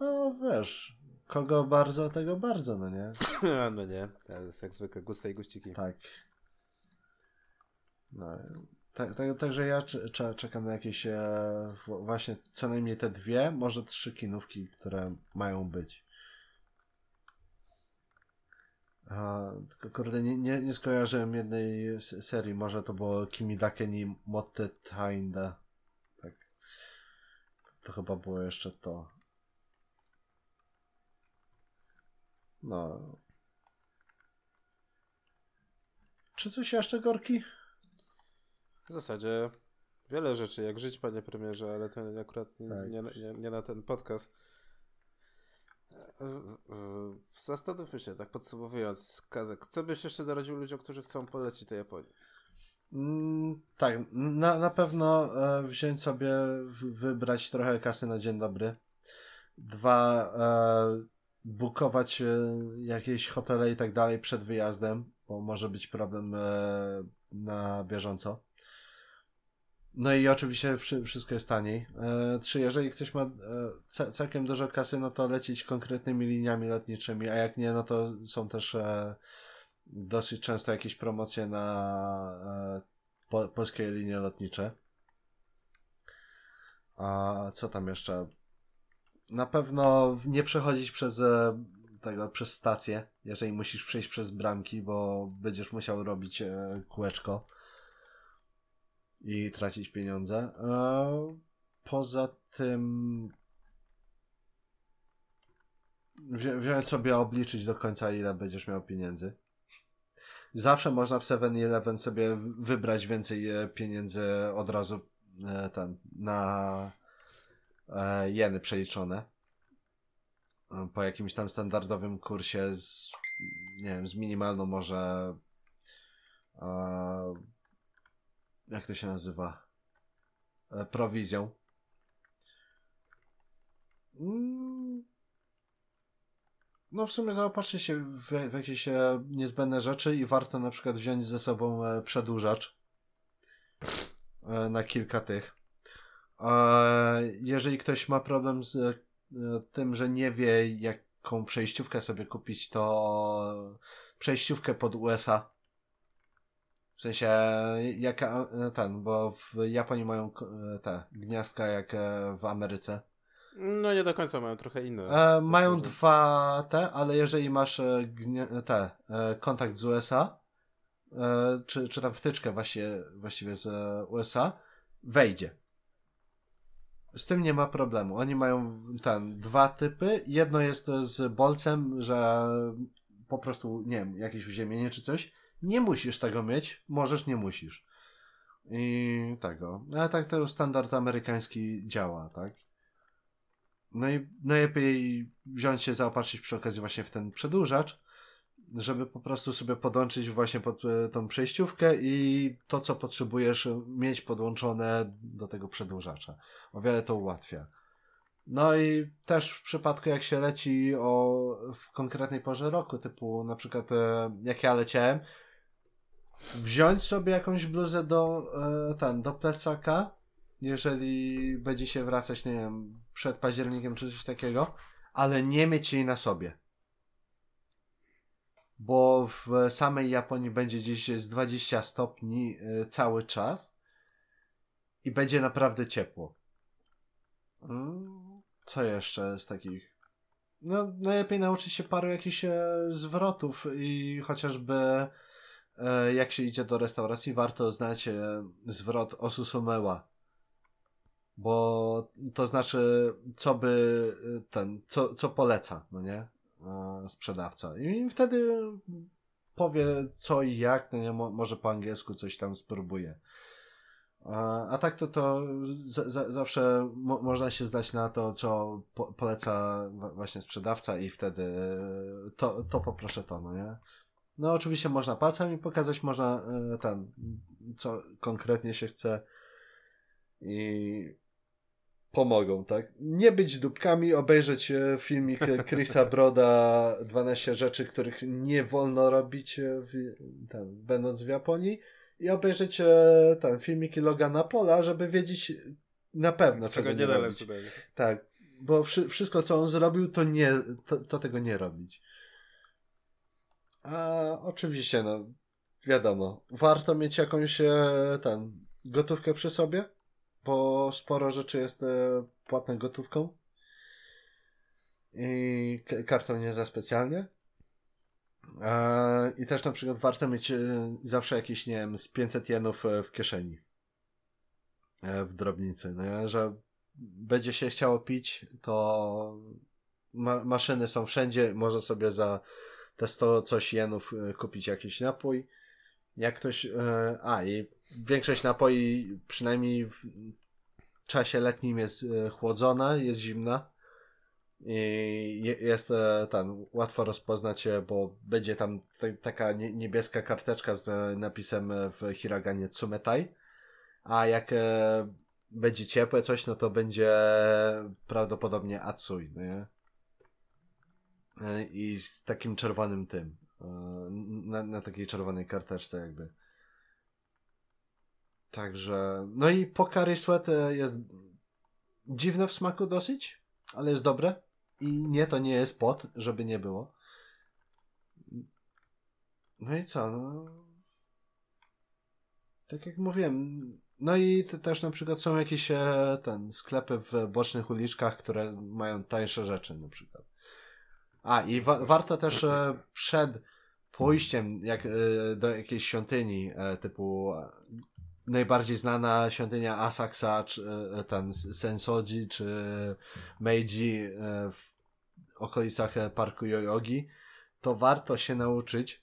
No wiesz, kogo bardzo, tego bardzo, no nie? no nie, to jest jak zwykle guste i guściki. Tak. No, tak, tak, także ja cze- cze- czekam na jakieś e, właśnie co najmniej te dwie, może trzy kinówki, które mają być. A, kurde, nie, nie, nie skojarzyłem jednej serii, może to było Kimi Dakeni Motte Tainde. Tak. To chyba było jeszcze to. No. Czy coś jeszcze, Gorki? W zasadzie wiele rzeczy, jak żyć, panie premierze, ale to akurat nie, Tak. nie, nie, nie na ten podcast. Zastanówmy się, tak podsumowując, Kazek, co byś jeszcze doradził ludziom, którzy chcą polecić do Japonii? Mm, tak, na, na pewno e, wziąć sobie, wybrać trochę kasy na dzień dobry. Dwa, e, bukować e, jakieś hotele i tak dalej przed wyjazdem, bo może być problem e, na bieżąco. No i oczywiście wszy- wszystko jest taniej. E, trzy, jeżeli ktoś ma e, ca- całkiem dużo kasy, no to lecieć konkretnymi liniami lotniczymi, a jak nie, no to są też e, dosyć często jakieś promocje na e, po, polskie linie lotnicze. A co tam jeszcze? Na pewno nie przechodzić przez e, tego, przez stację, jeżeli musisz przejść przez bramki, bo będziesz musiał robić e, kółeczko i tracić pieniądze. E, poza tym wzi- wziąć sobie obliczyć do końca, ile będziesz miał pieniędzy. Zawsze można w 7-Eleven sobie wybrać więcej e, pieniędzy od razu e, ten, na e, jeny przeliczone. Po jakimś tam standardowym kursie z, nie wiem, z minimalną może jak to się nazywa? E, prowizją. Mm. No w sumie zaopatrzcie się w, w jakieś e, niezbędne rzeczy i warto na przykład wziąć ze sobą e, przedłużacz na kilka tych. Jeżeli ktoś ma problem z tym, że nie wie jaką przejściówkę sobie kupić, to przejściówkę pod USA. W sensie jaka e, ten, bo w Japonii mają e, te gniazdka jak e, w Ameryce. No nie do końca mają trochę inne. E, mają może. dwa te, ale jeżeli masz te, kontakt z USA, czy, czy tam wtyczkę właśnie, właściwie z USA, wejdzie. Z tym nie ma problemu. Oni mają ten, dwa typy. Jedno jest z bolcem, że po prostu, nie wiem, jakieś uziemienie czy coś. Nie musisz tego mieć, możesz, nie musisz. I tego. Ale tak to standard amerykański działa, tak? No i najlepiej wziąć się, zaopatrzyć przy okazji właśnie w ten przedłużacz, żeby po prostu sobie podłączyć właśnie pod e, tą przejściówkę i to, co potrzebujesz, mieć podłączone do tego przedłużacza. O wiele to ułatwia. No i też w przypadku, jak się leci o, w konkretnej porze roku, typu na przykład e, jak ja leciałem, wziąć sobie jakąś bluzę do, e, ten, do plecaka, jeżeli będzie się wracać, nie wiem, przed październikiem czy coś takiego, ale nie mieć jej na sobie. Bo w samej Japonii będzie gdzieś z 20 stopni y, cały czas i będzie naprawdę ciepło. Mm, co jeszcze z takich? No, najlepiej nauczyć się paru jakichś e, zwrotów i chociażby e, jak się idzie do restauracji, warto znać e, zwrot osusumeła. Bo to znaczy, co by ten, co, co poleca, no nie? Sprzedawca. I wtedy powie co i jak, no nie? może po angielsku coś tam spróbuje. A tak to, to z, z, zawsze mo, można się zdać na to, co po, poleca właśnie sprzedawca i wtedy to, to poproszę to, no nie? No oczywiście można palcami pokazać, można e, ten, co konkretnie się chce i pomogą, tak? Nie być dupkami, obejrzeć e, filmik Chrisa Broda 12 rzeczy, których nie wolno robić e, w, ten, będąc w Japonii i obejrzeć ten filmiki Logana Pola, żeby wiedzieć na pewno, czego, czego nie, nie robić. Tak, bo wszy wszystko, co on zrobił, to nie, to, to tego nie robić. A oczywiście, no, wiadomo, warto mieć jakąś e, ten, gotówkę przy sobie, bo sporo rzeczy jest e, płatne gotówką i kartą nie za specjalnie. I też na przykład warto mieć e, zawsze jakieś, nie wiem, z 500 jenów e, w kieszeni. E, w drobnicy, no, że będzie się chciało pić, to ma maszyny są wszędzie, może sobie za te 100 coś jenów kupić jakiś napój. Jak ktoś, a i większość napoi przynajmniej w czasie letnim jest chłodzona, jest zimna i jest e, ten, łatwo rozpoznać, bo będzie tam taka niebieska karteczka z napisem w hiraganie Tsumetai, a jak e, będzie ciepłe coś, no to będzie prawdopodobnie Atsui, nie? E, I z takim czerwonym tym, na, na takiej czerwonej karteczce jakby. Także, no i Pokary Sweat jest dziwne w smaku dosyć, ale jest dobre. I nie, to nie jest pot, żeby nie było. No i co, no... Tak jak mówiłem, no i też na przykład są jakieś e, ten, sklepy w bocznych uliczkach, które mają tańsze rzeczy na przykład. A i wa warto też e, przed pójściem jak, e, do jakiejś świątyni typu najbardziej znana świątynia Asakusa, czy ten Sensoji, czy Meiji w okolicach e, parku Yoyogi, to warto się nauczyć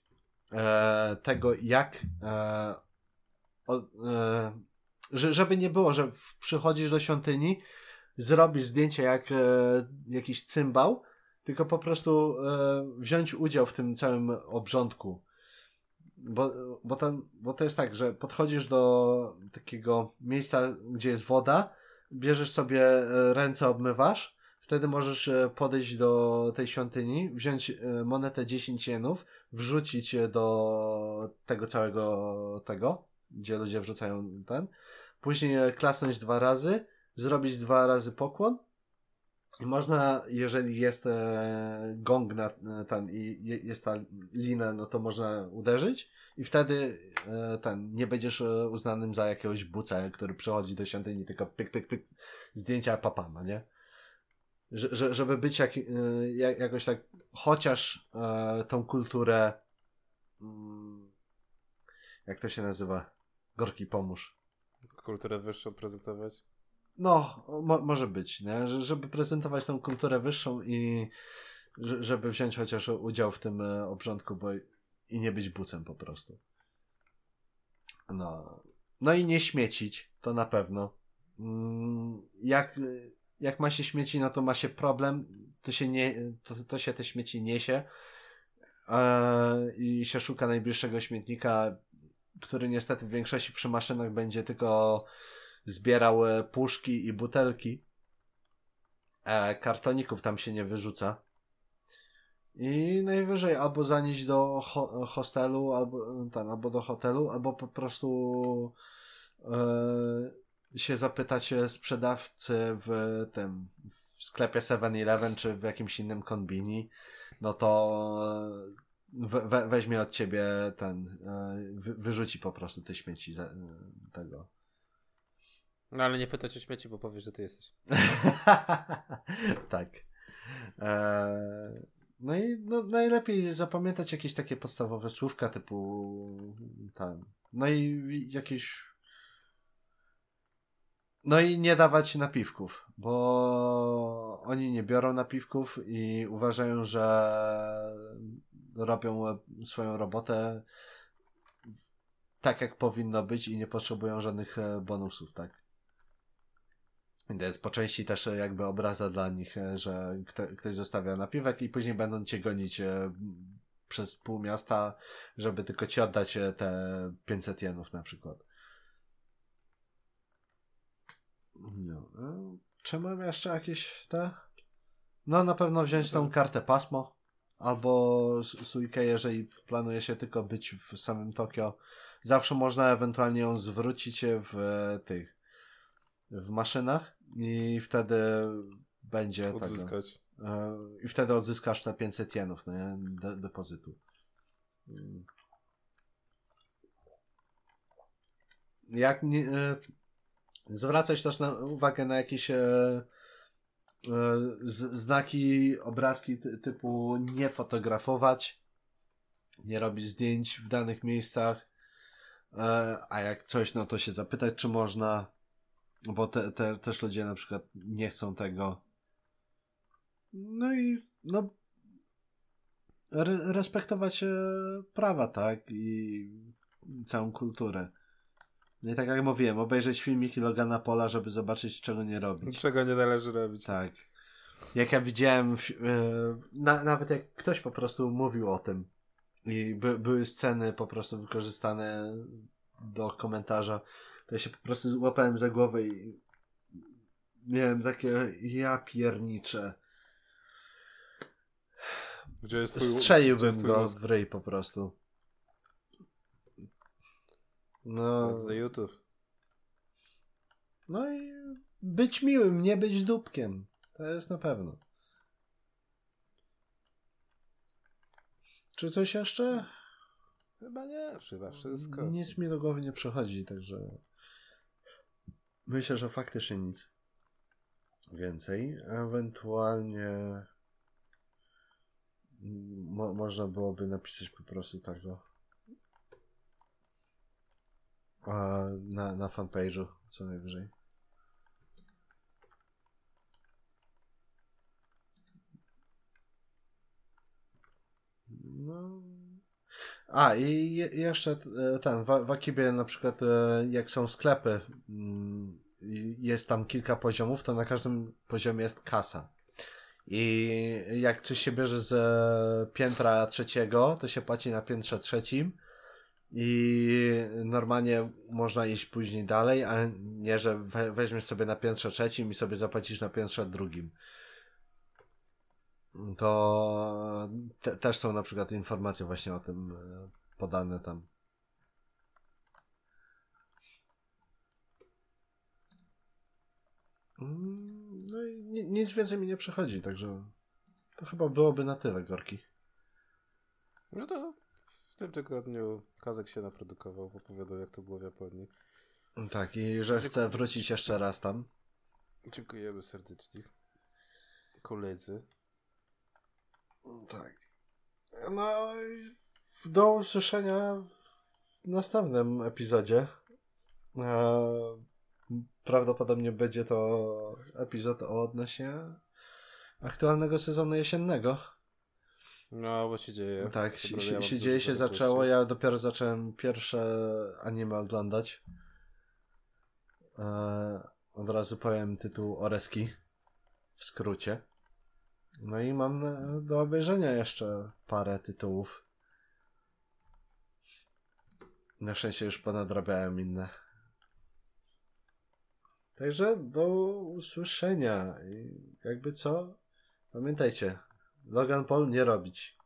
e, tego, jak e, e, że, żeby nie było, że przychodzisz do świątyni, zrobisz zdjęcie jak e, jakiś cymbał, tylko po prostu e, wziąć udział w tym całym obrządku. Bo, bo, ten, bo to jest tak, że podchodzisz do takiego miejsca, gdzie jest woda, bierzesz sobie e, ręce, obmywasz Wtedy możesz e, podejść do tej świątyni, wziąć monetę 10 jenów, wrzucić do tego całego tego, gdzie ludzie wrzucają ten, później klasnąć dwa razy, zrobić dwa razy pokłon można, jeżeli jest e, gong na ten i jest ta lina, no to można uderzyć i wtedy ten, nie będziesz uznanym za jakiegoś buca, który przychodzi do świątyni, tylko pyk, pyk, pyk, zdjęcia papana, nie? że, żeby być jak, e, jak, jakoś tak, chociaż e, tą kulturę, mm, jak to się nazywa? Gorki pomóż. Kulturę wyższą prezentować? No, mo, może być, nie? Że, żeby prezentować tą kulturę wyższą i żeby wziąć chociaż udział w tym e, obrządku, bo i nie być bucem po prostu. No. No i nie śmiecić, to na pewno. Mm, jak jak ma się śmieci, no to ma się problem, to się, nie, to, to się te śmieci niesie e, i się szuka najbliższego śmietnika, który niestety w większości przy maszynach będzie tylko zbierał e, puszki i butelki. E, kartoników tam się nie wyrzuca. I najwyżej albo zanieść do ho hostelu, albo, ten, albo do hotelu, albo po prostu e, się zapytać sprzedawcy w tym w sklepie 7-Eleven czy w jakimś innym kombini, no to we, we, weźmie od ciebie ten, wy, wyrzuci po prostu te śmieci za, tego. No ale nie pytać o śmieci, bo powiesz, że ty jesteś. tak. Eee, no i no, najlepiej zapamiętać jakieś takie podstawowe słówka typu tam. No i jakieś. No i nie dawać napiwków, bo oni nie biorą napiwków i uważają, że robią swoją robotę tak, jak powinno być i nie potrzebują żadnych e, bonusów, tak? To jest po części też jakby obraza dla nich, e, że kto, ktoś zostawia napiwek i później będą cię gonić e, przez pół miasta, żeby tylko ci oddać e, te 500 jenów na przykład. No. Czy mam jeszcze jakieś te? No na pewno wziąć tą kartę pasmo albo Suikę, jeżeli planuje się tylko być w samym Tokio. Zawsze można ewentualnie ją zwrócić w tych w maszynach i wtedy będzie odzyskać. Tego, I wtedy odzyskasz te 500 jenów nie, de, depozytu. Jak nie, e, zwracać też na, uwagę na jakieś e, e, z, znaki, obrazki ty, typu nie fotografować, nie robić zdjęć w danych miejscach, a jak coś, no to się zapytać, czy można bo te, te, też ludzie na przykład nie chcą tego. No i no re, respektować e, prawa, tak? I całą kulturę. No i tak jak mówiłem, obejrzeć filmiki Logana Pola, żeby zobaczyć, czego nie robić. Czego nie należy robić. Tak. Jak ja widziałem, e, na, nawet jak ktoś po prostu mówił o tym i by, były sceny po prostu wykorzystane do komentarza, to ja się po prostu złapałem za głowę i miałem takie ja piernicze. Gdzie jest twój, Strzeliłbym gdzie go w ryj po prostu. No. Za YouTube. No i być miłym, nie być dupkiem. To jest na pewno. Czy coś jeszcze? Chyba nie, chyba wszystko. Nic mi do głowy nie przychodzi, także. Myślę, że faktycznie nic więcej. Ewentualnie mo można byłoby napisać po prostu tego A na, na fanpage'u co najwyżej. No. A, i jeszcze e, ten, w, Akibie na przykład e, jak są sklepy, mm, jest tam kilka poziomów, to na każdym poziomie jest kasa. I jak coś się bierze z piętra trzeciego, to się płaci na piętrze trzecim. I normalnie można iść później dalej, a nie, że weźmiesz sobie na piętrze trzecim i sobie zapłacisz na piętrze drugim to te, też są na przykład informacje właśnie o tym e, podane tam. Mm, no i nic więcej mi nie przychodzi, także to chyba byłoby na tyle, Gorki. No to w tym tygodniu Kazek się naprodukował, opowiadał jak to było w Japonii. Tak, i że chce wrócić jeszcze raz tam. Dziękujemy serdecznie. Koledzy. Tak. No, do usłyszenia w następnym epizodzie. E, prawdopodobnie będzie to epizod o odnośnie aktualnego sezonu jesiennego. No, bo się dzieje. Tak, się, się, się dzieje, się zaczęło. Ja dopiero zacząłem pierwsze anime oglądać. E, od razu powiem tytuł Oreski. W skrócie. No i mam do obejrzenia jeszcze parę tytułów. Na szczęście już ponadrabiałem inne. Także do usłyszenia. I jakby co? Pamiętajcie, Logan Paul nie robić.